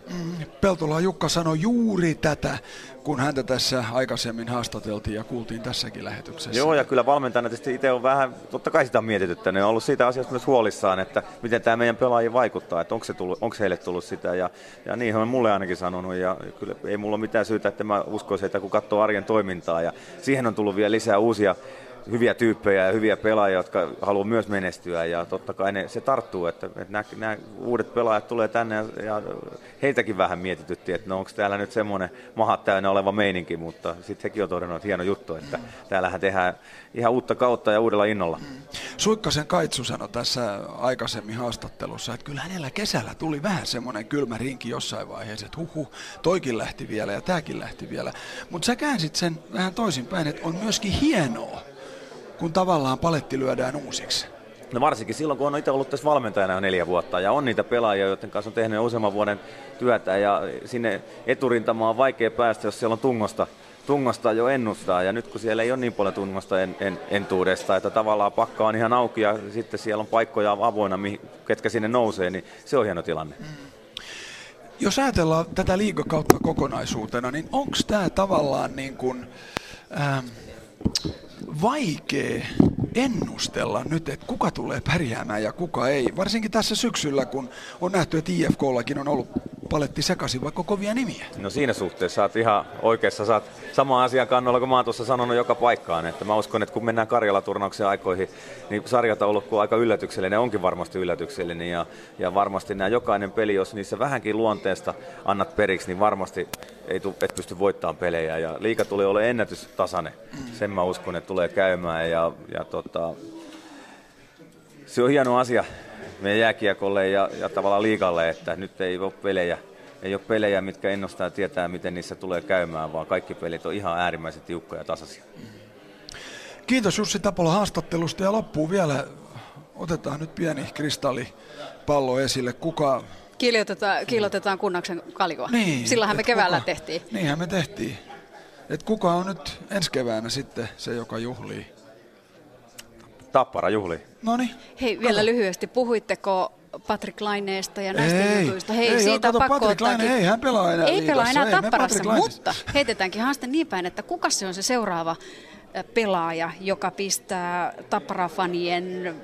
[SPEAKER 3] Peltola Jukka sanoi juuri tätä, kun häntä tässä aikaisemmin haastateltiin ja kuultiin tässäkin lähetyksessä.
[SPEAKER 26] Joo, ja kyllä valmentajana tietysti itse on vähän, totta kai sitä on mietitytty, ne on ollut siitä asiasta myös huolissaan, että miten tämä meidän pelaajien vaikuttaa, että onko, se tullut, onko heille tullut sitä, ja, ja niin on mulle ainakin sanonut, ja kyllä ei mulla ole mitään syytä, että mä uskoisin, että kun katsoo arjen toimintaa, ja siihen on tullut vielä lisää uusia hyviä tyyppejä ja hyviä pelaajia, jotka haluaa myös menestyä ja totta kai ne, se tarttuu, että, että nämä, nämä uudet pelaajat tulee tänne ja, ja heitäkin vähän mietityttiin, että no onko täällä nyt semmoinen mahat täynnä oleva meininki, mutta sitten hekin on todennut, että hieno juttu, että täällähän tehdään ihan uutta kautta ja uudella innolla.
[SPEAKER 3] Suikkasen Kaitsu sanoi tässä aikaisemmin haastattelussa, että kyllä hänellä kesällä tuli vähän semmoinen kylmä rinki jossain vaiheessa, että huhu, toikin lähti vielä ja tämäkin lähti vielä. Mutta sä käänsit sen vähän toisinpäin, että on myöskin hienoa, kun tavallaan paletti lyödään uusiksi?
[SPEAKER 26] No varsinkin silloin, kun on itse ollut tässä valmentajana jo neljä vuotta ja on niitä pelaajia, joiden kanssa on tehnyt useamman vuoden työtä ja sinne eturintamaan on vaikea päästä, jos siellä on tungosta, tungosta jo ennustaa ja nyt kun siellä ei ole niin paljon tungosta en, en, entuudesta, että tavallaan pakka on ihan auki ja sitten siellä on paikkoja avoinna, ketkä sinne nousee, niin se on hieno tilanne. Mm.
[SPEAKER 3] Jos ajatellaan tätä liigakautta kokonaisuutena, niin onko tämä tavallaan niin kuin, ähm, vaikea ennustella nyt, että kuka tulee pärjäämään ja kuka ei. Varsinkin tässä syksyllä, kun on nähty, että IFKllakin on ollut paletti sekaisin, vaikka kovia nimiä.
[SPEAKER 26] No siinä suhteessa saat ihan oikeassa, saat sama asian kannalla, kun mä oon tuossa sanonut joka paikkaan. Että mä uskon, että kun mennään Karjala-turnauksen aikoihin, niin sarjataulukko on aika yllätyksellinen, onkin varmasti yllätyksellinen. Ja, ja varmasti nämä jokainen peli, jos niissä vähänkin luonteesta annat periksi, niin varmasti ei tu, et pysty voittamaan pelejä. Ja liika tulee olemaan ennätystasainen. Sen mä uskon, että tulee käymään. Ja, ja tota, se on hieno asia meidän jääkiekolle ja, ja tavallaan liikalle, että nyt ei ole pelejä, ei ole pelejä, mitkä ennustaa tietää, miten niissä tulee käymään, vaan kaikki pelit on ihan äärimmäisen tiukkoja ja tasaisia.
[SPEAKER 3] Kiitos Jussi Tapola haastattelusta ja loppuu vielä, otetaan nyt pieni kristallipallo esille. Kuka
[SPEAKER 1] Kiillotetaan, kiillotetaan kunnaksen kaljoa.
[SPEAKER 3] Niin,
[SPEAKER 1] Sillähän me keväällä
[SPEAKER 3] kuka,
[SPEAKER 1] tehtiin.
[SPEAKER 3] Niinhän me tehtiin. Et kuka on nyt ensi keväänä sitten se, joka juhlii?
[SPEAKER 26] Tappara juhli.
[SPEAKER 3] No niin.
[SPEAKER 1] Hei, vielä kato. lyhyesti, puhuitteko Patrick Laineesta ja näistä
[SPEAKER 3] ei,
[SPEAKER 1] jutuista? Hei,
[SPEAKER 3] ei,
[SPEAKER 1] siitä on pakko
[SPEAKER 3] Patrick Laine, ei hän pelaa enää
[SPEAKER 1] Ei pelaa enää Tapparassa,
[SPEAKER 3] ei,
[SPEAKER 1] mutta heitetäänkin haaste niin päin, että kuka se on se seuraava pelaaja, joka pistää tapparafanien,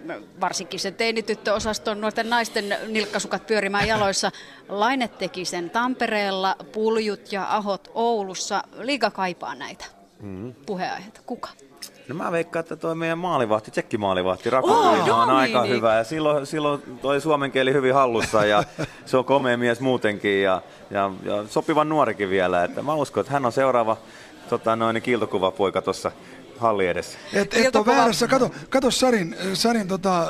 [SPEAKER 1] varsinkin sen teinityttöosaston nuorten naisten nilkkasukat pyörimään jaloissa. Laine teki sen Tampereella, Puljut ja Ahot Oulussa. Liiga kaipaa näitä mm-hmm. puheenaiheita. Kuka?
[SPEAKER 26] No mä veikkaan, että toi meidän maalivahti, tsekkimaalivahti, Raku
[SPEAKER 1] Oh,
[SPEAKER 26] on
[SPEAKER 1] Domini.
[SPEAKER 26] aika hyvä. Ja silloin, silloin toi suomen kieli hyvin hallussa ja se on komea mies muutenkin ja, ja, ja sopivan nuorikin vielä. Että mä uskon, että hän on seuraava tota, noin kiiltokuvapoika tuossa halli edessä.
[SPEAKER 3] Et, et ole väärässä. Kato, kato Sarin, Sarin tota,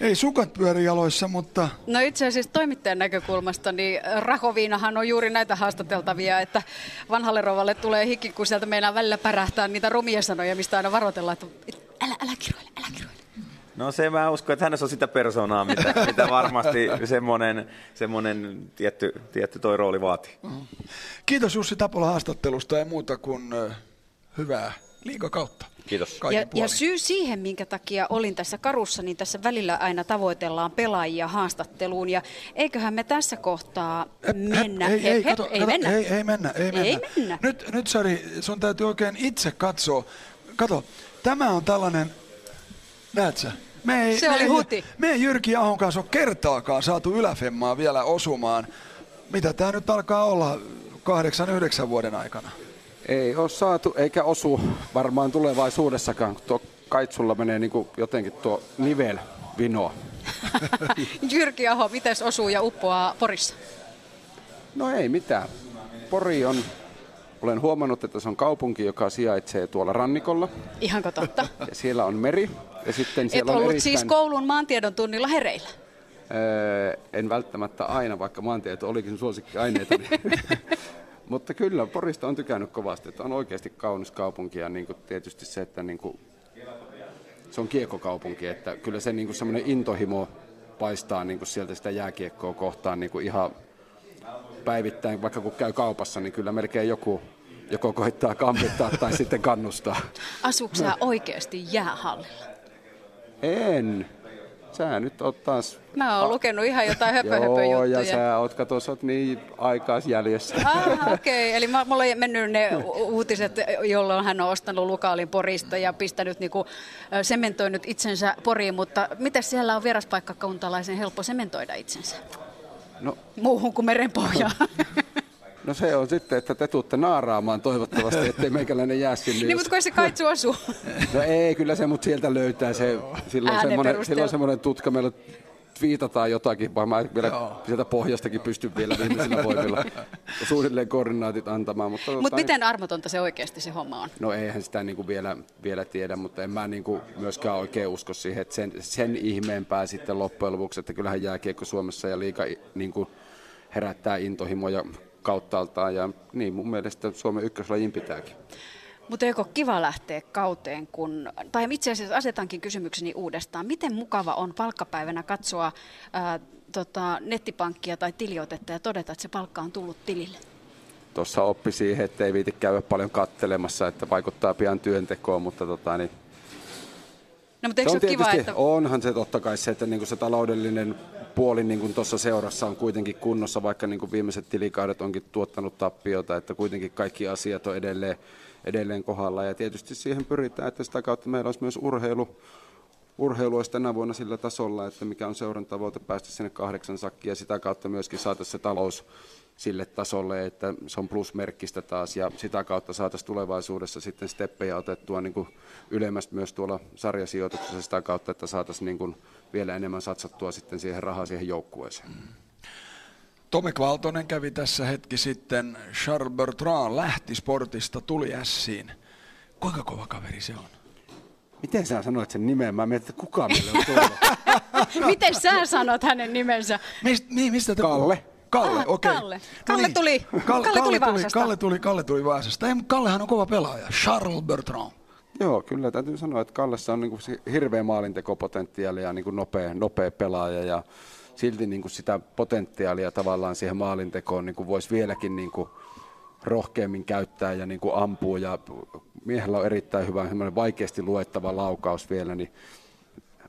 [SPEAKER 3] ei sukat pyöri jaloissa, mutta
[SPEAKER 1] No itse asiassa toimittajan näkökulmasta, niin Rahoviinahan on juuri näitä haastateltavia, että vanhalle rovalle tulee hiki, kun sieltä meinaa välillä pärähtää niitä rumia sanoja, mistä aina varoitellaan, että älä, älä kiroile, älä kiroile.
[SPEAKER 26] No se mä uskon, että hänessä on sitä persoonaa, mitä, mitä varmasti semmoinen, semmoinen tietty, tietty toi rooli vaatii.
[SPEAKER 3] kiitos Jussi Tapola haastattelusta ja muuta kuin hyvää liikakautta.
[SPEAKER 26] Kiitos.
[SPEAKER 1] Ja, ja syy siihen, minkä takia olin tässä karussa, niin tässä välillä aina tavoitellaan pelaajia haastatteluun. Ja eiköhän me tässä kohtaa mennä.
[SPEAKER 3] Ei,
[SPEAKER 1] Hep,
[SPEAKER 3] ei,
[SPEAKER 1] hep,
[SPEAKER 3] kato,
[SPEAKER 1] ei
[SPEAKER 3] kato,
[SPEAKER 1] mennä.
[SPEAKER 3] ei, ei mennä, ei mennä.
[SPEAKER 1] Ei mennä.
[SPEAKER 3] Nyt, nyt Sari, sun täytyy oikein itse katsoa. Kato, tämä on tällainen, näet sä? Me ei,
[SPEAKER 1] Se
[SPEAKER 3] me
[SPEAKER 1] oli
[SPEAKER 3] ei,
[SPEAKER 1] huti.
[SPEAKER 3] Me ei Jyrki Ahon kanssa ole kertaakaan saatu yläfemmaa vielä osumaan. Mitä tämä nyt alkaa olla kahdeksan, yhdeksän vuoden aikana?
[SPEAKER 27] Ei ole saatu, eikä osu varmaan tulevaisuudessakaan, kun tuo kaitsulla menee niin kuin jotenkin tuo nivel vino.
[SPEAKER 1] Jyrki Aho, miten osuu ja uppoaa Porissa?
[SPEAKER 27] No ei mitään. Pori on, olen huomannut, että se on kaupunki, joka sijaitsee tuolla rannikolla.
[SPEAKER 1] Ihanko totta?
[SPEAKER 27] Ja siellä on meri. Ja sitten
[SPEAKER 1] Et
[SPEAKER 27] siellä on
[SPEAKER 1] ollut
[SPEAKER 27] erittäin,
[SPEAKER 1] siis koulun maantiedon tunnilla hereillä.
[SPEAKER 27] Öö, en välttämättä aina, vaikka maantieto olikin suosikkiaineita. Mutta kyllä, Porista on tykännyt kovasti, että on oikeasti kaunis kaupunki ja niin kuin tietysti se, että niin kuin, se on kiekkokaupunki, että kyllä se niin kuin semmoinen intohimo paistaa niin kuin sieltä sitä jääkiekkoa kohtaan niin kuin ihan päivittäin, vaikka kun käy kaupassa, niin kyllä melkein joku joko koittaa kampittaa tai sitten kannustaa.
[SPEAKER 1] Asuuko sä oikeasti jäähallilla?
[SPEAKER 27] En. Sä nyt oot taas...
[SPEAKER 1] Mä oon lukenut ihan jotain höpö,
[SPEAKER 27] Joo, ja sä oot, kato, sä oot niin aikais jäljessä.
[SPEAKER 1] Ah, okei. Okay. Eli mä, mulla on mennyt ne uutiset, jolloin hän on ostanut Lukaalin Porista ja pistänyt niinku, sementoinut itsensä Poriin, mutta miten siellä on vieraspaikkakuntalaisen helppo sementoida itsensä?
[SPEAKER 27] No.
[SPEAKER 1] Muuhun kuin merenpohjaan.
[SPEAKER 27] No se on sitten, että te tuutte naaraamaan toivottavasti, ettei meikäläinen jää sinne.
[SPEAKER 1] niin, mutta kun se kaitsu osuu.
[SPEAKER 27] No ei, kyllä se mut sieltä löytää. Se, silloin, semmoinen, silloin semmoinen tutka, meillä viitataan jotakin, vaan mä vielä sieltä pohjastakin pystyn vielä viimeisillä voimilla suunnilleen koordinaatit antamaan. Mutta,
[SPEAKER 1] mutta
[SPEAKER 27] tota,
[SPEAKER 1] miten armotonta se oikeasti se homma on?
[SPEAKER 27] No eihän sitä niinku vielä, vielä tiedä, mutta en mä niinku myöskään oikein usko siihen, että sen, sen ihmeempää sitten loppujen lopuksi, että kyllähän jääkiekko Suomessa ja liika niinku herättää intohimoja kauttaaltaan ja niin mun mielestä Suomen ykköslajin pitääkin.
[SPEAKER 1] Mutta eikö kiva lähteä kauteen, kun, tai itse asiassa asetankin kysymykseni uudestaan. Miten mukava on palkkapäivänä katsoa ää, tota, nettipankkia tai tiliotetta ja todeta, että se palkka on tullut tilille?
[SPEAKER 27] Tuossa oppi siihen, että ei viiti käydä paljon kattelemassa, että vaikuttaa pian työntekoon, mutta tota, niin
[SPEAKER 1] No, mutta eikö
[SPEAKER 27] se on
[SPEAKER 1] kiva, että...
[SPEAKER 27] onhan se totta kai se, että niinku se taloudellinen puoli niinku tuossa seurassa on kuitenkin kunnossa, vaikka niinku viimeiset tilikaudet onkin tuottanut tappiota, että kuitenkin kaikki asiat on edelleen, edelleen kohdalla ja tietysti siihen pyritään, että sitä kautta meillä olisi myös urheilu, urheilu olisi tänä vuonna sillä tasolla, että mikä on seuran tavoite päästä sinne kahdeksan sakkia. Ja sitä kautta myöskin saataisiin se talous sille tasolle, että se on plusmerkkistä taas. Ja sitä kautta saataisiin tulevaisuudessa sitten steppejä otettua niin kuin ylemmästä myös tuolla sarjasijoituksessa sitä kautta, että saataisiin niin kuin vielä enemmän satsattua sitten siihen rahaa siihen joukkueeseen.
[SPEAKER 3] Tomek Valtonen kävi tässä hetki sitten. Charles Bertrand lähti sportista, tuli ässiin. Kuinka kova kaveri se on?
[SPEAKER 27] Miten sä sanoit sen nimen? Mä mietin, että kuka meille on tullut.
[SPEAKER 1] Miten sä sanot hänen nimensä?
[SPEAKER 3] Mist, niin, mistä te
[SPEAKER 27] Kalle.
[SPEAKER 3] Kalle,
[SPEAKER 1] Ah,
[SPEAKER 3] okei.
[SPEAKER 1] Kalle. Kalle tuli,
[SPEAKER 3] Kalle,
[SPEAKER 1] Kalle tuli
[SPEAKER 3] tuli,
[SPEAKER 1] Vaasasta.
[SPEAKER 3] Kalle tuli, Kalle tuli Vaasasta. Ei, Kallehan on kova pelaaja. Charles Bertrand.
[SPEAKER 27] Joo, kyllä täytyy sanoa, että Kallessa on niin kuin hirveä maalintekopotentiaali ja niin kuin nopea, nopea pelaaja ja silti niin kuin sitä potentiaalia tavallaan siihen maalintekoon niin kuin voisi vieläkin niin kuin rohkeammin käyttää ja niin kuin ampua. Ja miehellä on erittäin hyvä vaikeasti luettava laukaus vielä, niin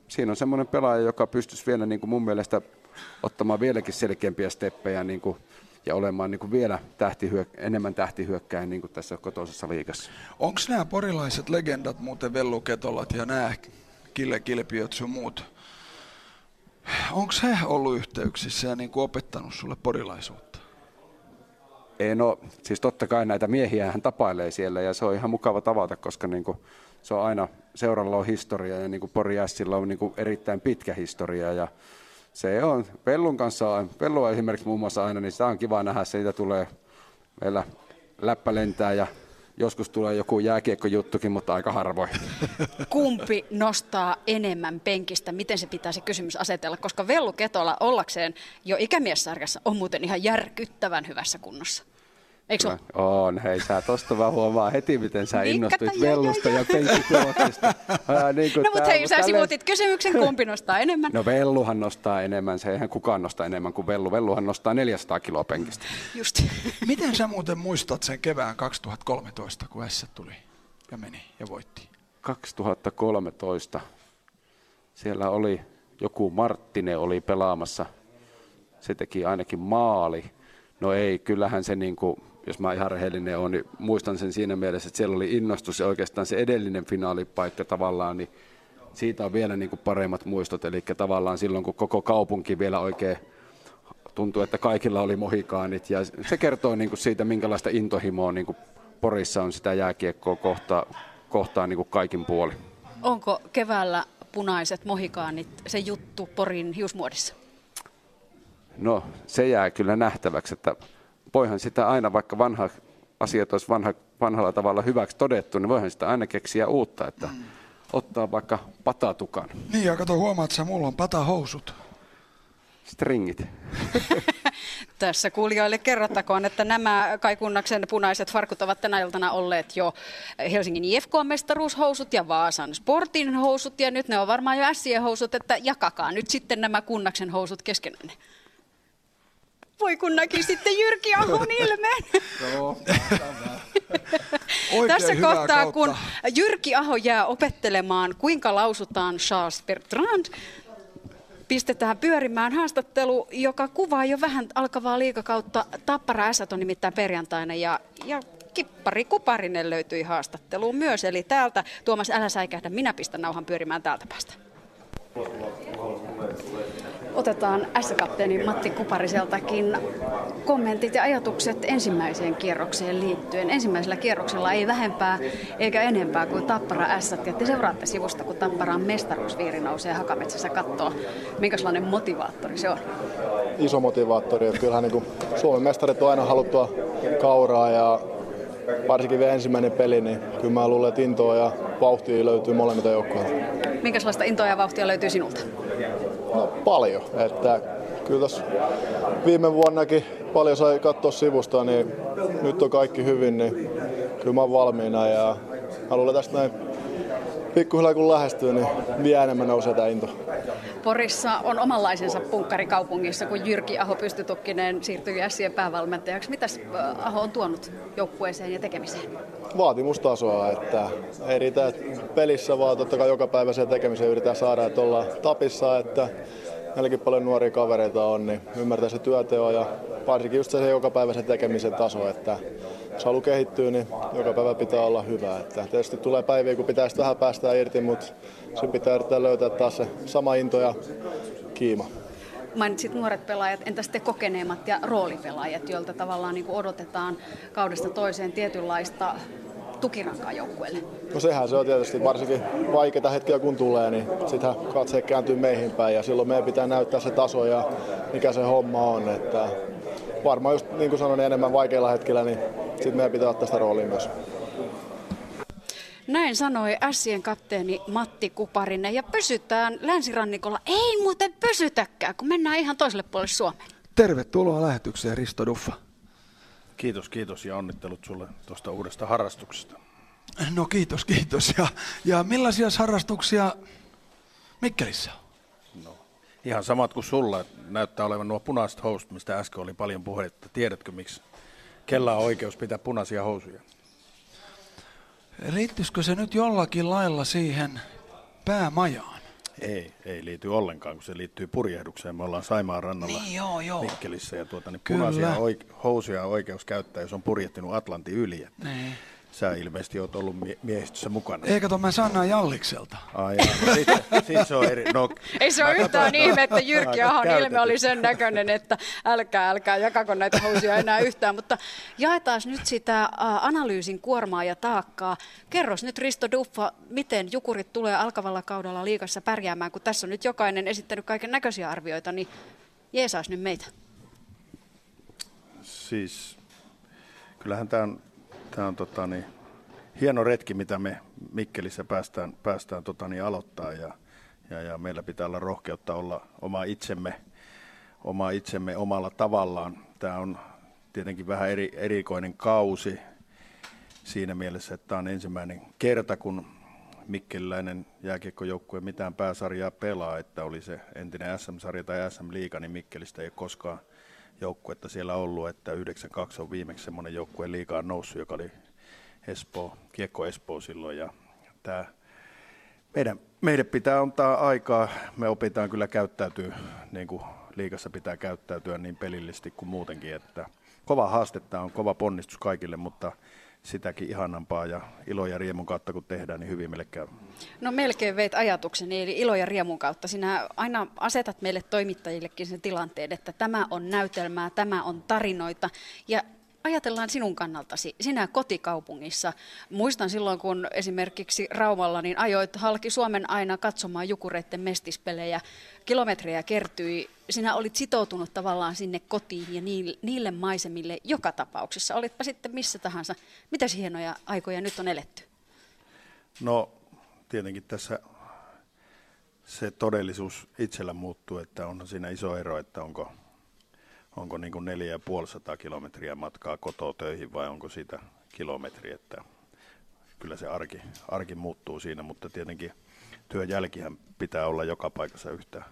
[SPEAKER 27] siinä on semmoinen pelaaja, joka pystyisi vielä niin kuin mun mielestä ottamaan vieläkin selkeämpiä steppejä niin kuin, ja olemaan niin kuin vielä tähtihyök- enemmän tähtihyökkäin niin kuin tässä kotoisessa liigassa.
[SPEAKER 3] Onko nämä porilaiset legendat muuten Velluketolat ja nämä Kille Kilpiöt sun muut? Onko he ollut yhteyksissä ja niin kuin opettanut sulle porilaisuutta?
[SPEAKER 27] Ei no, siis totta kai näitä miehiä hän tapailee siellä ja se on ihan mukava tavata, koska niin kuin, se on aina, seuralla on historia ja niin kuin Pori Ässillä on niin kuin erittäin pitkä historia ja se on, Pellun kanssa, Pellua esimerkiksi muun muassa aina, niin sitä on kiva nähdä, siitä tulee meillä läppä lentää ja joskus tulee joku jääkiekkojuttukin, mutta aika harvoin.
[SPEAKER 1] Kumpi nostaa enemmän penkistä? Miten se pitää se kysymys asetella? Koska Vellu Ketola ollakseen jo ikämiessarjassa on muuten ihan järkyttävän hyvässä kunnossa. Eikö ole?
[SPEAKER 27] On, hei sä tosta vaan huomaa heti, miten sä innostuit vellusta ja penkituloksesta. Ää, niin
[SPEAKER 1] No mutta hei, sä
[SPEAKER 27] tälleen-
[SPEAKER 1] sivuutit kysymyksen, kumpi nostaa enemmän?
[SPEAKER 27] No velluhan nostaa enemmän, se eihän kukaan nosta enemmän kuin vellu. Velluhan nostaa 400 kiloa penkistä.
[SPEAKER 1] Just.
[SPEAKER 3] Miten sä muuten muistat sen kevään 2013, kun S tuli ja meni ja voitti?
[SPEAKER 27] 2013 siellä oli joku Marttinen oli pelaamassa. Se teki ainakin maali. No ei, kyllähän se niin kuin, jos mä ihan rehellinen on, niin muistan sen siinä mielessä, että siellä oli innostus ja oikeastaan se edellinen finaalipaikka tavallaan, niin siitä on vielä niin kuin paremmat muistot. Eli tavallaan silloin, kun koko kaupunki vielä oikein tuntuu, että kaikilla oli mohikaanit. Ja se kertoo niin kuin siitä, minkälaista intohimoa niin kuin Porissa on sitä jääkiekkoa kohtaa, kohtaa niin kuin kaikin puolin.
[SPEAKER 1] Onko keväällä punaiset mohikaanit se juttu Porin hiusmuodissa?
[SPEAKER 27] No, se jää kyllä nähtäväksi, että voihan sitä aina, vaikka vanha asiat olisi vanha, vanhalla tavalla hyväksi todettu, niin voihan sitä aina keksiä uutta, että ottaa vaikka patatukan,
[SPEAKER 3] Niin, ja kato, huomaat sä, mulla on patahousut.
[SPEAKER 27] stringit.
[SPEAKER 1] Tässä kuulijoille kerrottakoon, että nämä Kaikunnaksen punaiset farkut ovat tänä iltana olleet jo Helsingin IFK-mestaruushousut ja Vaasan Sportin housut ja nyt ne on varmaan jo Sien housut, että jakakaa nyt sitten nämä Kunnaksen housut keskenänne. Voi kun näki sitten Jyrki Ahon ilmeen.
[SPEAKER 3] Joo,
[SPEAKER 1] Tässä kohtaa,
[SPEAKER 3] kautta.
[SPEAKER 1] kun Jyrki Aho jää opettelemaan, kuinka lausutaan Charles Bertrand, pistetään pyörimään haastattelu, joka kuvaa jo vähän alkavaa liikakautta. Tappara Ässät on nimittäin perjantaina ja, ja Kippari Kuparinen löytyi haastatteluun myös. Eli täältä, Tuomas, älä säikähdä, minä pistän nauhan pyörimään täältä päästä. Otetaan S-kapteeni Matti Kupariseltakin kommentit ja ajatukset ensimmäiseen kierrokseen liittyen. Ensimmäisellä kierroksella ei vähempää eikä enempää kuin Tappara S. Ja te seuraatte sivusta, kun Tapparan mestaruusviiri nousee Hakametsässä kattoa. Minkälainen motivaattori se on?
[SPEAKER 28] iso motivaattori. Että kyllähän niin kuin Suomen mestarit on aina haluttua kauraa ja varsinkin vielä ensimmäinen peli, niin kyllä mä luulen, että intoa ja vauhtia löytyy molemmilta joukkoilta.
[SPEAKER 1] Minkälaista intoa ja vauhtia löytyy sinulta?
[SPEAKER 28] No, paljon. Että kyllä tässä viime vuonnakin paljon sai katsoa sivusta, niin nyt on kaikki hyvin, niin kyllä mä oon valmiina ja luulen tästä näin pikkuhiljaa kun lähestyy, niin vielä enemmän nousee tämä into.
[SPEAKER 1] Porissa on omanlaisensa punkkarikaupungissa, kun Jyrki Aho Pystytukkinen siirtyi Sien päävalmentajaksi. Mitäs äh, Aho on tuonut joukkueeseen ja tekemiseen?
[SPEAKER 28] vaatimustasoa, että ei riitä että pelissä, vaan totta kai joka päivä sen tekemiseen yritetään saada, että ollaan tapissa, että meilläkin paljon nuoria kavereita on, niin ymmärtää se työteo ja varsinkin just se joka päivä sen tekemisen taso, että jos haluaa kehittyä, niin joka päivä pitää olla hyvä. Että tietysti tulee päiviä, kun pitää sitten vähän päästä irti, mutta se pitää yrittää löytää taas se sama into ja kiima.
[SPEAKER 1] Mainitsit nuoret pelaajat, entä sitten kokeneemmat ja roolipelaajat, joilta tavallaan niin odotetaan kaudesta toiseen tietynlaista tukirankaa joukkueelle?
[SPEAKER 28] No sehän se on tietysti varsinkin vaikeita hetkiä kun tulee, niin sittenhän katse kääntyy meihin päin ja silloin meidän pitää näyttää se taso ja mikä se homma on. Että varmaan just niin kuin sanoin, niin enemmän vaikeilla hetkillä, niin sitten meidän pitää ottaa sitä roolia myös.
[SPEAKER 1] Näin sanoi Ässien kapteeni Matti Kuparinen ja pysytään länsirannikolla. Ei muuten pysytäkään, kun mennään ihan toiselle puolelle Suomeen.
[SPEAKER 3] Tervetuloa lähetykseen Risto Duffa.
[SPEAKER 29] Kiitos, kiitos ja onnittelut sulle tuosta uudesta harrastuksesta.
[SPEAKER 3] No kiitos, kiitos. Ja, ja millaisia harrastuksia Mikkelissä on?
[SPEAKER 29] Ihan samat kuin sulla. Näyttää olevan nuo punaiset housut, mistä äsken oli paljon puhetta. Tiedätkö miksi? Kella on oikeus pitää punaisia housuja.
[SPEAKER 3] Liittyisikö se nyt jollakin lailla siihen päämajaan?
[SPEAKER 29] Ei, ei liity ollenkaan, kun se liittyy purjehdukseen. Me ollaan Saimaan rannalla
[SPEAKER 3] Niin, joo, joo.
[SPEAKER 29] Mikkelissä ja tuota, niin
[SPEAKER 3] Kyllä.
[SPEAKER 29] punaisia oike- housuja on oikeus käyttää, jos on purjehtinut Atlantin yli.
[SPEAKER 3] Niin.
[SPEAKER 29] Sä ilmeisesti oot ollut mie- miehistössä mukana.
[SPEAKER 3] Ei kato, mä Sanna Jallikselta.
[SPEAKER 29] Ai no sit, sit se on eri. No,
[SPEAKER 1] Ei se ole yhtään ihme, että Jyrki Ahon ilme oli sen näköinen, että älkää, älkää jakako näitä housuja enää yhtään. Mutta jaetaan nyt sitä analyysin kuormaa ja taakkaa. Kerros nyt Risto Duffa, miten Jukurit tulee alkavalla kaudella liikassa pärjäämään, kun tässä on nyt jokainen esittänyt kaiken näköisiä arvioita, niin jeesaas nyt meitä.
[SPEAKER 29] Siis kyllähän tämä on, tää on tota, niin, hieno retki, mitä me Mikkelissä päästään, päästään tota, niin, aloittaa ja, ja, ja, meillä pitää olla rohkeutta olla oma itsemme, oma itsemme omalla tavallaan. Tämä on tietenkin vähän eri, erikoinen kausi siinä mielessä, että tämä on ensimmäinen kerta, kun mikkeliläinen jääkiekkojoukkue mitään pääsarjaa pelaa, että oli se entinen SM-sarja tai SM-liiga, niin Mikkelistä ei ole koskaan joukkuetta siellä ollut, että 92 on viimeksi semmoinen joukkue liigaan noussut, joka oli Espoo, Kiekko Espoo silloin. Ja tämä meidän, meidän pitää antaa aikaa, me opitaan kyllä käyttäytyä niin kuin liigassa pitää käyttäytyä niin pelillisesti kuin muutenkin, että kova haaste tämä on, kova ponnistus kaikille, mutta sitäkin ihanampaa ja ilo ja riemun kautta kun tehdään, niin hyvin meille käy.
[SPEAKER 1] No melkein veit ajatukseni, eli ilo ja riemun kautta. Sinä aina asetat meille toimittajillekin sen tilanteen, että tämä on näytelmää, tämä on tarinoita. Ja ajatellaan sinun kannaltasi, sinä kotikaupungissa. Muistan silloin, kun esimerkiksi Raumalla niin ajoit halki Suomen aina katsomaan Jukureiden mestispelejä. Kilometrejä kertyi. Sinä olit sitoutunut tavallaan sinne kotiin ja niille maisemille joka tapauksessa. Olitpa sitten missä tahansa. Mitäs hienoja aikoja nyt on eletty?
[SPEAKER 29] No tietenkin tässä se todellisuus itsellä muuttuu, että on siinä iso ero, että onko, onko niin kuin 4500 kilometriä matkaa kotoa töihin vai onko siitä kilometri, että kyllä se arki, arki muuttuu siinä, mutta tietenkin työn jälkihän pitää olla joka paikassa yhtä,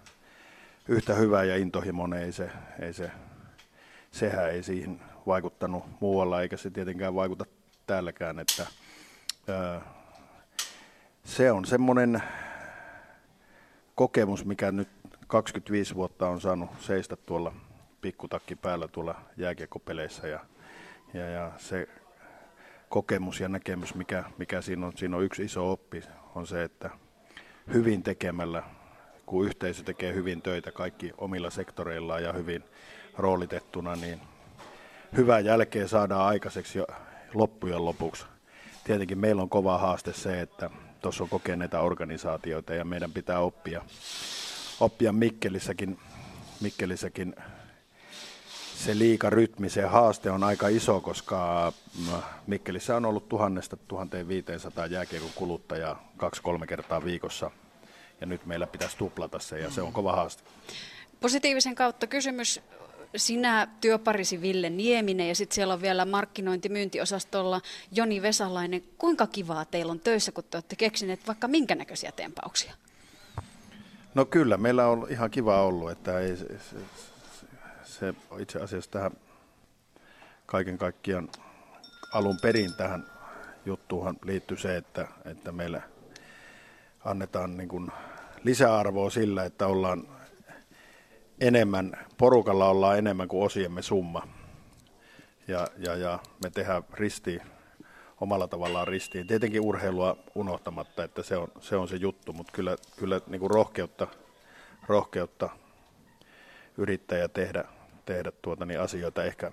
[SPEAKER 29] yhtä hyvä ja intohimoinen, ei se, ei se, sehän ei siihen vaikuttanut muualla, eikä se tietenkään vaikuta täälläkään, että ää, se on semmoinen kokemus, mikä nyt 25 vuotta on saanut seistä tuolla pikkutakki päällä tuolla jääkiekkopeleissä ja, ja, ja se kokemus ja näkemys, mikä, mikä siinä on, siinä on yksi iso oppi, on se, että hyvin tekemällä, kun yhteisö tekee hyvin töitä kaikki omilla sektoreillaan ja hyvin roolitettuna, niin hyvää jälkeä saadaan aikaiseksi jo loppujen lopuksi. Tietenkin meillä on kova haaste se, että tuossa on kokeneita organisaatioita ja meidän pitää oppia, oppia Mikkelissäkin, Mikkelissäkin se liikarytmi, se haaste on aika iso, koska Mikkelissä on ollut tuhannesta 1500 jääkiekon kuluttajaa kaksi-kolme kertaa viikossa. Ja nyt meillä pitäisi tuplata se ja se on kova haaste.
[SPEAKER 1] Positiivisen kautta kysymys. Sinä työparisi Ville Nieminen ja sitten siellä on vielä markkinointimyyntiosastolla Joni Vesalainen. Kuinka kivaa teillä on töissä, kun te olette keksineet vaikka minkä näköisiä tempauksia?
[SPEAKER 29] No kyllä, meillä on ihan kiva ollut, että ei, se, se, se itse asiassa tähän kaiken kaikkiaan alun perin tähän juttuuhan liittyy se, että, että meillä annetaan niin kuin lisäarvoa sillä, että ollaan enemmän, porukalla ollaan enemmän kuin osiemme summa. Ja, ja, ja me tehdään ristiin, omalla tavallaan ristiin. Tietenkin urheilua unohtamatta, että se on se, on se juttu, mutta kyllä, kyllä niin kuin rohkeutta, rohkeutta yrittää tehdä, tehdä tuota, niin asioita ehkä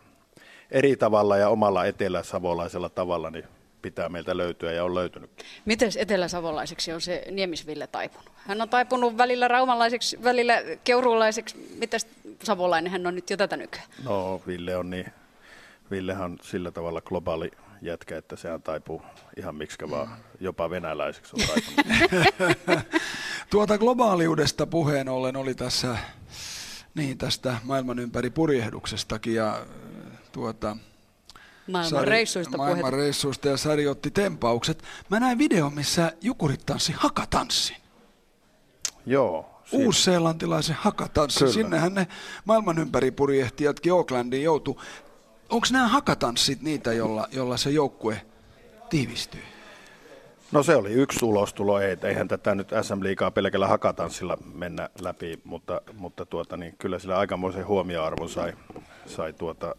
[SPEAKER 29] eri tavalla ja omalla etelä-savolaisella tavalla, niin pitää meiltä löytyä ja on löytynyt.
[SPEAKER 1] Miten eteläsavolaiseksi on se Niemisville taipunut? Hän on taipunut välillä raumalaiseksi, välillä keuruulaiseksi. Mitäs savolainen hän on nyt jo tätä nykyään?
[SPEAKER 29] No Ville on niin, Villehän on sillä tavalla globaali jätkä, että sehän taipuu ihan miksikä vaan, jopa venäläiseksi on taipunut.
[SPEAKER 3] tuota globaaliudesta puheen ollen oli tässä niin tästä maailman ympäri purjehduksestakin ja tuota,
[SPEAKER 1] Maailman Sari, reissuista
[SPEAKER 3] Maailman puhetta. reissuista ja Sari otti tempaukset. Mä näin video, missä Jukurit tanssi hakatanssin.
[SPEAKER 29] Joo.
[SPEAKER 3] Uusseelantilaisen hakatanssin. Kyllä. Sinnehän ne maailman ympäri purjehtijatkin Oaklandiin joutuu. Onko nämä hakatanssit niitä, jolla, jolla se joukkue tiivistyy?
[SPEAKER 29] No se oli yksi ulostulo, ei, eihän tätä nyt SM Liigaa pelkällä hakatanssilla mennä läpi, mutta, mutta tuota, niin kyllä sillä aikamoisen huomioarvon sai, sai tuota,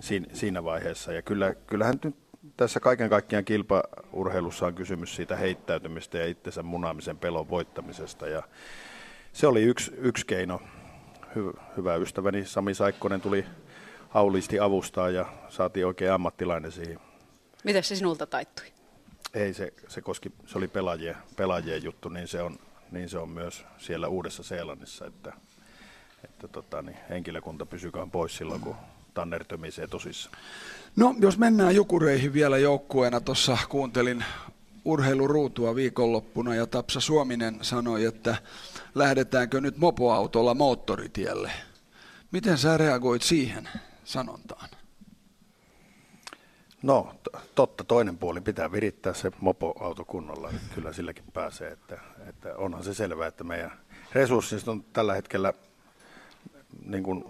[SPEAKER 29] siinä, siinä vaiheessa. Ja kyllä, kyllähän nyt tässä kaiken kaikkiaan kilpaurheilussa on kysymys siitä heittäytymistä ja itsensä munaamisen pelon voittamisesta. Ja se oli yksi, yksi keino. Hy, hyvä ystäväni Sami Saikkonen tuli auliisti avustaa ja saatiin oikein ammattilainen siihen.
[SPEAKER 1] Miten se sinulta taittui?
[SPEAKER 29] Ei, se, se, koski, se oli pelaajien, pelaajien juttu, niin se, on, niin se on myös siellä Uudessa Seelannissa, että, että tota, niin henkilökunta pysykään pois silloin, kun Tanner tömisee tosissaan.
[SPEAKER 3] No, jos mennään Jukureihin vielä joukkueena, tuossa kuuntelin urheiluruutua viikonloppuna ja Tapsa Suominen sanoi, että lähdetäänkö nyt mopoautolla moottoritielle. Miten sä reagoit siihen sanontaan?
[SPEAKER 29] No totta, toinen puoli pitää virittää se mopoauto kunnolla, kyllä silläkin pääsee, että, että onhan se selvää, että meidän resurssit on tällä hetkellä niin kuin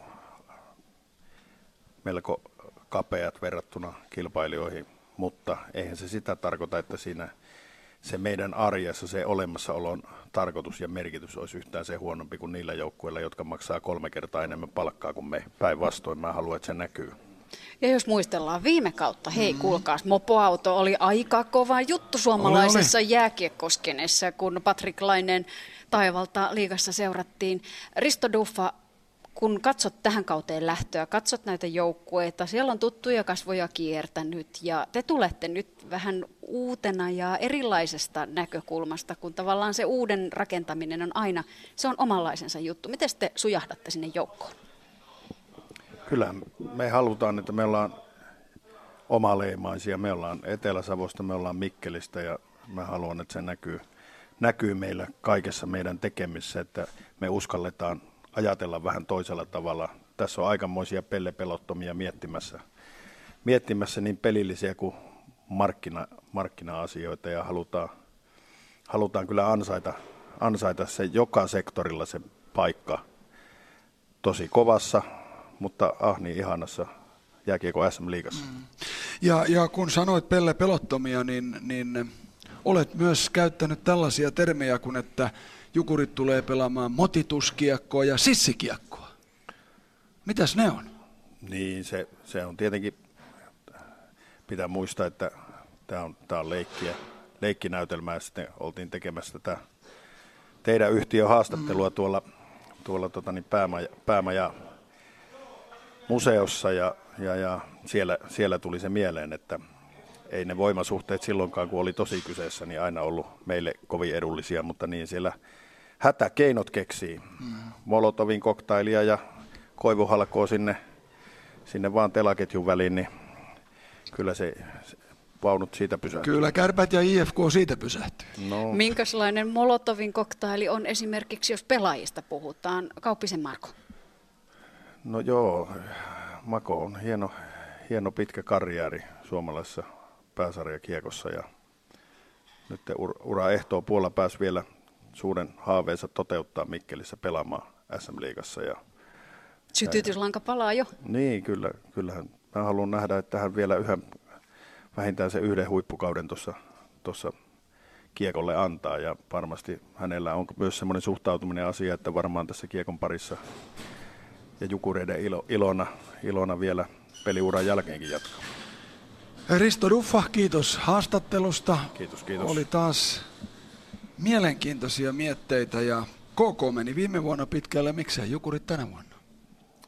[SPEAKER 29] melko kapeat verrattuna kilpailijoihin, mutta eihän se sitä tarkoita, että siinä se meidän arjessa se olemassaolon tarkoitus ja merkitys olisi yhtään se huonompi kuin niillä joukkueilla, jotka maksaa kolme kertaa enemmän palkkaa kuin me. Päinvastoin mä haluan, että se näkyy.
[SPEAKER 1] Ja jos muistellaan viime kautta, hei mm. kuulkaas, mopoauto oli aika kova juttu suomalaisessa oli, oli. jääkiekkoskenessä, kun Patrick Lainen taivalta liigassa seurattiin. Risto Duffa kun katsot tähän kauteen lähtöä, katsot näitä joukkueita, siellä on tuttuja kasvoja kiertänyt ja te tulette nyt vähän uutena ja erilaisesta näkökulmasta, kun tavallaan se uuden rakentaminen on aina, se on omanlaisensa juttu. Miten te sujahdatte sinne joukkoon?
[SPEAKER 29] Kyllä me halutaan, että me ollaan omaleimaisia. Me ollaan Etelä-Savosta, me ollaan Mikkelistä ja mä haluan, että se näkyy, näkyy meillä kaikessa meidän tekemissä, että me uskalletaan ajatella vähän toisella tavalla. Tässä on aikamoisia pellepelottomia miettimässä, miettimässä niin pelillisiä kuin markkina, markkina-asioita ja halutaan, halutaan kyllä ansaita, ansaita se joka sektorilla se paikka tosi kovassa, mutta ah niin ihanassa jääkiekko SM-liigassa. Mm.
[SPEAKER 3] Ja, ja kun sanoit pelle pelottomia, niin, niin olet myös käyttänyt tällaisia termejä kuin, että Jukurit tulee pelaamaan motituskiekkoa ja sissikiekkoa. Mitäs ne on?
[SPEAKER 29] Niin, se, se on tietenkin, pitää muistaa, että tämä on, tämä on leikkiä, leikkinäytelmää. Sitten oltiin tekemässä tätä teidän yhtiön haastattelua mm. tuolla, tuolla tota niin päämaja, päämaja museossa ja, ja, ja siellä, siellä tuli se mieleen, että ei ne voimasuhteet silloinkaan, kun oli tosi kyseessä, niin aina ollut meille kovin edullisia, mutta niin siellä hätäkeinot keksii. Mm. Molotovin koktailia ja koivuhalkoa sinne, sinne vaan telaketjun väliin, niin kyllä se, se vaunut siitä pysähtyy.
[SPEAKER 3] Kyllä, kärpät ja IFK siitä pysähtyy.
[SPEAKER 1] No. Minkälainen Molotovin koktaili on esimerkiksi, jos pelaajista puhutaan? Kauppisen Marko.
[SPEAKER 29] No joo, Mako on hieno, hieno pitkä karjääri suomalaisessa pääsarjakiekossa ja nyt ura ehtoo puolella pääsi vielä suuren haaveensa toteuttaa Mikkelissä pelaamaan SM-liigassa. Ja,
[SPEAKER 1] Sytytyslanka palaa jo.
[SPEAKER 29] Niin, kyllä, kyllähän. Mä haluan nähdä, että hän vielä yhden, vähintään se yhden huippukauden tuossa kiekolle antaa ja varmasti hänellä on myös semmoinen suhtautuminen asia, että varmaan tässä kiekon parissa ja Jukureiden ilo, ilona, ilona vielä peliuran jälkeenkin jatkaa.
[SPEAKER 3] Risto Duffa, kiitos haastattelusta.
[SPEAKER 29] Kiitos, kiitos.
[SPEAKER 3] Oli taas mielenkiintoisia mietteitä ja KK meni viime vuonna pitkälle, miksei Jukurit tänä vuonna?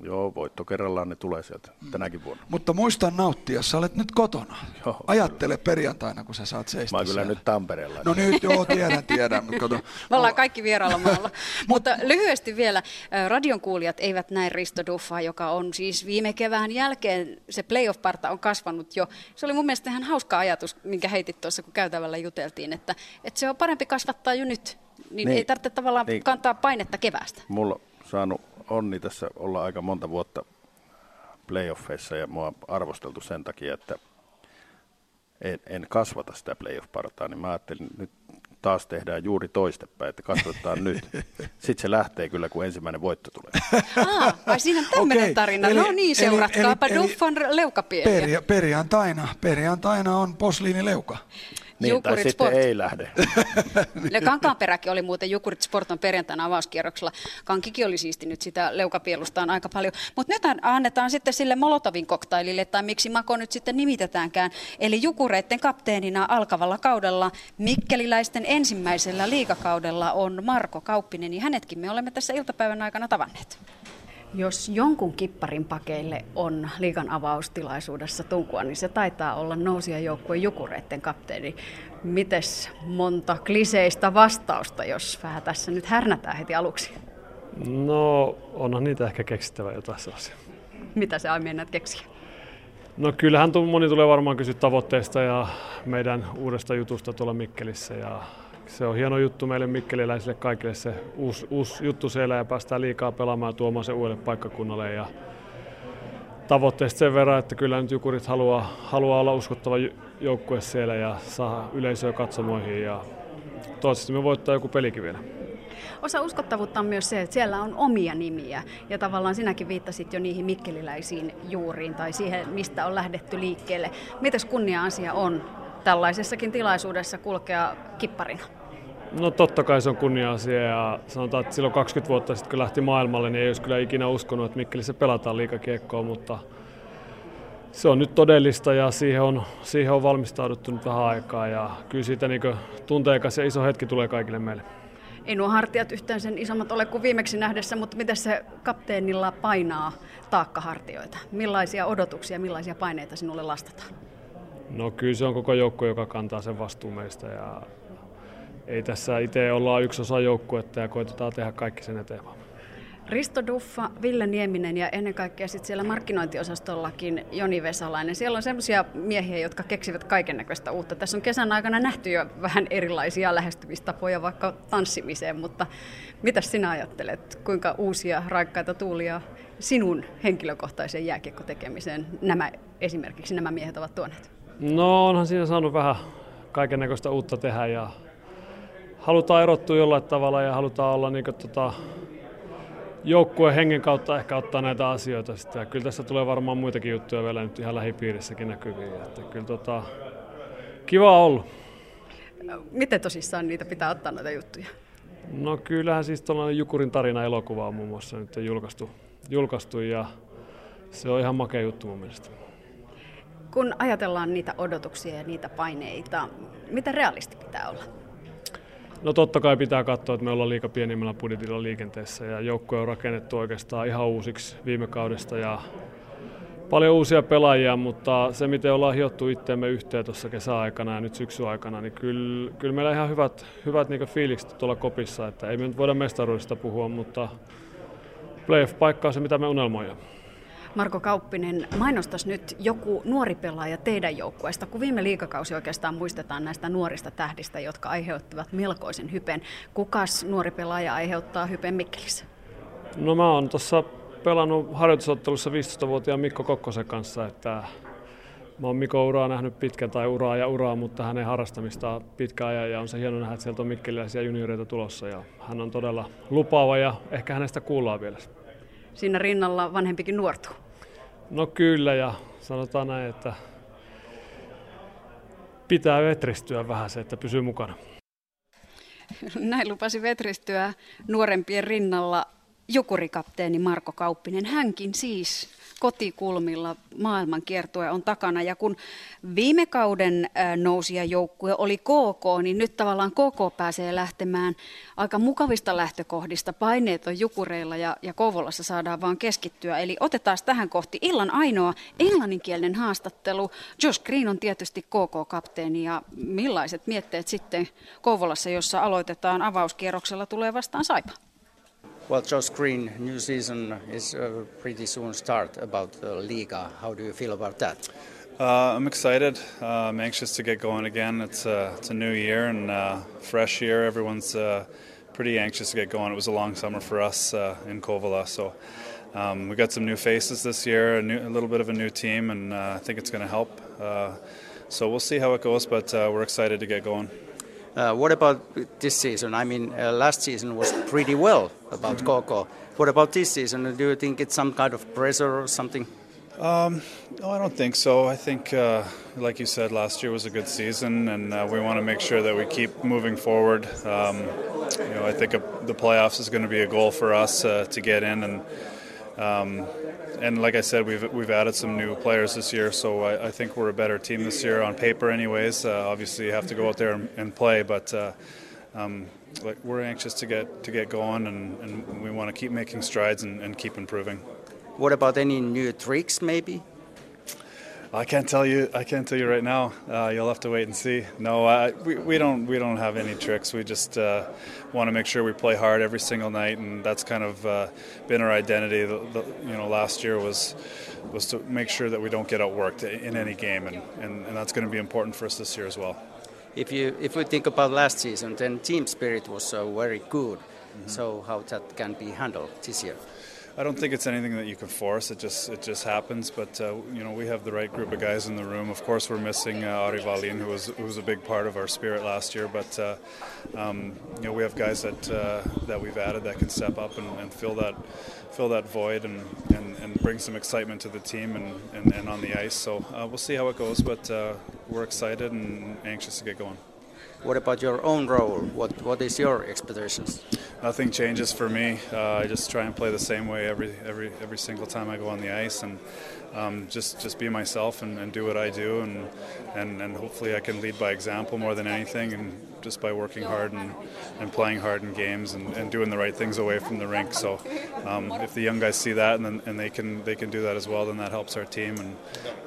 [SPEAKER 29] Joo, voitto kerrallaan ne tulee sieltä mm. tänäkin vuonna.
[SPEAKER 3] Mutta muista nauttia, sä olet nyt kotona. Joo, Ajattele kyllä. perjantaina, kun sä saat seistä
[SPEAKER 29] Mä oon kyllä
[SPEAKER 3] siellä.
[SPEAKER 29] nyt Tampereella.
[SPEAKER 3] No nyt joo, tiedän, tiedän.
[SPEAKER 1] Kato. Me ollaan kaikki vieraalla maalla. Mutta lyhyesti vielä, radion kuulijat eivät näe Risto Duffaa, joka on siis viime kevään jälkeen, se playoff-parta on kasvanut jo. Se oli mun mielestä ihan hauska ajatus, minkä heitit tuossa, kun käytävällä juteltiin, että, että se on parempi kasvattaa jo nyt. Niin, niin ei tarvitse tavallaan niin. kantaa painetta keväästä.
[SPEAKER 29] Mulla on onni tässä olla aika monta vuotta playoffeissa ja mua on arvosteltu sen takia, että en, en kasvata sitä playoff-partaa, niin mä ajattelin, nyt taas tehdään juuri toistepäin, että kasvatetaan nyt. Sitten se lähtee kyllä, kun ensimmäinen voitto tulee.
[SPEAKER 1] Ah, vai siinä on tämmöinen okay. tarina. Eli, no niin, seuratkaapa Duffan leukapieniä.
[SPEAKER 3] Peria, perjantaina, perjantaina on posliinileuka.
[SPEAKER 29] Niin, tai sitten Sport. ei lähde.
[SPEAKER 1] ja Kankaanperäkin oli muuten Jukurit Sporton perjantaina avauskierroksella. Kankikin oli siistinyt sitä leukapielustaan aika paljon. Mutta nyt annetaan sitten sille Molotovin koktailille, tai miksi Mako nyt sitten nimitetäänkään. Eli Jukureiden kapteenina alkavalla kaudella, mikkeliläisten ensimmäisellä liikakaudella on Marko Kauppinen, ja hänetkin me olemme tässä iltapäivän aikana tavanneet. Jos jonkun kipparin pakeille on liikan avaustilaisuudessa tunkua, niin se taitaa olla joukkueen jukureiden kapteeni. Mites monta kliseistä vastausta, jos vähän tässä nyt härnätään heti aluksi?
[SPEAKER 30] No, onhan niitä ehkä keksittävä jotain sellaisia.
[SPEAKER 1] Mitä se aiemmin keksiä?
[SPEAKER 30] No kyllähän moni tulee varmaan kysyä tavoitteista ja meidän uudesta jutusta tuolla Mikkelissä ja se on hieno juttu meille mikkeliläisille kaikille se uusi, uusi juttu siellä ja päästään liikaa pelaamaan ja tuomaan se uudelle paikkakunnalle. Ja tavoitteesta sen verran, että kyllä nyt Jukurit haluaa, haluaa olla uskottava joukkue siellä ja saa yleisöä katsomoihin ja toivottavasti me voittaa joku pelikin vielä.
[SPEAKER 1] Osa uskottavuutta on myös se, että siellä on omia nimiä ja tavallaan sinäkin viittasit jo niihin mikkeliläisiin juuriin tai siihen, mistä on lähdetty liikkeelle. Mitäs kunnia-asia on tällaisessakin tilaisuudessa kulkea kipparina?
[SPEAKER 30] No totta kai se on kunnia-asia ja sanotaan, että silloin 20 vuotta sitten kun lähti maailmalle, niin ei olisi kyllä ikinä uskonut, että Mikkelissä pelataan liikakiekkoa, mutta se on nyt todellista ja siihen on, siihen on valmistauduttu nyt vähän aikaa ja kyllä siitä niin tunteikas ja iso hetki tulee kaikille meille.
[SPEAKER 1] Ei nuo hartiat yhtään sen isommat ole kuin viimeksi nähdessä, mutta miten se kapteenilla painaa taakkahartioita? Millaisia odotuksia, millaisia paineita sinulle lastataan?
[SPEAKER 30] No kyllä se on koko joukko, joka kantaa sen vastuun meistä ja ei tässä itse olla yksi osa joukkuetta ja koitetaan tehdä kaikki sen eteen.
[SPEAKER 1] Risto Duffa, Ville Nieminen ja ennen kaikkea sitten siellä markkinointiosastollakin Joni Vesalainen. Siellä on sellaisia miehiä, jotka keksivät kaiken näköistä uutta. Tässä on kesän aikana nähty jo vähän erilaisia lähestymistapoja vaikka tanssimiseen, mutta mitä sinä ajattelet, kuinka uusia raikkaita tuulia sinun henkilökohtaiseen jääkiekkotekemiseen nämä esimerkiksi nämä miehet ovat tuoneet?
[SPEAKER 30] No onhan siinä saanut vähän kaiken näköistä uutta tehdä ja halutaan erottua jollain tavalla ja halutaan olla niin kuin, tota, joukkueen hengen kautta ehkä ottaa näitä asioita sitten. Ja kyllä tässä tulee varmaan muitakin juttuja vielä nyt ihan lähipiirissäkin näkyviin. Että kyllä tota, kiva ollut.
[SPEAKER 1] Miten tosissaan niitä pitää ottaa noita juttuja?
[SPEAKER 30] No kyllähän siis tuollainen Jukurin tarina elokuva on muun muassa nyt julkaistu, julkaistu ja se on ihan makea juttu mun mielestä.
[SPEAKER 1] Kun ajatellaan niitä odotuksia ja niitä paineita, mitä realisti pitää olla?
[SPEAKER 30] No totta kai pitää katsoa, että me ollaan liika pienimmällä budjetilla liikenteessä ja joukkue on rakennettu oikeastaan ihan uusiksi viime kaudesta ja paljon uusia pelaajia, mutta se miten ollaan hiottu itteemme yhteen tuossa kesäaikana ja nyt syksyn aikana, niin kyllä, kyllä meillä ihan hyvät, hyvät niin fiilikset tuolla kopissa, että ei me nyt voida mestaruudesta puhua, mutta playoff-paikka on se, mitä me unelmoidaan.
[SPEAKER 1] Marko Kauppinen, mainostas nyt joku nuori pelaaja teidän joukkueesta, kun viime liikakausi oikeastaan muistetaan näistä nuorista tähdistä, jotka aiheuttivat melkoisen hypen. Kukas nuori pelaaja aiheuttaa hypen Mikkelissä?
[SPEAKER 30] No mä oon tuossa pelannut harjoitusottelussa 15-vuotiaan Mikko Kokkosen kanssa, että Mä oon Mikko uraa nähnyt pitkän tai uraa ja uraa, mutta hänen harrastamista pitkään ajan ja on se hieno nähdä, että sieltä on mikkeliläisiä junioreita tulossa ja hän on todella lupaava ja ehkä hänestä kuullaan vielä.
[SPEAKER 1] Siinä rinnalla vanhempikin nuortuu.
[SPEAKER 30] No kyllä ja sanotaan näin, että pitää vetristyä vähän se, että pysyy mukana.
[SPEAKER 1] Näin lupasi vetristyä nuorempien rinnalla jukurikapteeni Marko Kauppinen. Hänkin siis kotikulmilla maailman kiertue on takana. Ja kun viime kauden joukkue oli KK, niin nyt tavallaan KK pääsee lähtemään aika mukavista lähtökohdista. Paineet on Jukureilla ja, ja Kouvolassa saadaan vaan keskittyä. Eli otetaan tähän kohti illan ainoa englanninkielinen haastattelu. Josh Green on tietysti KK-kapteeni ja millaiset mietteet sitten Kouvolassa, jossa aloitetaan avauskierroksella tulee vastaan Saipa?
[SPEAKER 7] Well, Josh Green, new season is uh, pretty soon start about the Liga. How do you feel about that?
[SPEAKER 31] Uh, I'm excited. Uh, I'm anxious to get going again. It's a, it's a new year and uh, fresh year. Everyone's uh, pretty anxious to get going. It was a long summer for us uh, in Kovala, so um, we got some new faces this year, a, new, a little bit of a new team, and I think it's going to help. so we'll see how it goes, but we're excited to get going.
[SPEAKER 7] Uh, what about this season? I mean, uh, last season was pretty well about mm-hmm. Coco. What about this season? Do you think it's some kind of pressure or something?
[SPEAKER 31] Um, no, I don't think so. I think, uh, like you said, last year was a good season, and uh, we want to make sure that we keep moving forward. Um, you know, I think a, the playoffs is going to be a goal for us uh, to get in, and um, and like I said, we've we've added some new players this year, so I, I think we're a better team this year on paper, anyways. Uh, obviously, you have to go out there and, and play, but. Uh, um, like we're anxious to get to get going, and, and we want to keep making strides and, and keep improving.
[SPEAKER 7] What about any new tricks, maybe?
[SPEAKER 31] I can't tell you. I can't tell you right now. Uh, you'll have to wait and see. No, I, we, we don't. We don't have any tricks. We just uh, want to make sure we play hard every single night, and that's kind of uh, been our identity. The, the, you know, last year was was to make sure that we don't get outworked in any game, and, and, and that's going to be important for us this year as well.
[SPEAKER 7] If you if we think about last season, then team spirit was so very good. Mm-hmm. So how that can be handled this year?
[SPEAKER 31] I don't think it's anything that you can force. It just it just happens. But uh, you know, we have the right group of guys in the room. Of course, we're missing uh, Ari Valin, who was who was a big part of our spirit last year. But uh, um, you know, we have guys that uh, that we've added that can step up and, and fill that fill that void and, and, and, bring some excitement to the team and, and, and on the ice. So uh, we'll see how it goes. But uh, we're excited and anxious to get going.
[SPEAKER 7] What about your own role? What What is your expectations?
[SPEAKER 31] Nothing changes for me. Uh, I just try and play the same way every every every single time I go on the ice, and um, just just be myself and, and, do what I do, and, and and hopefully I can lead by example more than anything, and just by working hard and, and playing hard in games and, and doing the right things away from the rink. So um, if the young guys see that and, and they can they can do that as well, then that helps our team. And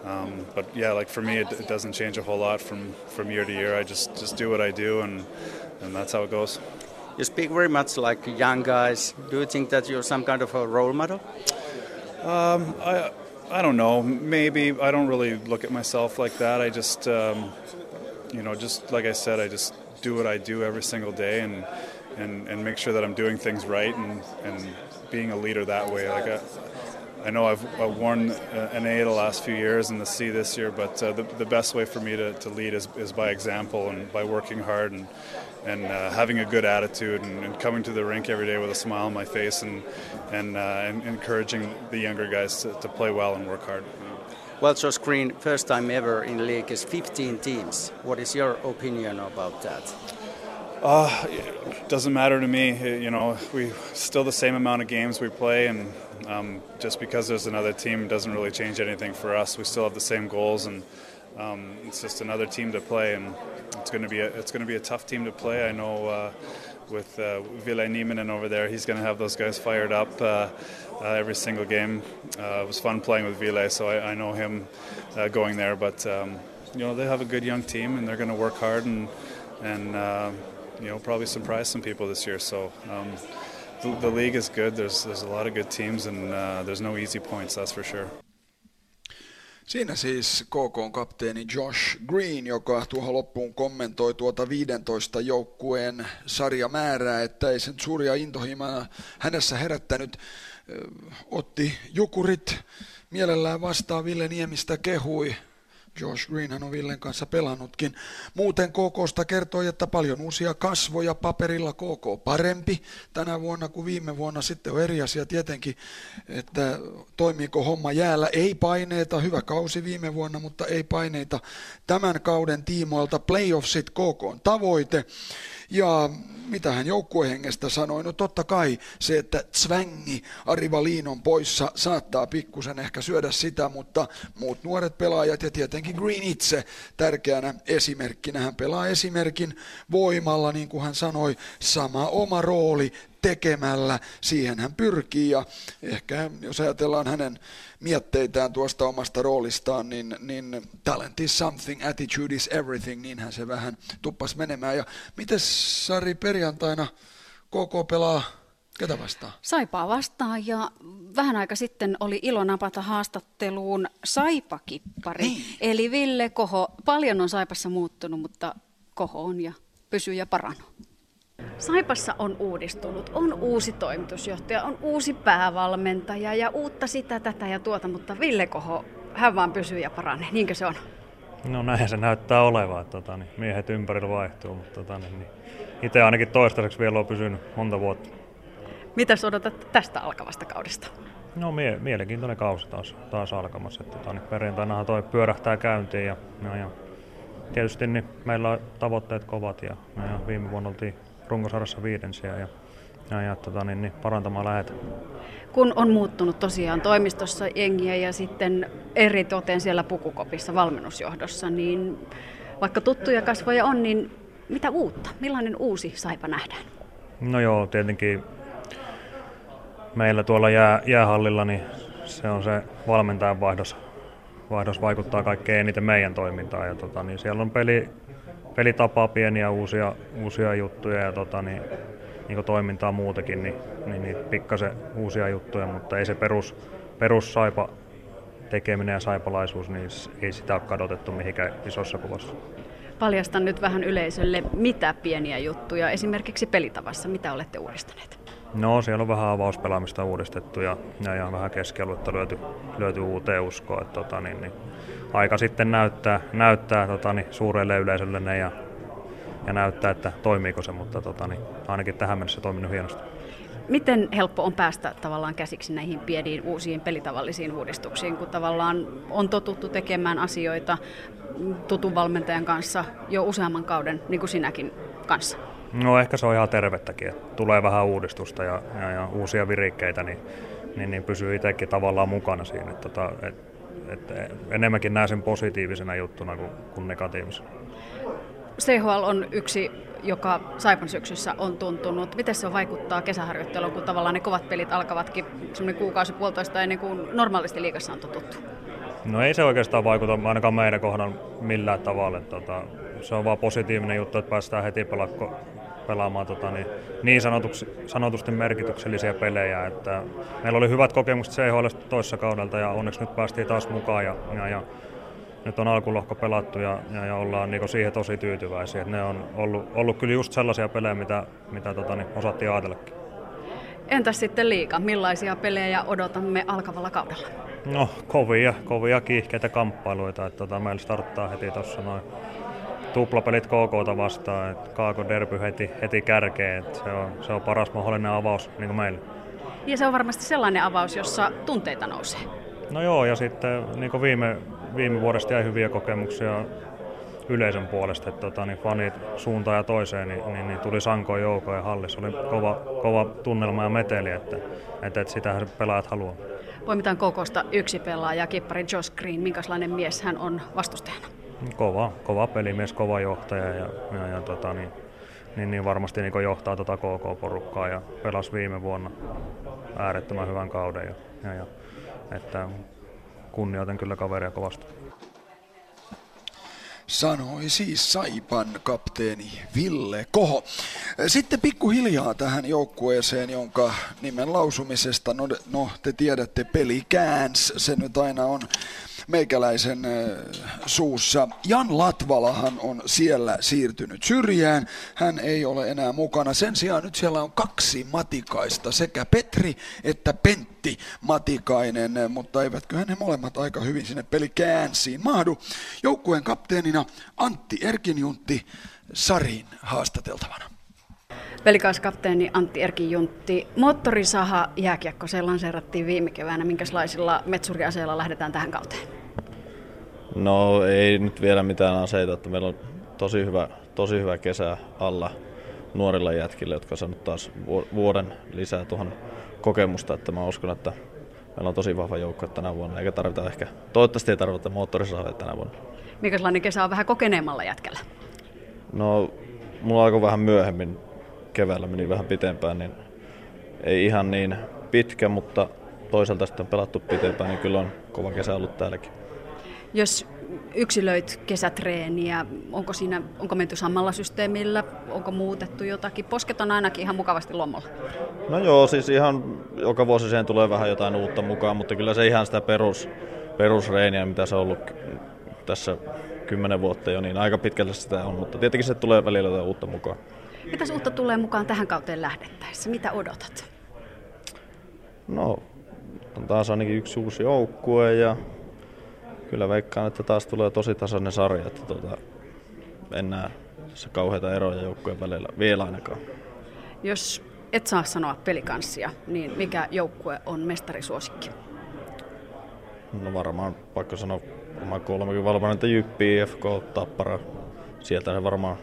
[SPEAKER 31] um, but yeah, like for me, it, it, doesn't change a whole lot from, from year to year. I just just do what I do, and and that's how it goes.
[SPEAKER 7] You speak very much like young guys. Do you think that you're some kind of a role model?
[SPEAKER 31] Um, I. I don't know. Maybe I don't really look at myself like that. I just, um, you know, just like I said, I just do what I do every single day and and, and make sure that I'm doing things right and, and being a leader that way. Like I, I know I've, I've worn an A the last few years and the C this year, but uh, the, the best way for me to, to lead is, is by example and by working hard and and uh, having a good attitude and, and, coming to the rink every day with a smile on my face and and, uh, and encouraging the younger guys to, to play well and work hard.
[SPEAKER 7] Well, Josh Green, first time ever in the league is 15 teams. What is your opinion about that?
[SPEAKER 31] Uh, it doesn't matter to me. You know, we still the same amount of games we play, and um, just because there's another team doesn't really change anything for us. We still have the same goals, and um, it's just another team to play, and it's going to be a, it's going to be a tough team to play. I know. Uh, with uh, Ville Nieminen over there, he's going to have those guys fired up uh, uh, every single game. Uh, it was fun playing with Ville, so I, I know him uh, going there. But um, you know they have a good young team, and they're going to work hard and and you know probably surprise some people this year. So. Um, the, the, league is good. There's there's a lot of good teams, and there's no easy points. That's for sure.
[SPEAKER 3] Siinä siis KK kapteeni Josh Green, joka tuohon loppuun kommentoi tuota 15 joukkueen sarjamäärää, että ei sen suuria intohimoja hänessä herättänyt. Otti jukurit mielellään vastaan Ville Niemistä kehui Josh Green on Villen kanssa pelannutkin. Muuten KKsta kertoi, että paljon uusia kasvoja paperilla KK parempi tänä vuonna kuin viime vuonna. Sitten on eri asia tietenkin, että toimiiko homma jäällä. Ei paineita, hyvä kausi viime vuonna, mutta ei paineita tämän kauden tiimoilta. Playoffsit KK on tavoite. Ja mitä hän joukkuehengestä sanoi? No totta kai se, että Zwängi Ari Valinon poissa saattaa pikkusen ehkä syödä sitä, mutta muut nuoret pelaajat ja tietenkin Green itse tärkeänä esimerkkinä. Hän pelaa esimerkin voimalla, niin kuin hän sanoi, sama oma rooli tekemällä. Siihen hän pyrkii ja ehkä jos ajatellaan hänen mietteitään tuosta omasta roolistaan, niin, niin talent is something, attitude is everything, niinhän se vähän tuppas menemään. Ja miten Sari perjantaina koko pelaa Ketä vastaan?
[SPEAKER 1] Saipaa vastaan ja vähän aika sitten oli ilo napata haastatteluun Saipakippari. Niin. Eli Ville Koho. Paljon on Saipassa muuttunut, mutta Koho on ja pysyy ja parannut. Saipassa on uudistunut, on uusi toimitusjohtaja, on uusi päävalmentaja ja uutta sitä, tätä ja tuota, mutta Ville Koho, hän vaan pysyy ja paranee, niinkö se on?
[SPEAKER 32] No näin se näyttää olevan, että tota, niin miehet ympärillä vaihtuu, mutta tota, niin, niin, itse ainakin toistaiseksi vielä on pysynyt monta vuotta.
[SPEAKER 1] Mitä odotat tästä alkavasta kaudesta?
[SPEAKER 32] No mie- mielenkiintoinen kausi taas, taas alkamassa. Että, tota, niin perjantainahan toi pyörähtää käyntiin ja, ja, ja tietysti niin meillä on tavoitteet kovat ja, ja, ja viime vuonna oltiin runkosarjassa viidensiä ja, ja, ja tota, niin, niin parantamaan lähetään.
[SPEAKER 1] Kun on muuttunut tosiaan toimistossa jengiä ja sitten eri toteen siellä pukukopissa valmennusjohdossa, niin vaikka tuttuja kasvoja on, niin mitä uutta? Millainen uusi saipa nähdään?
[SPEAKER 32] No joo, tietenkin meillä tuolla jää, jäähallilla, niin se on se valmentajan vaihdos. Vaihdos vaikuttaa kaikkein eniten meidän toimintaan. Ja tota, niin siellä on peli, pelitapaa pieniä uusia, uusia juttuja ja tota, niin, niin toimintaa muutenkin, niin, niin, niin pikkasen uusia juttuja, mutta ei se perus, perus saipa tekeminen ja saipalaisuus, niin ei sitä ole kadotettu mihinkään isossa kuvassa.
[SPEAKER 1] Paljastan nyt vähän yleisölle, mitä pieniä juttuja esimerkiksi pelitavassa, mitä olette uudistaneet?
[SPEAKER 32] No siellä on vähän avauspelaamista uudistettu ja, ja, ja vähän keskialuetta lyöty, lyöty uuteen uskoon. Että, tota, niin, niin, aika sitten näyttää, näyttää tota, niin, suurelle yleisölle ne ja, ja näyttää, että toimiiko se, mutta tota, niin, ainakin tähän mennessä toiminut hienosti.
[SPEAKER 1] Miten helppo on päästä tavallaan käsiksi näihin pieniin uusiin pelitavallisiin uudistuksiin, kun tavallaan on totuttu tekemään asioita tutun valmentajan kanssa jo useamman kauden, niin kuin sinäkin kanssa?
[SPEAKER 32] No ehkä se on ihan tervettäkin, että tulee vähän uudistusta ja, ja, ja uusia virikkeitä, niin, niin, niin pysyy itsekin tavallaan mukana siinä. Että, tota, et, et enemmänkin näen sen positiivisena juttuna kuin, kuin negatiivisena.
[SPEAKER 1] CHL on yksi, joka Saipan syksyssä on tuntunut. Miten se vaikuttaa kesäharjoitteluun, kun tavallaan ne kovat pelit alkavatkin semmoinen kuukausi puolitoista ennen kuin normaalisti liikassa on totuttu?
[SPEAKER 32] No ei se oikeastaan vaikuta ainakaan meidän kohdalla millään tavalla. Tota, se on vaan positiivinen juttu, että päästään heti pelakko, pelaamaan tota, niin, niin sanotuksi, sanotusti merkityksellisiä pelejä. Että meillä oli hyvät kokemukset CHL toissa kaudelta ja onneksi nyt päästiin taas mukaan ja, ja, ja nyt on alkulohko pelattu ja, ja, ja ollaan niin siihen tosi tyytyväisiä. Et ne on ollut, ollut kyllä just sellaisia pelejä, mitä, mitä tota, niin osattiin ajatellakin.
[SPEAKER 1] Entäs sitten liika? Millaisia pelejä odotamme alkavalla kaudella?
[SPEAKER 32] No kovia, kovia kiihkeitä kamppailuita. Että, tota, meillä starttaa heti tuossa noin tuplapelit KK vastaan, että Kaako Derby heti, heti kärkeen, että se on, se on paras mahdollinen avaus niin kuin meille.
[SPEAKER 1] Ja se on varmasti sellainen avaus, jossa tunteita nousee.
[SPEAKER 32] No joo, ja sitten niin kuin viime, viime vuodesta jäi hyviä kokemuksia yleisön puolesta, että tota, niin fanit suuntaan ja toiseen, niin, niin, niin tuli sankoin joukoon ja hallissa oli kova, kova tunnelma ja meteli, että, että, että sitähän pelaajat haluaa.
[SPEAKER 1] Poimitaan kokosta yksi pelaaja, kippari Josh Green. Minkälainen mies hän on vastustajana?
[SPEAKER 32] Kova, kova pelimies, kova johtaja ja, ja, ja tota, niin, niin, niin varmasti niin johtaa tuota KK-porukkaa ja pelasi viime vuonna äärettömän hyvän kauden. Ja, ja, ja, että kunnioitan kyllä kaveria kovasti
[SPEAKER 3] sanoi siis Saipan kapteeni Ville Koho. Sitten pikkuhiljaa tähän joukkueeseen, jonka nimen lausumisesta, no, no te tiedätte, peli kääns, se nyt aina on meikäläisen suussa. Jan Latvalahan on siellä siirtynyt syrjään. Hän ei ole enää mukana. Sen sijaan nyt siellä on kaksi matikaista, sekä Petri että Pentti Matikainen, mutta eivätkö ne molemmat aika hyvin sinne pelikäänsiin mahdu. Joukkueen kapteenina Antti Erkinjuntti Sarin haastateltavana.
[SPEAKER 1] Pelikaiskapteeni Antti Erkinjuntti. Moottorisaha jääkiekko, se lanseerattiin viime keväänä. Minkälaisilla metsuriaseilla lähdetään tähän kauteen?
[SPEAKER 33] No ei nyt vielä mitään aseita, että meillä on tosi hyvä, tosi hyvä kesä alla nuorilla jätkillä, jotka on saanut taas vuoden lisää tuohon kokemusta, että mä uskon, että meillä on tosi vahva joukko tänä vuonna, eikä tarvita ehkä, toivottavasti ei tarvita moottorisahoja tänä vuonna.
[SPEAKER 1] Minkälainen kesä on vähän kokeneemmalla jätkällä?
[SPEAKER 33] No, mulla alkoi vähän myöhemmin keväällä, meni vähän pitempään, niin ei ihan niin pitkä, mutta toisaalta sitten on pelattu pitempään, niin kyllä on kova kesä ollut täälläkin.
[SPEAKER 1] Jos yksilöit kesätreeniä, onko, siinä, onko menty samalla systeemillä, onko muutettu jotakin? Posket on ainakin ihan mukavasti lomalla.
[SPEAKER 33] No joo, siis ihan joka vuosi siihen tulee vähän jotain uutta mukaan, mutta kyllä se ihan sitä perus, perusreeniä, mitä se on ollut tässä kymmenen vuotta jo, niin aika pitkälle sitä on, mutta tietenkin se tulee välillä jotain uutta mukaan.
[SPEAKER 1] Mitäs uutta tulee mukaan tähän kauteen lähdettäessä? Mitä odotat?
[SPEAKER 33] No, on taas ainakin yksi uusi joukkue ja kyllä veikkaan, että taas tulee tosi tasainen sarja, että tuota, en näe se kauheita eroja joukkueen välillä vielä ainakaan.
[SPEAKER 1] Jos et saa sanoa pelikanssia, niin mikä joukkue on mestarisuosikki?
[SPEAKER 33] No varmaan, vaikka sanoa, varmaan kolmekin valmennetta Jyppi, IFK, Tappara. Sieltä ne varmaan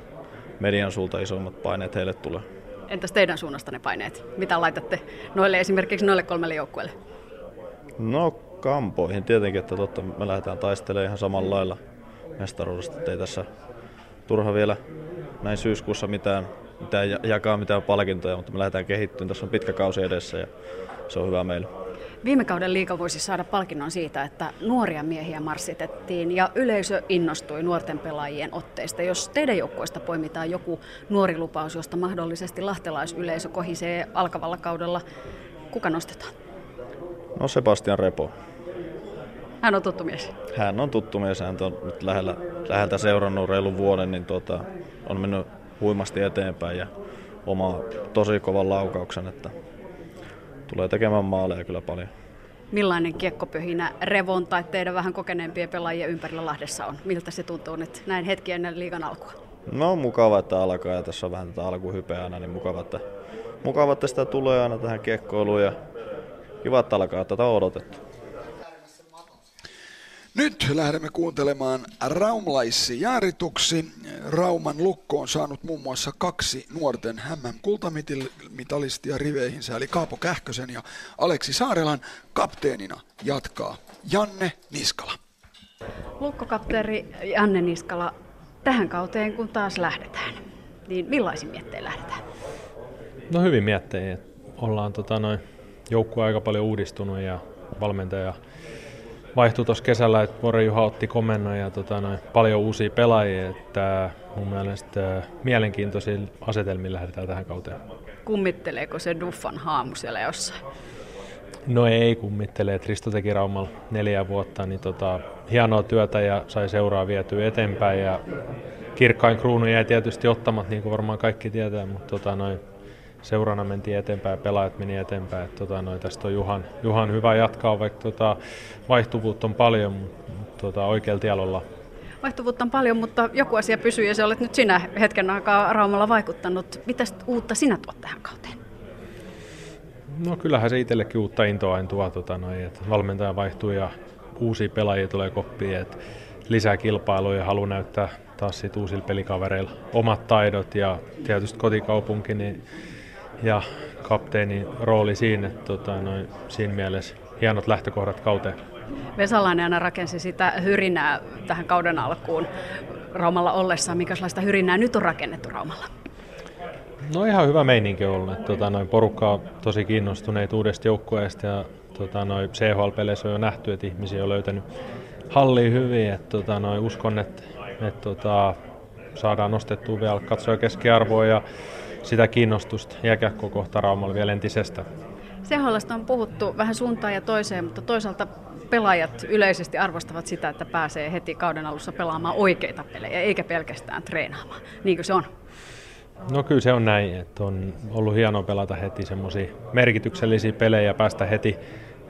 [SPEAKER 33] median suulta isommat paineet heille tulee.
[SPEAKER 1] Entäs teidän suunnasta ne paineet? Mitä laitatte noille esimerkiksi noille kolmelle joukkueelle?
[SPEAKER 33] No kampoihin tietenkin, että totta me lähdetään taistelemaan ihan samalla lailla mestaruudesta, ettei tässä turha vielä näin syyskuussa mitään, mitään jakaa mitään palkintoja, mutta me lähdetään kehittymään. Tässä on pitkä kausi edessä ja se on hyvä meille.
[SPEAKER 1] Viime kauden liiga voisi saada palkinnon siitä, että nuoria miehiä marssitettiin ja yleisö innostui nuorten pelaajien otteista. Jos teidän joukkueesta poimitaan joku nuori lupaus, josta mahdollisesti lahtelaisyleisö kohisee alkavalla kaudella, kuka nostetaan?
[SPEAKER 33] No Sebastian Repo.
[SPEAKER 1] Hän on tuttu mies.
[SPEAKER 33] Hän on tuttu mies. Hän on nyt lähellä, läheltä seurannut reilun vuoden, niin tuota, on mennyt huimasti eteenpäin ja oma tosi kovan laukauksen, että tulee tekemään maaleja kyllä paljon.
[SPEAKER 1] Millainen kiekkopöhinä Revon tai teidän vähän kokeneempien pelaajien ympärillä Lahdessa on? Miltä se tuntuu nyt näin hetki ennen liigan alkua?
[SPEAKER 33] No mukava, että alkaa ja tässä on vähän tätä alkuhypeä aina, niin mukava, että, mukava, että sitä tulee aina tähän kiekkoiluun ja kiva, että alkaa tätä odotettu.
[SPEAKER 3] Nyt lähdemme kuuntelemaan raumlaissi jaarituksi. Rauman lukko on saanut muun muassa kaksi nuorten hämmän kultamitalistia riveihinsä, eli Kaapo Kähkösen ja Aleksi Saarelan kapteenina jatkaa Janne Niskala.
[SPEAKER 1] Lukkokapteeri Janne Niskala, tähän kauteen kun taas lähdetään, niin millaisin miettein lähdetään?
[SPEAKER 30] No hyvin miettein. Ollaan tota, noin, joukkue aika paljon uudistunut ja valmentaja vaihtui tuossa kesällä, että Vore Juha otti komennon ja tota, noin, paljon uusia pelaajia, että mun mielestä mielenkiintoisia asetelmia lähdetään tähän kauteen.
[SPEAKER 1] Kummitteleeko se Duffan haamu siellä jossain?
[SPEAKER 30] No ei kummittele, että Risto teki Raumalla neljä vuotta, niin tota, hienoa työtä ja sai seuraa vietyä eteenpäin ja kirkkain kruunu jäi tietysti ottamat, niin kuin varmaan kaikki tietää, mutta tota, noin, seurana mentiin eteenpäin, pelaajat meni eteenpäin. Et, tota, noin, tästä on Juhan, Juhan hyvä jatkaa, vaikka tota, vaihtuvuutta on paljon, mutta tota, oikealla tiellä ollaan.
[SPEAKER 1] Vaihtuvuutta on paljon, mutta joku asia pysyy ja se olet nyt sinä hetken aikaa Raumalla vaikuttanut. Mitä uutta sinä tuot tähän kauteen?
[SPEAKER 30] No kyllähän se itsellekin uutta intoa aina tuo, tota, noin, että valmentaja vaihtuu ja uusia pelaajia tulee koppiin, että lisää kilpailua ja halu näyttää taas sit uusilla pelikavereilla omat taidot ja tietysti kotikaupunki, niin ja kapteenin rooli siinä, että tota, noin, siinä mielessä hienot lähtökohdat kauteen.
[SPEAKER 1] Vesalainen aina rakensi sitä hyrinää tähän kauden alkuun Raumalla ollessaan. Minkälaista hyrinää nyt on rakennettu Raumalla?
[SPEAKER 30] No ihan hyvä meininki on ollut. Tota, noin porukka on tosi kiinnostuneet uudesta joukkueesta ja tota, noin CHL-peleissä on jo nähty, että ihmisiä on löytänyt halliin hyvin. Et, tota, noin, uskon, että et, tota, saadaan nostettua vielä katsoja keskiarvoa ja sitä kiinnostusta jääkiekkoa kohta Raumalla vielä entisestä.
[SPEAKER 1] CHLsta on puhuttu vähän suuntaan ja toiseen, mutta toisaalta pelaajat yleisesti arvostavat sitä, että pääsee heti kauden alussa pelaamaan oikeita pelejä, eikä pelkästään treenaamaan. Niinkö se on?
[SPEAKER 30] No kyllä se on näin, että on ollut hienoa pelata heti semmoisia merkityksellisiä pelejä ja päästä heti,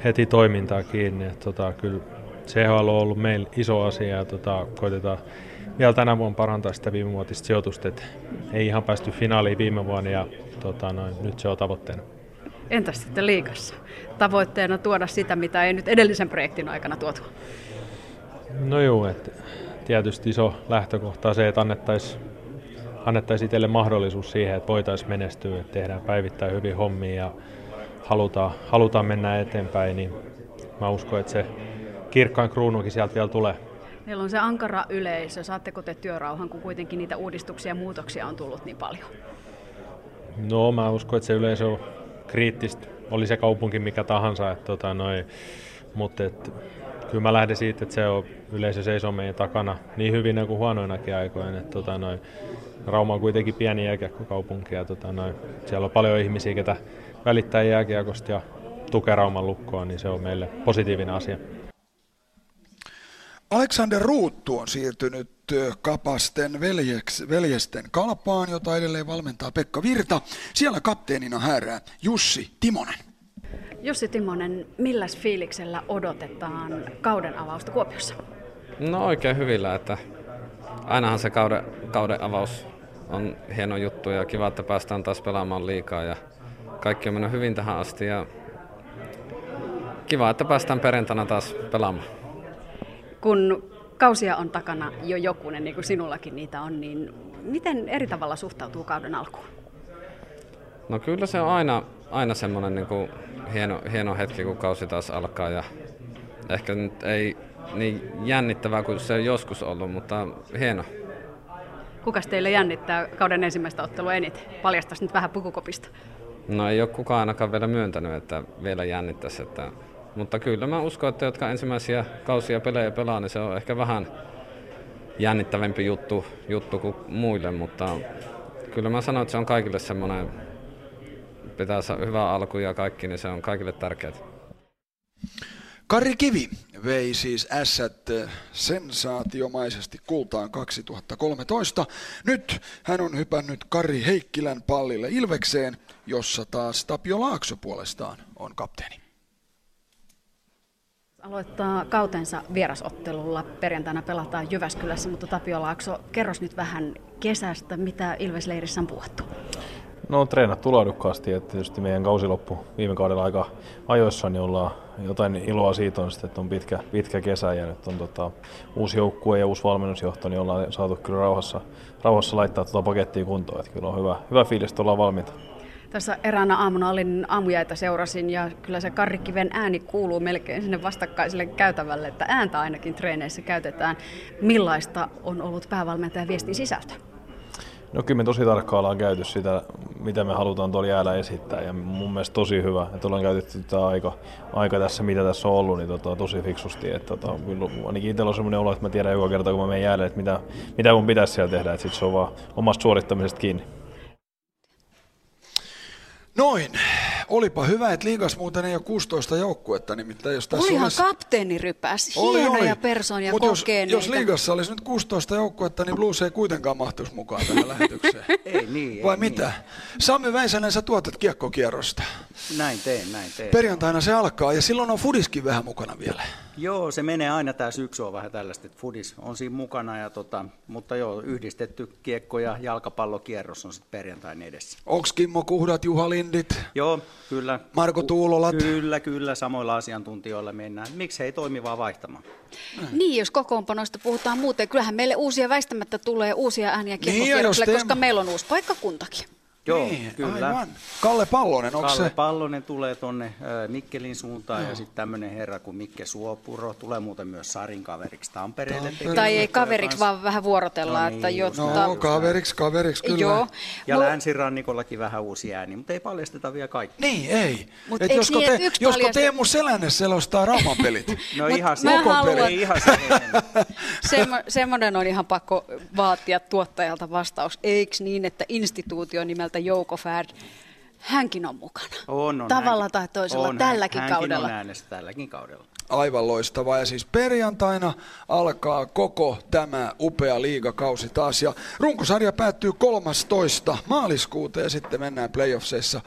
[SPEAKER 30] heti toimintaa kiinni. Että tota, kyllä CHL on ollut meillä iso asia ja tota, koitetaan vielä tänä vuonna parantaa sitä viimevuotista sijoitusta. Et ei ihan päästy finaaliin viime vuonna ja tota, noin, nyt se on tavoitteena.
[SPEAKER 1] Entäs sitten liikassa? Tavoitteena tuoda sitä, mitä ei nyt edellisen projektin aikana tuotu?
[SPEAKER 30] No joo, että tietysti iso lähtökohta on se, että annettaisiin annettaisi itselle mahdollisuus siihen, että voitaisiin menestyä, että tehdään päivittäin hyvin hommia ja halutaan, halutaan mennä eteenpäin, niin mä uskon, että se kirkkain kruunukin sieltä vielä tulee.
[SPEAKER 1] Meillä on se ankara yleisö. Saatteko te työrauhan, kun kuitenkin niitä uudistuksia ja muutoksia on tullut niin paljon?
[SPEAKER 30] No mä uskon, että se yleisö on kriittistä. Oli se kaupunki mikä tahansa. Että, tota, noi, mutta et, kyllä mä lähden siitä, että se on yleisö seisoo meidän takana niin hyvin kuin huonoinakin aikoina. Että, tota, noi, Rauma on kuitenkin pieni jääkiekkokaupunki ja tota, noi, siellä on paljon ihmisiä, ketä välittää jääkiekosta ja tukee Rauman lukkoa, niin se on meille positiivinen asia.
[SPEAKER 3] Alexander Ruuttu on siirtynyt Kapasten veljeks, veljesten kalpaan, jota edelleen valmentaa Pekka Virta. Siellä kapteenina häärää Jussi Timonen.
[SPEAKER 1] Jussi Timonen, milläs fiiliksellä odotetaan kauden avausta Kuopiossa?
[SPEAKER 34] No oikein hyvillä, että ainahan se kauden, kauden avaus on hieno juttu ja kiva, että päästään taas pelaamaan liikaa ja kaikki on mennyt hyvin tähän asti ja kiva, että päästään perjantaina taas pelaamaan.
[SPEAKER 1] Kun kausia on takana jo jokunen, niin kuin sinullakin niitä on, niin miten eri tavalla suhtautuu kauden alkuun?
[SPEAKER 34] No kyllä se on aina, aina semmoinen niin kuin hieno, hieno hetki, kun kausi taas alkaa ja ehkä nyt ei niin jännittävää kuin se on joskus ollut, mutta hieno.
[SPEAKER 1] Kukas teille jännittää kauden ensimmäistä ottelua eniten? Paljastaisi nyt vähän pukukopista.
[SPEAKER 34] No ei ole kukaan ainakaan vielä myöntänyt, että vielä jännittäisi. Että... Mutta kyllä mä uskon, että jotka ensimmäisiä kausia pelejä pelaa, niin se on ehkä vähän jännittävämpi juttu, juttu kuin muille, mutta kyllä mä sanon, että se on kaikille semmoinen, pitää hyvä alku ja kaikki, niin se on kaikille tärkeää.
[SPEAKER 3] Kari Kivi vei siis ässät sensaatiomaisesti kultaan 2013. Nyt hän on hypännyt Kari Heikkilän pallille Ilvekseen, jossa taas Tapio Laakso puolestaan on kapteeni.
[SPEAKER 1] Aloittaa kautensa vierasottelulla. Perjantaina pelataan Jyväskylässä, mutta Tapio Laakso, kerros nyt vähän kesästä, mitä Ilvesleirissä on puhuttu.
[SPEAKER 20] No treenattu laadukkaasti, että tietysti meidän kausi loppu viime kaudella aika ajoissa, niin ollaan jotain iloa siitä on sitten, että on pitkä, pitkä kesä ja nyt on tota, uusi joukkue ja uusi valmennusjohto, niin ollaan saatu kyllä rauhassa, rauhassa laittaa tuota pakettia kuntoon, että kyllä on hyvä, hyvä fiilis, että ollaan valmiita.
[SPEAKER 1] Tässä eräänä aamuna olin aamujäitä seurasin ja kyllä se Karrikiven ääni kuuluu melkein sinne vastakkaiselle käytävälle, että ääntä ainakin treeneissä käytetään. Millaista on ollut päävalmentajan viestin sisältö?
[SPEAKER 20] No kyllä me tosi tarkkaan ollaan käyty sitä, mitä me halutaan tuolla jäällä esittää ja mun mielestä tosi hyvä, että ollaan käytetty tämä aika, aika tässä, mitä tässä on ollut, niin tota, tosi fiksusti. Että, tota, ainakin itsellä on sellainen olo, että mä tiedän joka kerta, kun mä menen jäälle, että mitä, mitä mun pitäisi siellä tehdä, että sit se on vaan omasta suorittamisesta kiinni.
[SPEAKER 3] Noin. Olipa hyvä, että liigas muuten ei ole 16 joukkuetta, nimittäin jos tässä
[SPEAKER 1] Olihan
[SPEAKER 3] olisi...
[SPEAKER 1] kapteeni rypäs,
[SPEAKER 3] Oli,
[SPEAKER 1] hienoja
[SPEAKER 3] oli.
[SPEAKER 1] persoonia
[SPEAKER 3] Mut jos,
[SPEAKER 1] kokee
[SPEAKER 3] jos liigassa olisi nyt 16 joukkuetta, niin Blues ei kuitenkaan mahtuisi mukaan tähän lähetykseen.
[SPEAKER 2] Ei niin,
[SPEAKER 3] Vai
[SPEAKER 2] ei
[SPEAKER 3] mitä? Sami Väisänen, sä tuotat kiekkokierrosta.
[SPEAKER 2] Niin. Näin teen, näin teen.
[SPEAKER 3] Perjantaina se alkaa ja silloin on Fudiskin vähän mukana vielä.
[SPEAKER 2] Joo, se menee aina tämä syksy on vähän tällaista, että Fudis on siinä mukana, ja tota, mutta joo, yhdistetty kiekko- ja jalkapallokierros on sitten perjantain edessä.
[SPEAKER 3] Onks Kimmo Kuhdat, Juha Lindit?
[SPEAKER 2] Joo, kyllä.
[SPEAKER 3] Marko Tuulolat?
[SPEAKER 2] Kyllä, kyllä, samoilla asiantuntijoilla mennään. Miksi ei toimi vaan vaihtamaan?
[SPEAKER 1] Niin, jos kokoonpanoista puhutaan muuten, kyllähän meille uusia väistämättä tulee uusia ääniä
[SPEAKER 3] Niin,
[SPEAKER 1] koska meillä on uusi paikkakuntakin.
[SPEAKER 2] Joo,
[SPEAKER 3] Niin,
[SPEAKER 2] kyllä.
[SPEAKER 3] aivan. Kalle Pallonen, onko
[SPEAKER 2] Kalle
[SPEAKER 3] se?
[SPEAKER 2] Pallonen tulee tuonne Mikkelin suuntaan
[SPEAKER 3] Joo.
[SPEAKER 2] ja sitten tämmöinen herra kuin Mikke Suopuro tulee muuten myös Sarin kaveriksi Tampereelle. tekee
[SPEAKER 1] Tai ei kaveriksi, vaan vähän vuorotellaan,
[SPEAKER 2] No
[SPEAKER 1] että
[SPEAKER 2] niin,
[SPEAKER 1] jotta...
[SPEAKER 3] No, kaveriksi, kaveriksi, kyllä.
[SPEAKER 1] Joo.
[SPEAKER 2] Ja
[SPEAKER 1] Mul-
[SPEAKER 2] länsirannikollakin vähän uusi ääni, mutta ei paljasteta vielä kaikki.
[SPEAKER 3] Niin, ei.
[SPEAKER 1] Mut
[SPEAKER 3] Et
[SPEAKER 1] eiks
[SPEAKER 3] josko,
[SPEAKER 1] niin,
[SPEAKER 3] te,
[SPEAKER 1] yksi
[SPEAKER 3] josko Teemu Selänne selostaa Rauman pelit?
[SPEAKER 2] No
[SPEAKER 1] Mut
[SPEAKER 2] ihan
[SPEAKER 1] mä
[SPEAKER 2] se,
[SPEAKER 1] haluan-
[SPEAKER 2] ei ihan se
[SPEAKER 1] Semmo, semmoinen on ihan pakko vaatia tuottajalta vastaus. Eikö niin, että instituutio nimeltä Jouko Färd, hänkin on mukana?
[SPEAKER 2] On, on,
[SPEAKER 1] Tavalla
[SPEAKER 2] hänkin-
[SPEAKER 1] tai toisella
[SPEAKER 2] on,
[SPEAKER 1] tälläkin
[SPEAKER 2] hänkin
[SPEAKER 1] kaudella.
[SPEAKER 2] on äänessä tälläkin kaudella.
[SPEAKER 3] Aivan loistavaa. Ja siis perjantaina alkaa koko tämä upea liigakausi taas. Ja runkosarja päättyy 13. maaliskuuta ja sitten mennään playoffseissa.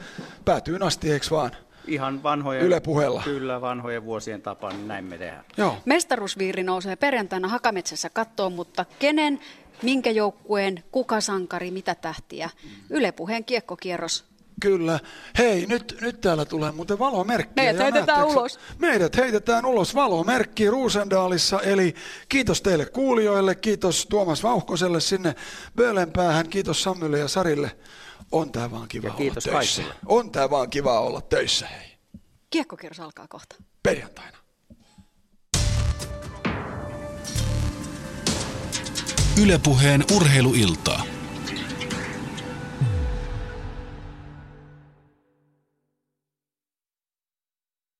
[SPEAKER 3] Päätyy asti, eikö vaan?
[SPEAKER 2] Ihan vanhojen,
[SPEAKER 3] Yle puheella.
[SPEAKER 2] Kyllä, vanhojen vuosien tapaan, niin näin me tehdään.
[SPEAKER 3] Joo.
[SPEAKER 1] Mestaruusviiri nousee perjantaina Hakametsässä kattoon, mutta kenen, minkä joukkueen, kuka sankari, mitä tähtiä? Yle Puheen kiekkokierros.
[SPEAKER 3] Kyllä. Hei, nyt, nyt täällä tulee muuten valomerkki.
[SPEAKER 1] Meidät
[SPEAKER 3] Ja
[SPEAKER 1] heitetään ulos.
[SPEAKER 3] Meidät heitetään ulos valomerkki Ruusendaalissa. Eli kiitos teille kuulijoille, kiitos Tuomas Vauhkoselle sinne Böölenpäähän, kiitos Sammylle ja Sarille. On tää vaan kiva
[SPEAKER 2] Ja kiitos
[SPEAKER 3] olla töissä.
[SPEAKER 2] kaikille.
[SPEAKER 3] On tää vaan kiva olla töissä, hei.
[SPEAKER 1] Kiekkokierros alkaa kohta.
[SPEAKER 3] Perjantaina.
[SPEAKER 35] Ylepuheen urheiluiltaa.